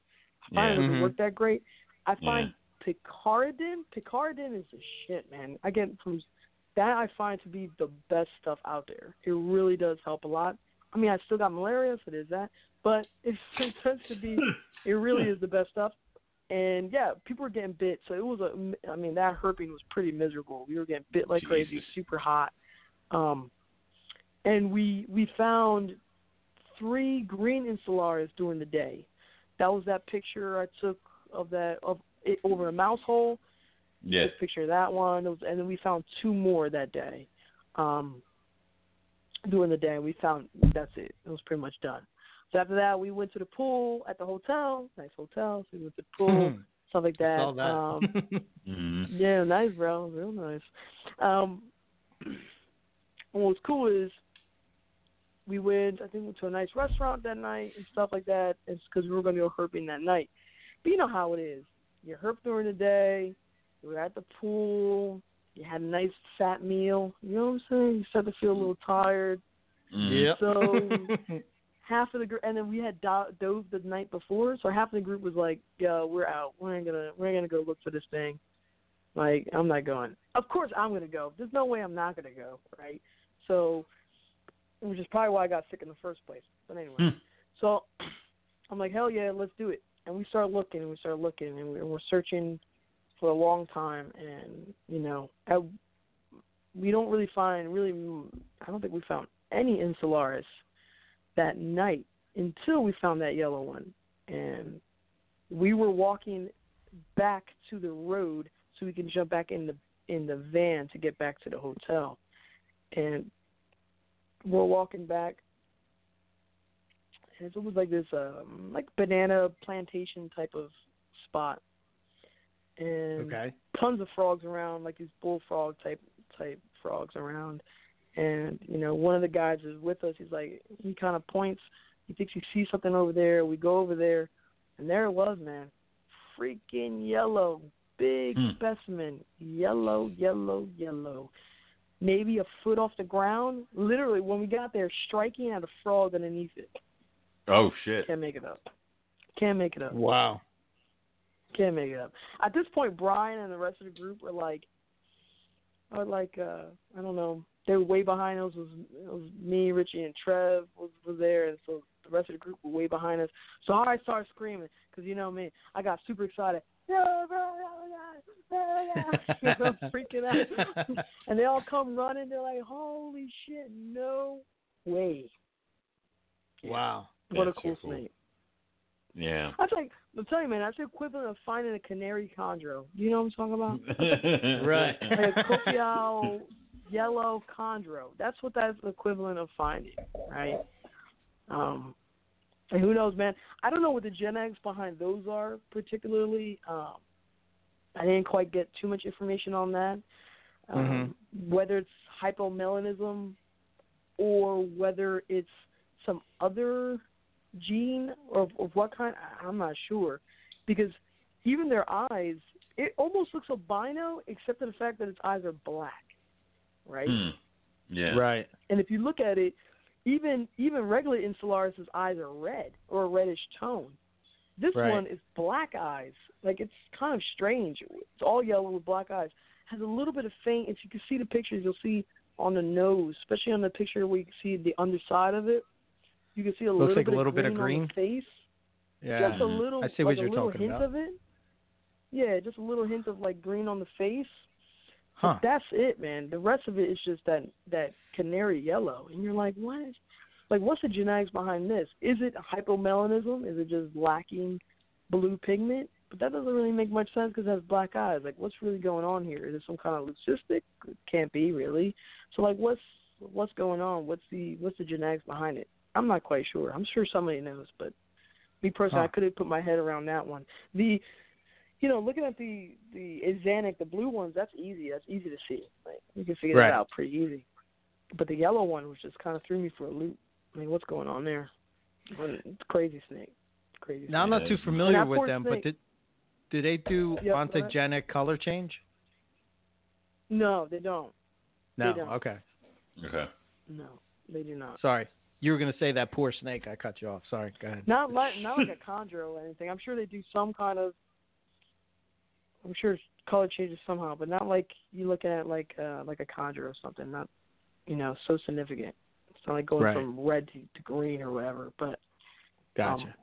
I find Yeah. it doesn't Mhm. work that great. I find picaridin, picaridin is the shit, man. I get from that I find to be the best stuff out there. It really does help a lot. I mean, I still got malaria, so there's that. But it, it tends to be, it really is the best stuff. And yeah, people were getting bit, so it was a. I mean, that herping was pretty miserable. We were getting bit like crazy, super hot. Um, and we we found three green insularis during the day. That was that picture I took of that of it over a mouse hole Yes. took picture of that one, was- and then we found two more that day. Um, during the day, we found that's it. It was pretty much done. So after that, we went to the pool at the hotel, nice hotel. So we went to the pool, stuff like that. Saw that. Um, Mhm. yeah, nice, bro. Real nice. Um, and what was cool is we went, I think, we went to a nice restaurant that night and stuff like that. It's because we were going to go herping that night. But you know how it is. You herp during the day. You were at the pool. You had a nice fat meal. You know what I'm saying? You start to feel a little tired. Yeah. So half of the group, and then we had do- dove the night before, so half of the group was like, "Yo, we're out. We ain't gonna, we ain't gonna go look for this thing." Like, I'm not going. Of course, I'm gonna go. There's no way I'm not gonna go, right? So, which is probably why I got sick in the first place. But anyway, Hmm. so I'm like, hell yeah, let's do it. And we start looking, and we start looking, and we're, we're searching for a long time, and you know, I, we don't really find really. I don't think we found any insularis that night until we found that yellow one, and we were walking back to the road so we can jump back in the in the van to get back to the hotel, and we're walking back. And it was like this, um, like banana plantation type of spot, and okay. tons of frogs around, like these bullfrog type type frogs around. And you know, one of the guys is with us. He's like, he kind of points. He thinks he sees something over there. We go over there, and there it was, man. Freaking yellow, big Hmm. specimen, yellow, yellow, yellow. Maybe a foot off the ground. Literally, when we got there, striking at a frog underneath it. Oh shit. Can't make it up. Can't make it up. Wow. Can't make it up. At this point, Brian and the rest of the group were like, are like, uh, I don't know, they were way behind us. Was it was me, Richie, and Trev was was there, and so the The rest of the group were way behind us. So I started screaming because you know me, I got super excited. you know, freaking out, and they all come running. They're like, "Holy shit, no way!" Wow. What a That's so cool cool. snake. Yeah. That's like I'm telling you, man. That's the equivalent of finding a canary chondro. You know what I'm talking about? Right. Like a copial yellow chondro. That's what that's the equivalent of finding, right? Um, and who knows, man? I don't know what the genetics behind those are particularly. Um, I didn't quite get too much information on that. Um, Whether it's hypomelanism or whether it's some other gene or of what kind, I- I'm not sure. Because even their eyes, it almost looks albino, except for the fact that its eyes are black, right? Hmm. Yeah. Right. And if you look at it, even even regular Insularis' eyes are red or a reddish tone. This Right. one is black eyes. Like it's kind of strange. It's all yellow with black eyes. Has a little bit of faint. If you can see the pictures, you'll see on the nose, especially on the picture where you can see the underside of it. You can see a Looks little like a bit little of bit of green on the face. Yeah. Just a little, I see what a you're little talking hint about. of it. Yeah, just a little hint of like green on the face. Huh. But that's it, man. The rest of it is just that that canary yellow, and you're like, what? Like, what's the genetics behind this? Is it hypomelanism? Is it just lacking blue pigment? But that doesn't really make much sense because it has black eyes. Like, what's really going on here? Is it some kind of leucistic? It can't be really. So, like, what's what's going on? What's the what's the genetics behind it? I'm not quite sure. I'm sure somebody knows, but me personally, Huh. I couldn't put my head around that one. The you know, looking at the the axanthic, the blue ones, that's easy. That's easy to see. Like you can figure Right. that out pretty easy. But the yellow one was just kind of threw me for a loop. I mean, what's going on there? It's crazy snake. Crazy. Now I'm not too familiar with poor them, but snake- did do they do Yep, go ahead. ontogenic color change? No, they don't. No. don't. Okay. Okay. No, they do not. Sorry. You were gonna say that poor snake. I cut you off. Sorry. Go ahead. Not like not like a chondro or anything. I'm sure they do some kind of. I'm sure color changes somehow, but not like you look at it like uh like a chondro or something. Not, you know, so significant. It's not like going Right. from red to, to green or whatever. But Gotcha. Um,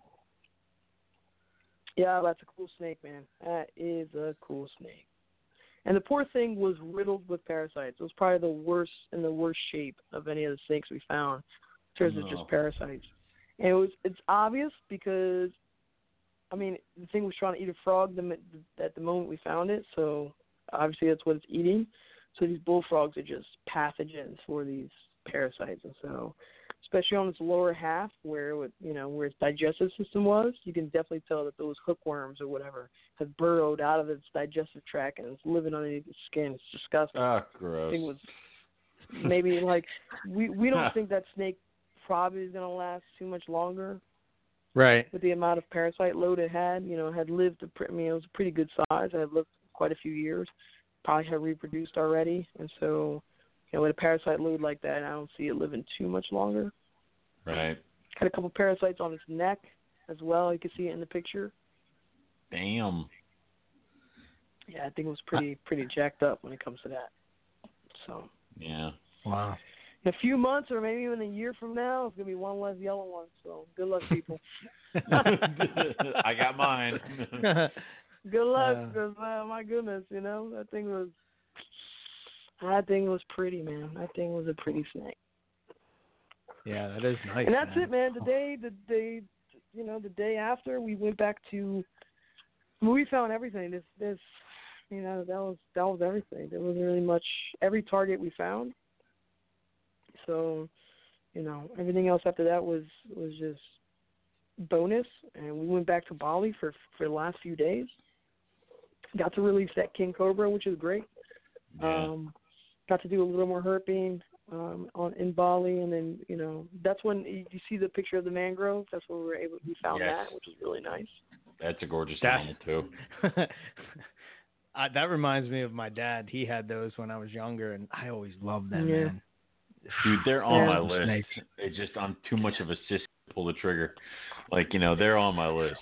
yeah, that's a cool snake, man. That is a cool snake. And the poor thing was riddled with parasites. It was probably the worst in the worst shape of any of the snakes we found in terms of just parasites. And it was it's obvious because I mean the thing was trying to eat a frog the, at the moment we found it, so obviously that's what it's eating. So these bullfrogs are just pathogens for these parasites, and so especially on its lower half where it would, you know where its digestive system was, you can definitely tell that those hookworms or whatever have burrowed out of its digestive tract and it's living underneath its skin. It's disgusting. Ah, I gross. think it was maybe like we we don't think that snake probably is gonna last too much longer right. with the amount of parasite load it had. You know, it had lived a pre- I mean it was a pretty good size. It had lived quite a few years. Probably had reproduced already, and so you know with a parasite load like that, I don't see it living too much longer. Right. Had a couple parasites on its neck as well. You can see it in the picture. Damn. Yeah, I think it was pretty pretty jacked up when it comes to that. So Yeah. Wow. In a few months or maybe even a year from now, it's gonna be one less yellow one. So good luck, people. I got mine. good luck, Yeah. because uh, my goodness, you know that thing was that thing was pretty, man. That thing was a pretty snake. yeah, that is nice. and that's man. it, man. The day, the day, you know, the day after we went back to, we found everything. This, this, you know, that was that was everything. There wasn't really much. Every target we found. So, you know, everything else after that was was just bonus. And we went back to Bali for for the last few days. Got to release that king cobra, which is great. Yeah. Um, got to do a little more herping um, on in Bali, and then you know that's when you you see the picture of the mangrove. That's when we were able we found Yes. that, which is really nice. That's a gorgeous That- animal too. I, that reminds me of my dad. He had those when I was younger, and I always loved them, Yeah. man. Dude, they're on my list. Snakes. It's just I'm too much of a sis to pull the trigger. Like, you know, they're on my list.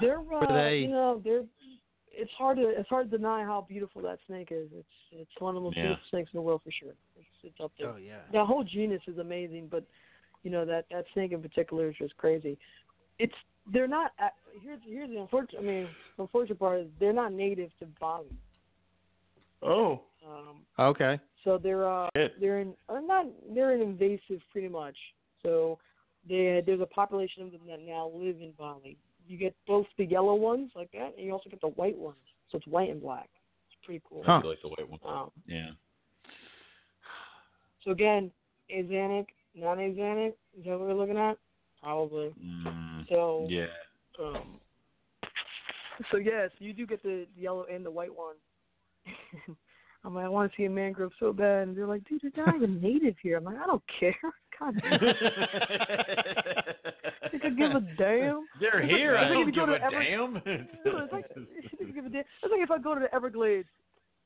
They're uh, they- you know they're it's hard to it's hard to deny how beautiful that snake is. It's it's one of the most Yeah. beautiful snakes in the world for sure. It's it's up there. Oh yeah. The whole genus is amazing, but you know that that snake in particular is just crazy. It's they're not. uh, Here's here's the unfortunate. I mean, the unfortunate part is they're not native to Bali. Oh. Um, Okay. so they're uh they're in not they're an invasive pretty much. So they there's a population of them that now live in Bali. You get both the yellow ones like that, and you also get the white ones. So it's white and black. It's pretty cool. Huh. I do like the white one. Um, Yeah. so again, axanthic, non axanthic, is that what we're looking at? Probably. Mm, So yeah. um so yes, you do get the yellow and the white one. I'm like, I want to see a mangrove so bad, and they're like, dude, they're not even native here. I'm like, I don't care. God, damn, I could give a damn. They're It's here. it's I don't if give a Ever- damn. It's like, it's like give a damn. It's like if I go to the Everglades,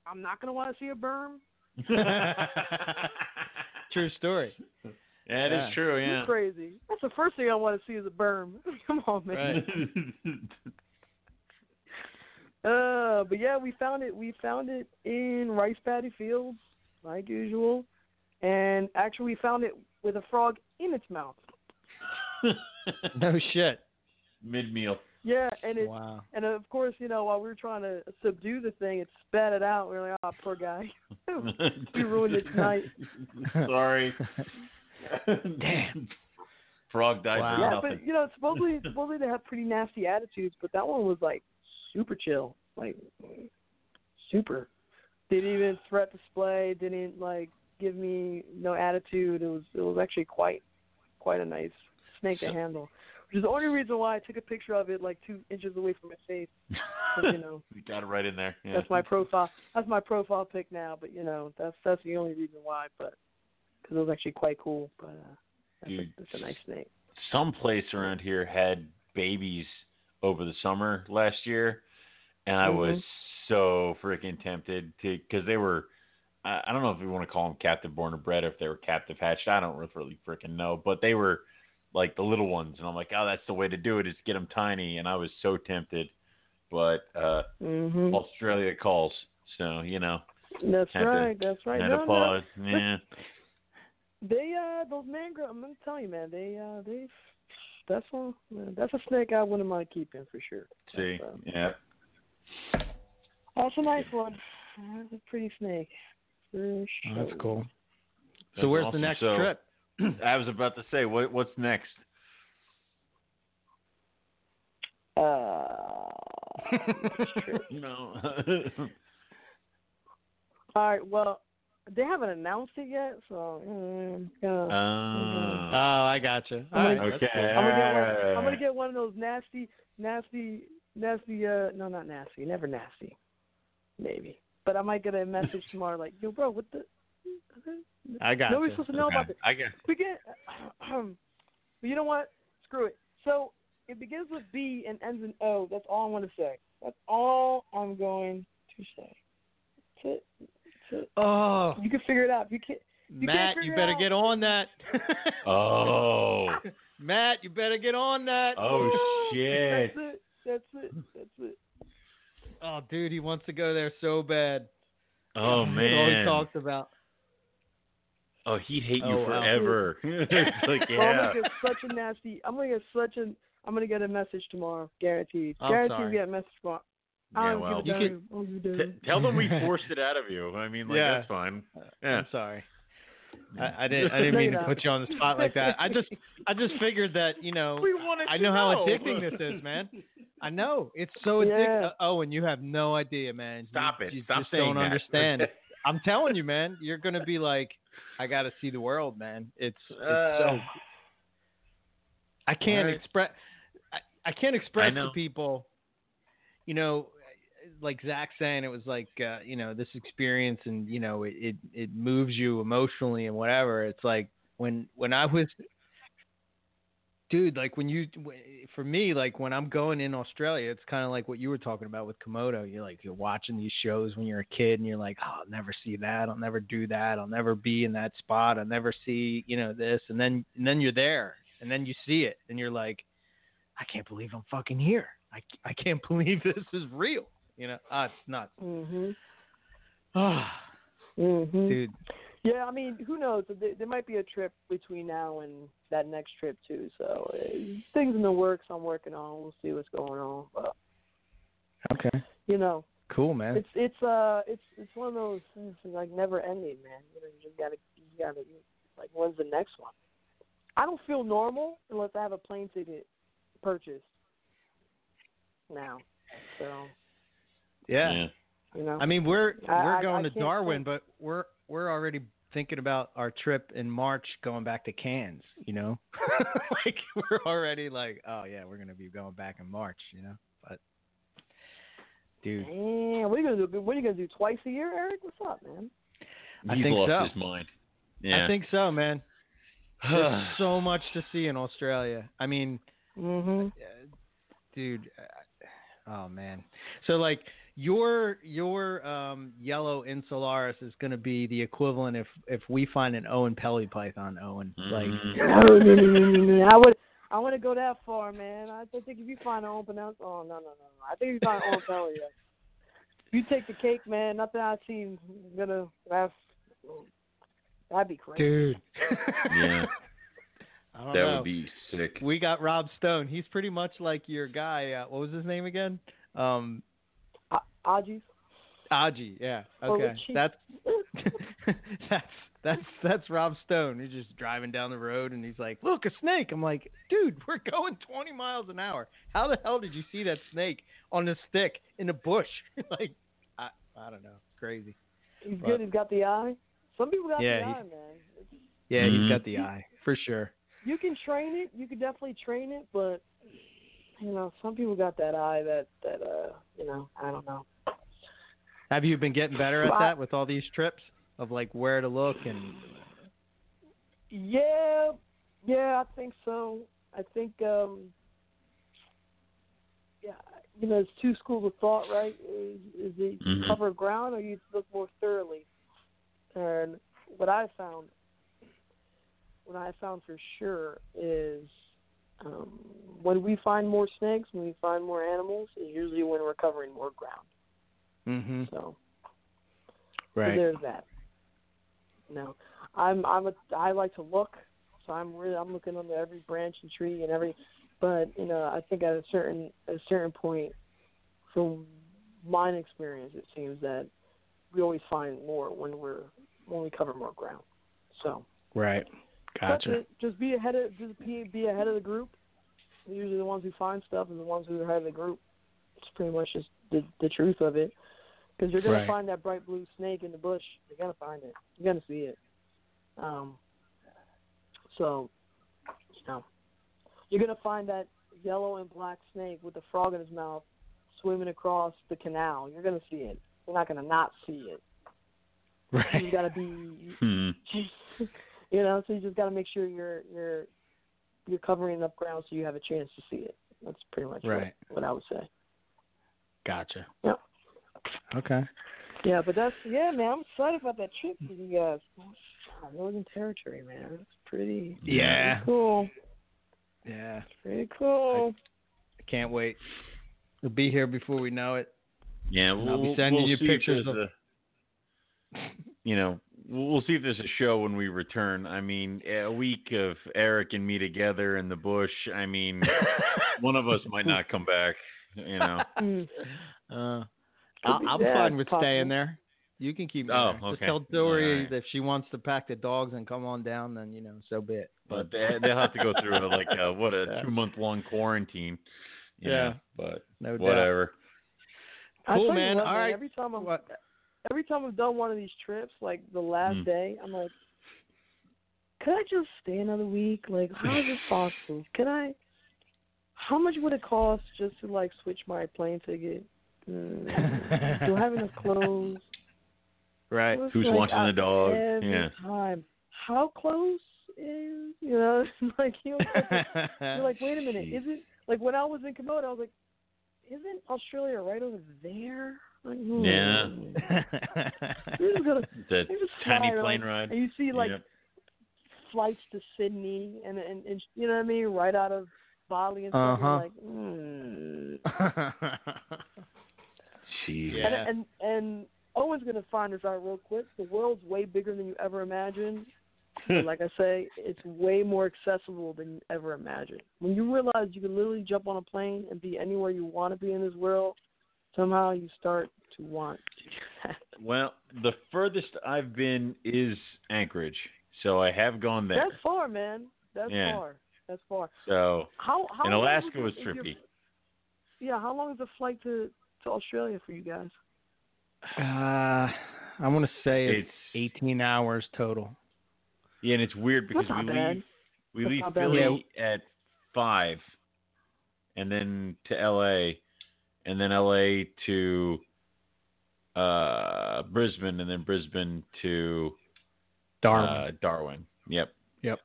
I'm not gonna want to see a burm. True story. That Yeah. is true. You're Yeah. crazy. That's the first thing I want to see is a burm. Come on, man. Right. Uh, but yeah, we found it. We found it in rice paddy fields, like usual, and actually we found it with a frog in its mouth. No shit. Mid meal. Yeah, and it, Wow. and of course, you know, while we were trying to subdue the thing, it spat it out. We were like, oh, poor guy. we ruined its night. Sorry. Damn. Frog died Wow. Yeah, but you know, supposedly, supposedly they have pretty nasty attitudes, but that one was like super chill, like super. Didn't even threat display. Didn't like give me no attitude. It was it was actually quite quite a nice snake to handle. Which is the only reason why I took a picture of it like two inches away from my face. you know, you got it right in there. Yeah. that's my profile. That's my profile pic now. But you know, that's that's the only reason why. But because it was actually quite cool. But uh, that's, a, Dude. that's a nice snake. Some place around here had babies over the summer last year, and I was Mhm. so freaking tempted to because they were. I I don't know if you want to call them captive born or bred, or if they were captive hatched. I don't really freaking know, but they were like the little ones, and I'm like, oh, that's the way to do it is get them tiny, and I was so tempted, but uh hmm Australia calls, so you know, That's Had to- right. That's right. had No, to no. Yeah, They uh those mangrove. I'm gonna tell you, man. They uh they that's one. That's a snake I wouldn't mind keeping for sure. see, That's, uh, yeah. That's a nice one. That's a pretty snake. For Oh, that's cool. That's so where's awesome. the next So- trip? I was about to say, what what's next? Uh, no. all right. Well, they haven't announced it yet, so mm, gonna, Uh, Oh, I gotcha. All right, that's okay. cool. I'm gonna get one. I'm gonna get one of those nasty, nasty, nasty. Uh, no, not nasty. Never nasty. Maybe. But I might get a message tomorrow, like, yo, bro, what the? I got Nobody's supposed to know about this. I guess. We get. Um, but you know what? Screw it. So it begins with B and ends in O. That's all I want to say. That's all I'm going to say. That's it. That's it. Oh, You can figure it out. You can't. You Matt, you better out. get on that. Oh. Matt, you better get on that. Oh shit. That's it. That's it. Oh, dude, he wants to go there so bad. Oh That's all he talks about. Oh, he'd hate you Oh, wow. forever. it's like Well, I'm yeah. gonna get such a nasty. I'm gonna get such a. I'm gonna get a message tomorrow, guaranteed. I'm guaranteed sorry. to get a message tomorrow. I Yeah, well, you damn. I don't give a T- damn. tell them we forced it out of you. I mean, like Yeah. that's fine. Uh, yeah. I'm sorry. I, I didn't. I didn't mean to put you on the spot like that. I just, I just figured that you know, We wanted I to know how know. addicting this is, man. I know it's so addicting. Yeah. Oh, and you have no idea, man. Stop You- Stop it. You Stop just don't that. understand. I'm telling you, man. You're gonna be like, I got to see the world, man. It's, it's so. Uh, I can't Alright. express. I, I can't express to people. You know, like Zach saying, it was like uh, you know this experience, and you know it, it it moves you emotionally and whatever. It's like when when I was, dude, like when you for me, like when I'm going in Australia, it's kind of like what you were talking about with Komodo. You're like you're watching these shows when you're a kid, and you're like, oh, I'll never see that. I'll never do that. I'll never be in that spot. I'll never see you know this, and then and then you're there, and then you see it, and you're like, I can't believe I'm fucking here. I I can't believe this is real. You know, ah, it's nuts. Mhm. Mhm. dude. Yeah, I mean, who knows? There, might be a trip between now and that next trip too. So uh, things in the works. I'm working on. We'll see what's going on. But Okay. you know, Cool, man. it's it's uh it's it's one of those things that's, like never ending, man. You know, you just gotta you gotta like when's the next one? I don't feel normal unless I have a plane ticket purchased now. So yeah. you know, I mean, we're we're I- going I to Darwin, think- but we're we're already thinking about our trip in March going back to Cairns. You know, like we're already like, oh yeah, we're gonna be going back in March. You know, but dude, Man, what are you gonna do? What are you gonna do twice a year, Eric? What's up, man? I He's think lost so. his mind. Yeah. I think so, man. There's so much to see in Australia. I mean, Mhm. uh, dude. Uh, oh man. So like your your um, yellow insularis is going to be the equivalent if if we find an Oenpelli python, Owen. Like no. I would. I want to go that far, man. I think if you find an open house, oh no, no, no, no. I think if you find an Oenpelli, yeah. You take the cake, man. Nothing I see gonna that's that'd be crazy. dude. Yeah. I don't That know. would be sick. We got Rob Stone. He's pretty much like your guy. Uh, what was his name again? Um, A- Aji's. Aji. Yeah. Okay. That's that's that's that's Rob Stone. He's just driving down the road and he's like, "Look, a snake." I'm like, "Dude, we're going 20 miles an hour. How the hell did you see that snake on a stick in a bush?" like, I I don't know. It's crazy. He's But- good. He's got the eye. Some people got Yeah, the he- eye, man. It's, Yeah, he's got the eye for sure. you can train it. You can definitely train it, but you know, some people got that eye that that uh, you know, I don't know. Have you been getting better at that with all these trips of like where to look and? Yeah, yeah, I think so. I think um yeah, you know, there's two schools of thought, right? Is is it Mhm. cover ground or you look more thoroughly? And what I found what I found for sure is um, when we find more snakes, when we find more animals, is usually when we're covering more ground. Mm-hmm. So, so there's that. No, I'm I'm a I like to look, so I'm really I'm looking under every branch and tree and every, but you know I think at a certain a certain point, from my experience, it seems that we always find more when we're when we cover more ground. So Right. Gotcha. Just be ahead of just be be ahead of the group. Usually the ones who find stuff and the ones who are ahead of the group. It's pretty much just the the truth of it. Because you're gonna Right. find that bright blue snake in the bush. You're gonna find it. You're gonna see it. Um. So, you know, you're gonna find that yellow and black snake with the frog in his mouth swimming across the canal. You're gonna see it. You're not gonna not see it. Right. You gotta be Hmm. you know, so you just got to make sure you're you're you're covering enough ground so you have a chance to see it. That's pretty much Right. what, what I would say. Gotcha. Yep. Okay. Yeah, but that's yeah, man. I'm excited about that trip with you guys. Northern Territory, man. It's pretty, Yeah. pretty cool. Yeah. Pretty cool. I can't wait. We'll be here before we know it. Yeah, we'll, I'll be sending we'll you see if pictures there's of- a- you know, we'll we'll see if there's a show when we return. I mean, a week of Eric and me together in the bush. I mean, one of us might not come back. You know. Mm. Uh, Could I- be- I'm yeah, fine with possible. staying there. You can keep Oh, there. Just tell Dory Alright. that if she wants to pack the dogs and come on down, then you know, so be it. But they, they'll have to go through a, like a, what a Yeah. two month long quarantine. you Yeah. know, but no doubt. whatever. I Cool, tell you man. what, All right. Every time I'm What? every time I've done one of these trips, like the last Mm. day, I'm like, could I just stay another week? Like, how is this possible? Can I? How much would it cost just to like switch my plane ticket? Mm, do I have enough clothes? Right. Who's like, watching the I- dog? Every Yeah. time. How close is you know? It's like you know, you're like, wait a minute, Jeez. is it like when I was in Komodo? I was like, isn't Australia right over there? Like, hmm. Yeah. You're just gonna The you just tiny fly, plane like, ride. And you see like Yep. flights to Sydney and, and and you know what I mean, right out of Bali and stuff. Uh-huh. You're like, mm. Jeez. Yeah. and, and and Owen's gonna find this out real quick. The world's way bigger than you ever imagined. Like I say, it's way more accessible than you ever imagined. When you realize you can literally jump on a plane and be anywhere you want to be in this world, somehow you start to want to. Well, the furthest I've been is Anchorage, so I have gone there. That's far, man. That's Yeah. far. That's far. So, How how and Alaska is- was trippy. yeah, how long is the flight to to Australia for you guys? Uh, I want to say it's, It's 18 hours total. yeah, and it's weird because we bad. leave we That's leave not bad. Philly at five, and then to L.A. and then L.A. to uh, Brisbane, and then Brisbane to Darwin. Uh, Darwin. Yep. Yep.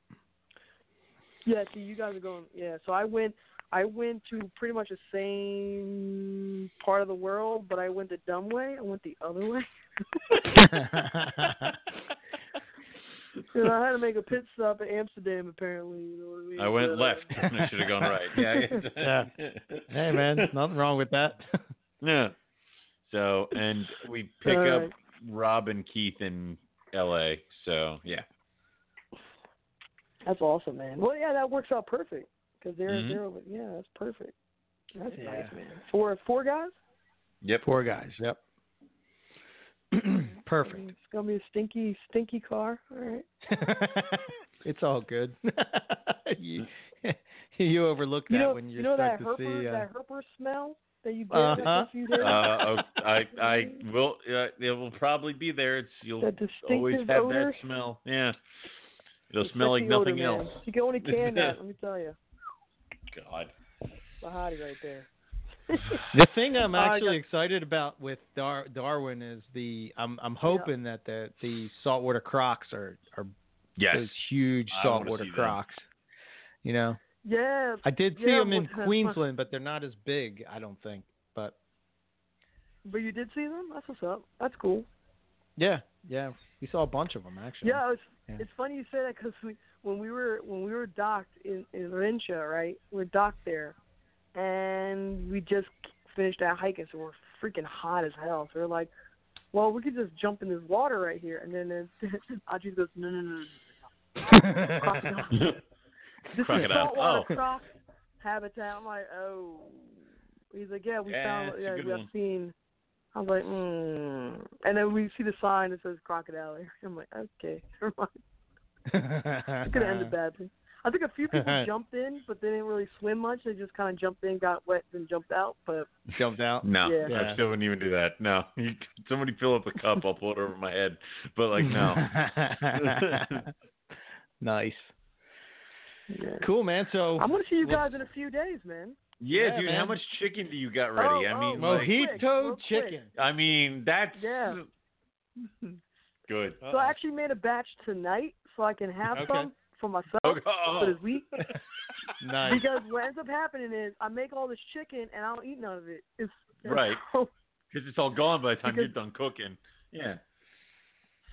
Yeah, see, you guys are going. Yeah, so I went. I went to pretty much the same part of the world, but I went the dumb way. I went the other way. You know, I had to make a pit stop at Amsterdam. Apparently, you know what I mean. I went But, uh, left. I should have gone right. Yeah. hey man, nothing wrong with that. Yeah. So, and we pick All up right. Rob and Keith in L.A. So, yeah. That's awesome, man. Well, yeah, that works out perfect because they're Mhm. they're over. Yeah, that's perfect. That's Yeah. nice, man. Four four guys. Yep. Four guys. Yep. Perfect. It's gonna be a stinky stinky car. All right. it's all good. you, you overlook that You know, when you, you know start that to herper see. Uh, that herper smell that you get Uh-huh. after a few. Uh, oh, I I will. Uh, it will probably be there. It's you'll always have odor. that smell. Yeah. It'll It's smell like sexy odor, nothing else. You can only can that. Let me tell you, God. the hottie right there. the thing I'm Oh, I actually excited about with Dar- Darwin is the I'm I'm hoping that the the saltwater crocs are are Yes. those huge saltwater see them. crocs. You know, yeah, I did see Yeah, them in well, that's Queensland, but they're not as big. I don't think. But but you did see them. That's what's up. That's cool. yeah, yeah, we saw a bunch of them actually. Yeah, it's Yeah. it's funny you say that because we when we were when we were docked in in Rinca, right? We are docked there, and we just finished that hiking, so we're freaking hot as hell. So we're like, well, we could just jump in this water right here, and then Audrey goes, no, no, no, no. Crocodile. This is Crocodile. saltwater Oh. croc habitat. I'm like, oh. He's like, yeah, we Yeah, found, yeah, we have seen. I was like, mm. And then we see the sign that says crocodile. here. I'm like, okay, never mind. It's gonna end it badly. I think a few people jumped in, but they didn't really swim much. They just kind of jumped in, got wet, and jumped out. But Jumped out. No, Yeah. Yeah. I still wouldn't even do that. No, You- somebody fill up a cup, I'll pull it over my head. But like, no. nice. yeah. Cool, man. So I'm gonna see you guys in a few days, man. Yeah, Yeah, dude. How much chicken do you got oh, ready? Oh, I mean, oh, like, mojito quick. chicken. I mean, that's Yeah. good. So I actually made a batch tonight, so I can have Okay. some for myself Okay. for this week. Nice. Because what ends up happening is I make all this chicken and I don't eat none of it. It's Right. Because it's all gone by the time Because- you're done cooking. Yeah.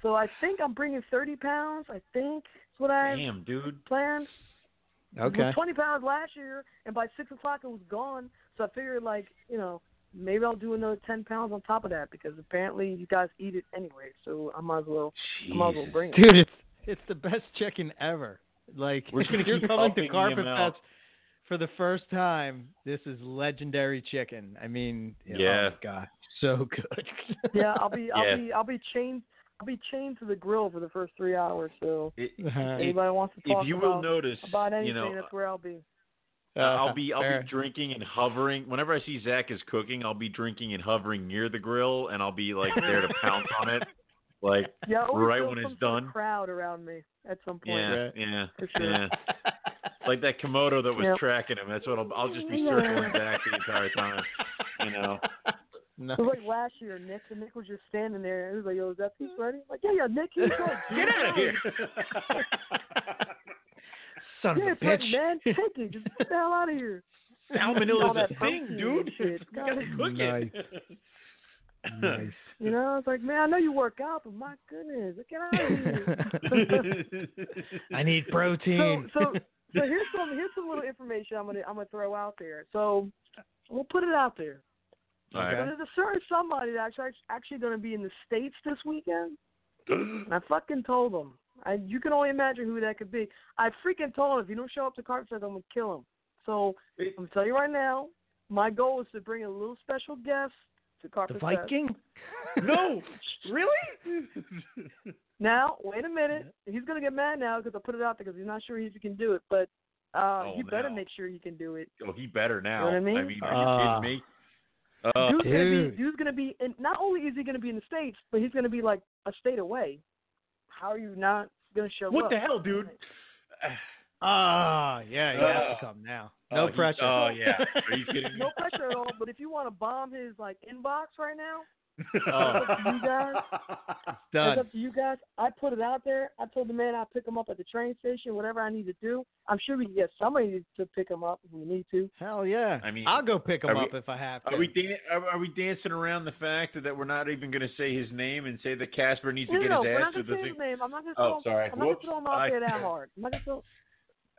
so I think I'm bringing 30 pounds. I think that's what I Damn, dude. planned. It Okay. was 20 pounds last year, and by six o'clock it was gone. So I figured, like, you know, maybe I'll do another 10 pounds on top of that because apparently you guys eat it anyway. So I might as well, I might as well bring it. Dude, it's it's the best chicken ever. Like We're just gonna if you're coming to Carpet amount. Fest for the first time. This is legendary chicken. I mean, Yeah. oh god, so good. Yeah, I'll be, I'll Yeah. be, I'll be chained, I'll be chained to the grill for the first three hours. So It- Uh-huh. it- anybody wants to talk if you will about, notice, about anything, you know, that's where I'll be. Uh, I'll be I'll Fair. be drinking and hovering. Whenever I see Zach is cooking, I'll be drinking and hovering near the grill, and I'll be like there to pounce on it, like Yeah, right when it's some sort of done. Crowd around me at some point. yeah, Right. yeah, sure. yeah. Like that Komodo that was Yep. tracking him. That's what I'll, I'll just be circling back the entire time. You know. No. It was like last year, Nick. And Nick was just standing there. He was like, "Yo, is that piece ready?" I'm like, yeah, yeah, Nick, he's good. Get out of here. Son Yeah, of a it's ready, bitch. man. Take it. Just get the hell out of here. All Salmonella's that a thing, dude. and shit. You gotta cook Nice. it. nice. You know, I was like, man, I know you work out, but my goodness, get out of here. I need so, protein. so, so here's some here's some little information I'm gonna I'm gonna throw out there. So we'll put it out there. All But there's a certain somebody that's actually actually going to be in the states this weekend. And I fucking told him. I you can only imagine who that could be. I freaking told him if you don't show up to Carpet Fest, I'm gonna kill him. So I'm gonna tell you right now, my goal is to bring a little special guest to The Carpet Fest. Viking? no, really? Now, wait a minute. He's gonna get mad now because I put it out there because he's not sure if he can do it. But uh, Oh, you better make sure he can do it. Oh, he better now. what I mean? are you Ah. kidding me? Uh, dude's gonna be dude's gonna be and not only is he gonna be in the states, but he's gonna be like a state away. How are you not gonna show what up? the hell, dude? Ah, yeah, you have Ah. to come now. Oh, No he- pressure. Oh yeah. Are you kidding me? No pressure at all. But if you want to bomb his like inbox right now, Oh. it's up to you guys. Done. It's up to you guys. I put it out there. I told the man I'll pick him up at the train station, whatever I need to do. I'm sure we can get somebody to pick him up if we need to. Hell yeah. I mean, I'll go pick him are we- up if I have to. Are we dan- are, are we dancing around the fact that we're not even going to say his name and say that Casper needs No, to no, get no. his We're ass not to gonna the say thing? his name. I'm not gonna Oh, throw him. sorry. I'm not gonna throw him out there that hard. I'm not gonna throw.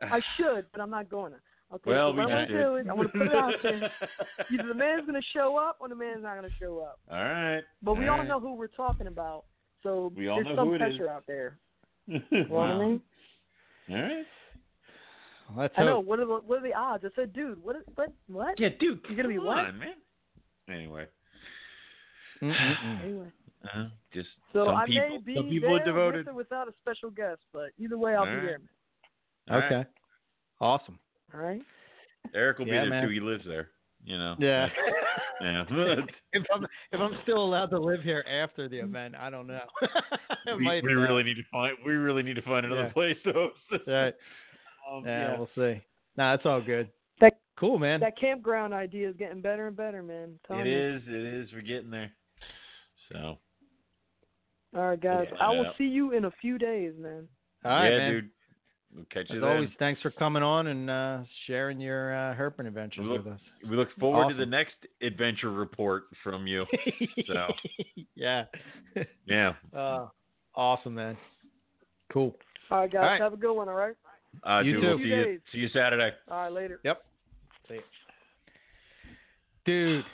I should, but I'm not going to. Okay, Well, so we what I'm gonna do is I'm gonna put it out there. Either the man's gonna show up or the man's not gonna show up. All right. But we All all right. know who we're talking about. So We all there's know some who it is. pressure out there. You know what I mean? All right. Let's I know. hope. What are the what are the odds? I said, dude, what is what what? Yeah, dude. You're gonna be come what? man. Anyway, Mm-mm-mm. Anyway, uh, just so some I people. may be some people there are devoted. with or without a special guest, but either way, I'll All be right. there. Man. All right. Okay. Awesome. All right. Eric will be there man. too. He lives there. You know. Yeah. Yeah. if I'm if I'm still allowed to live here after the event, I don't know. We might we really need to find. We really need to find another Yeah. place to host this. Right. Um, Yeah, we'll see. Nah, it's all good. That- cool, man. That campground idea is getting better and better, man. I'm telling It you. is. It is. We're getting there. So. All right, guys. Yeah. I will see you in a few days, man. all right, yeah, man. dude. We'll catch you As then. always, thanks for coming on and uh, sharing your uh, herping adventures Look- with us. We look forward to the next adventure report from you. So. yeah. Yeah. Uh, awesome, man. Cool. All right, guys. All right. Have a good one. All right. Uh, You dude, too. We'll see you. See you Saturday. All right. Later. Yep. See ya. Dude,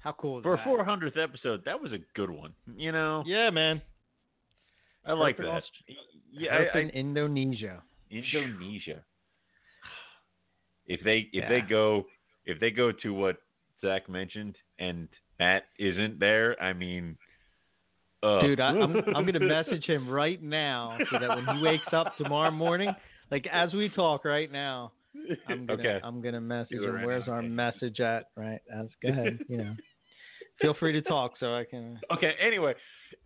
how cool is For a that? 400th episode, that was a good one. You know, Yeah, man. I like that. Aust- Yeah, I, Herping Indonesia. I, Indonesia. If they if they go if they go to what Zach mentioned and Matt isn't there, I mean, uh, Dude, I, I'm I'm gonna message him right now so that when he wakes up tomorrow morning, like as we talk right now, I'm gonna okay. I'm gonna message him. right Where's now. our message at? Right, as go ahead. You know, feel free to talk so I can. Okay. Anyway,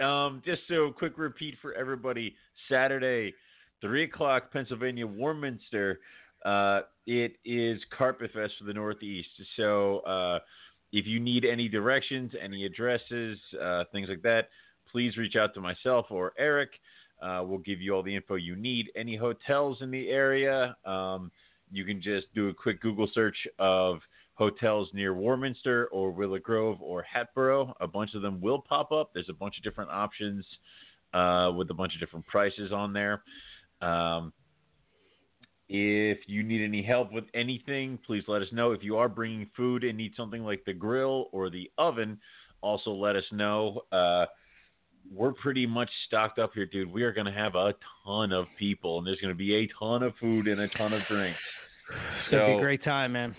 um, just so quick repeat for everybody: Saturday, three o'clock, Pennsylvania, Warminster. Uh, it is Carpet Fest for the Northeast. So uh, if you need any directions, any addresses, uh, things like that, please reach out to myself or Eric. Uh, we'll give you all the info you need. Any hotels in the area, um, you can just do a quick Google search of hotels near Warminster or Willow Grove or Hatboro. A bunch of them will pop up. There's a bunch of different options uh, with a bunch of different prices on there. Um, if you need any help with anything, please let us know. If you are bringing food and need something like the grill or the oven, also let us know. Uh, we're pretty much stocked up here, dude. We are going to have a ton of people, and there's going to be a ton of food and a ton of drinks. It's gonna be So- a great time, man.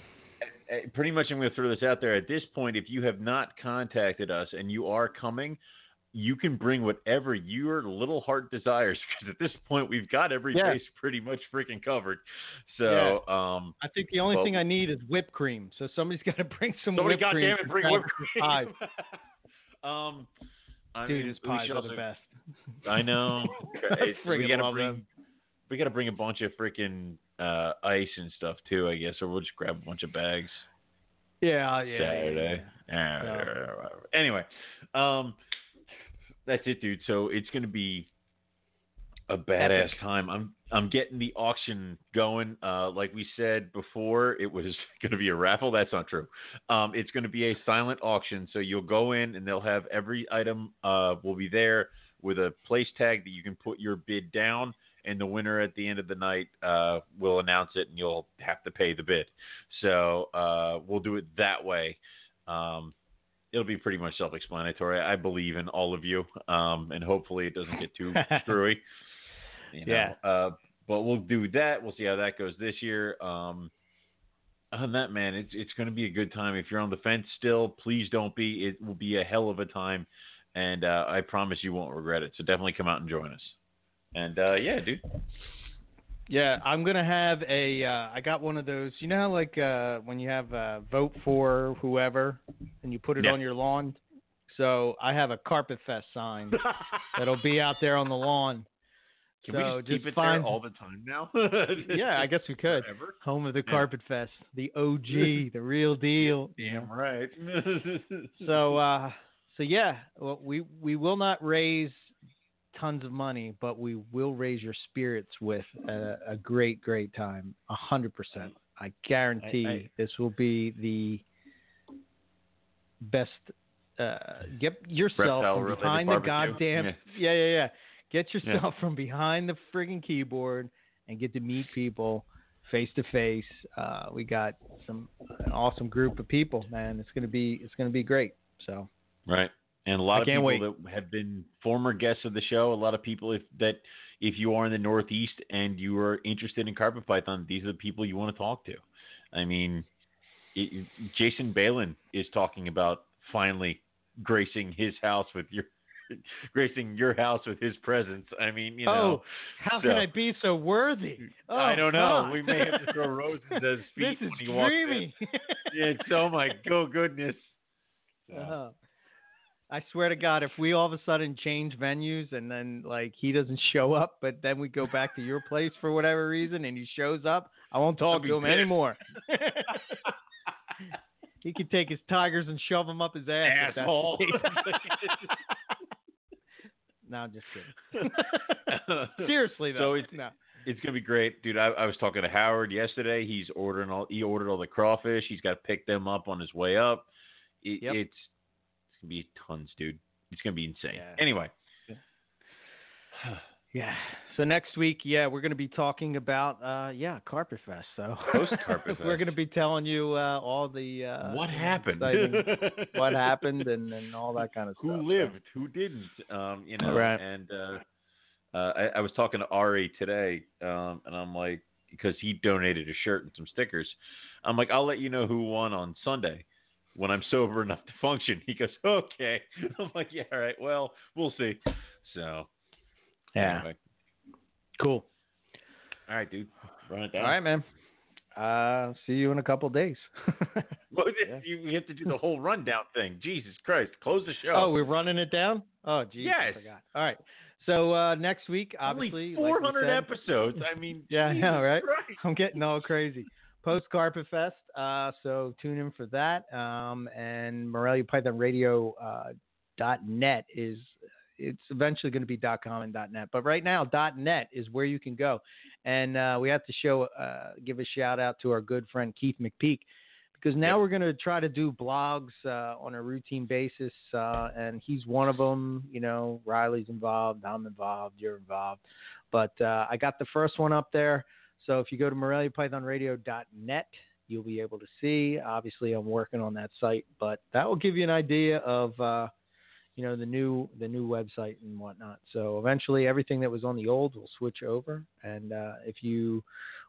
uh, pretty much I'm going to throw this out there. At this point, if you have not contacted us and you are coming, you can bring whatever your little heart desires. Because at this point, we've got every Yeah. base pretty much freaking covered. So, um, I think the only Well- thing I need is whipped cream. So somebody's got to bring some somebody, whipped cream. goddamn it, bring whipped cream. pies. um, I Dude, mean, his pies should are the best. I know. We got to bring. them. We got to bring a bunch of freaking uh, ice and stuff too, I guess, or we'll just grab a bunch of bags. Yeah, yeah. Saturday. Yeah. Anyway, um, that's it, dude. So it's gonna be a badass time. I'm I'm getting the auction going. Uh, like we said before, it was gonna be a raffle. That's not true. Um, it's gonna be a silent auction. So you'll go in and they'll have every item uh will be there with a place tag that you can put your bid down. And the winner at the end of the night uh, will announce it, and you'll have to pay the bid. So uh, we'll do it that way. Um, it'll be pretty much self-explanatory. I believe in all of you, um, and hopefully it doesn't get too screwy. You know? Yeah. Uh, but we'll do that. We'll see how that goes this year. Um, than that, man, it's it's going to be a good time. If you're on the fence still, please don't be. It will be a hell of a time, and uh, I promise you won't regret it. So definitely come out and join us. And uh, yeah, dude. Yeah, I'm gonna have a. Uh, I got one of those. You know, how, like uh, when you have uh, vote for whoever, and you put it Yeah. on your lawn. So I have a Carpet Fest sign that'll be out there on the lawn. Can so we just keep it find, there all the time now? Yeah, I guess we could. Forever? Home of the Yeah. Carpet Fest, the OG, the real deal. Damn right. So, uh, so yeah, well, we we will not raise tons of money, but we will raise your spirits with a, a great, great time. A hundred percent. I guarantee I- I- this will be the best. Uh, get yourself from behind the goddamn. Yeah. Yeah, yeah, yeah. Get yourself from behind the friggin' keyboard and get to meet people face to face. Uh, We got some an awesome group of people, man. It's gonna be it's gonna be great. So Right. And a lot of people that have been former guests of the show, a lot of people if that if you are in the Northeast and you are interested in carpet python, these are the people you want to talk to. I mean, it, Jason Balin is talking about finally gracing his house with your gracing your house with his presence. I mean, you know, oh, how so- can I be so worthy? Oh, I don't know. God. We may have to throw roses at his feet this is when he walks in. dreamy. It's oh my go goodness. So, Uh, I swear to God, if we all of a sudden change venues and then like he doesn't show up, but then we go back to your place for whatever reason and he shows up, I won't talk to him pissed. anymore. he could take his tigers and shove them up his ass. if that's the Asshole. no, I'm just kidding. Seriously though, So it's- no. It's gonna be great, dude. I, I was talking to Howard yesterday. He's ordering all. He ordered all the crawfish. He's got to pick them up on his way up. It, Yep. It's gonna be tons, dude. It's gonna be insane. Yeah. Anyway, Yeah. So next week, yeah, we're going to be talking about uh yeah, Carpet Fest. So Carpet we're going to be telling you uh all the uh what happened? what happened and, and all that kind of Who stuff. Who lived? Who didn't? Um, you know. Right. And uh, uh, I, I was talking to Ari today, um, and I'm like, because he donated a shirt and some stickers. I'm like, I'll let you know who won on Sunday when I'm sober enough to function. He goes, okay. I'm like, yeah, all right. Well, we'll see. So. Yeah. Anyway. Cool. All right, dude. Run it down. All right, man. Uh see you in a couple days. Well, Yeah. you, you have to do the whole rundown thing. Jesus Christ. Close the show. oh, we're running it down? Oh, geez. I Yes. forgot. All right. So uh next week, Only obviously, like we 400 said- episodes. I mean, Yeah, I know, right? Christ. I'm getting all crazy. Post Carpet Fest. Uh, so tune in for that. Um, and Morelia Python Radio uh, dot net is it's eventually going to be dot com and dot net, but right now dot net is where you can go. And uh, we have to show uh, give a shout out to our good friend Keith McPeak because now we're going to try to do blogs uh, on a routine basis, uh, and he's one of them. You know, Riley's involved, I'm involved, you're involved. But uh, I got the first one up there. So if you go to MoreliaPythonRadio.net, you'll be able to see. Obviously, I'm working on that site, but that will give you an idea of, uh, you know, the new the new website and whatnot. So eventually, everything that was on the old will switch over. And uh, if you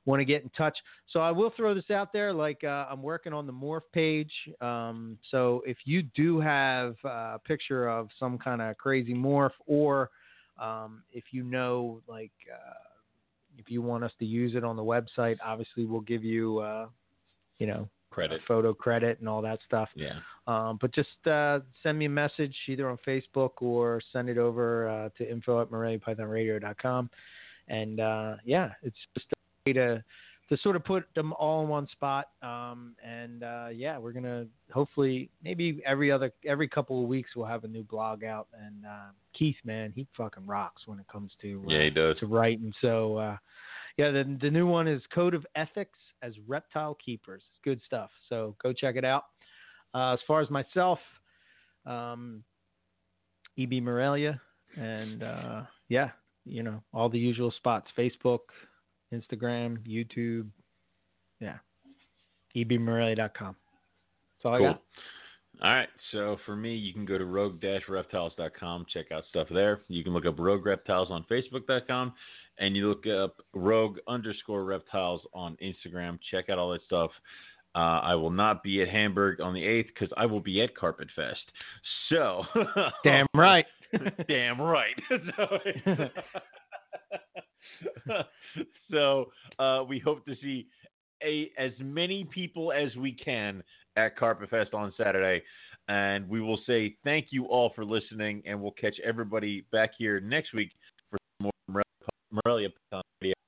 want to get in touch, so I will throw this out there. Like uh, I'm working on the morph page. Um, so if you do have a picture of some kind of crazy morph, or um, if you know like uh, if you want us to use it on the website, obviously we'll give you, uh, you know, Credit. photo credit and all that stuff. Yeah. Um, but just uh, send me a message either on Facebook or send it over uh, to info at moreliapythonradio.com. And uh, yeah, it's just a way to to sort of put them all in one spot. Um, and uh, yeah, we're gonna hopefully maybe every other every couple of weeks we'll have a new blog out. And uh, Keith, man, he fucking rocks when it comes to uh, Yeah, he does. to write. And so, uh, yeah, the, the new one is Code of Ethics as Reptile Keepers. It's good stuff. So go check it out. Uh, as far as myself, um, EB Morelia, and uh, yeah, you know, all the usual spots Facebook, Instagram, YouTube. Yeah. EBMorelia.com. That's all I got. All right. So for me, you can go to rogue-reptiles.com, check out stuff there. You can look up Rogue Reptiles on Facebook.com, and you look up Rogue underscore Reptiles on Instagram. Check out all that stuff. Uh, I will not be at Hamburg on the 8th because I will be at Carpet Fest. So. Damn right. Damn right. so, so uh, we hope to see a as many people as we can at Carpet Fest on Saturday. And we will say thank you all for listening, and we'll catch everybody back here next week for more Morelia Radio.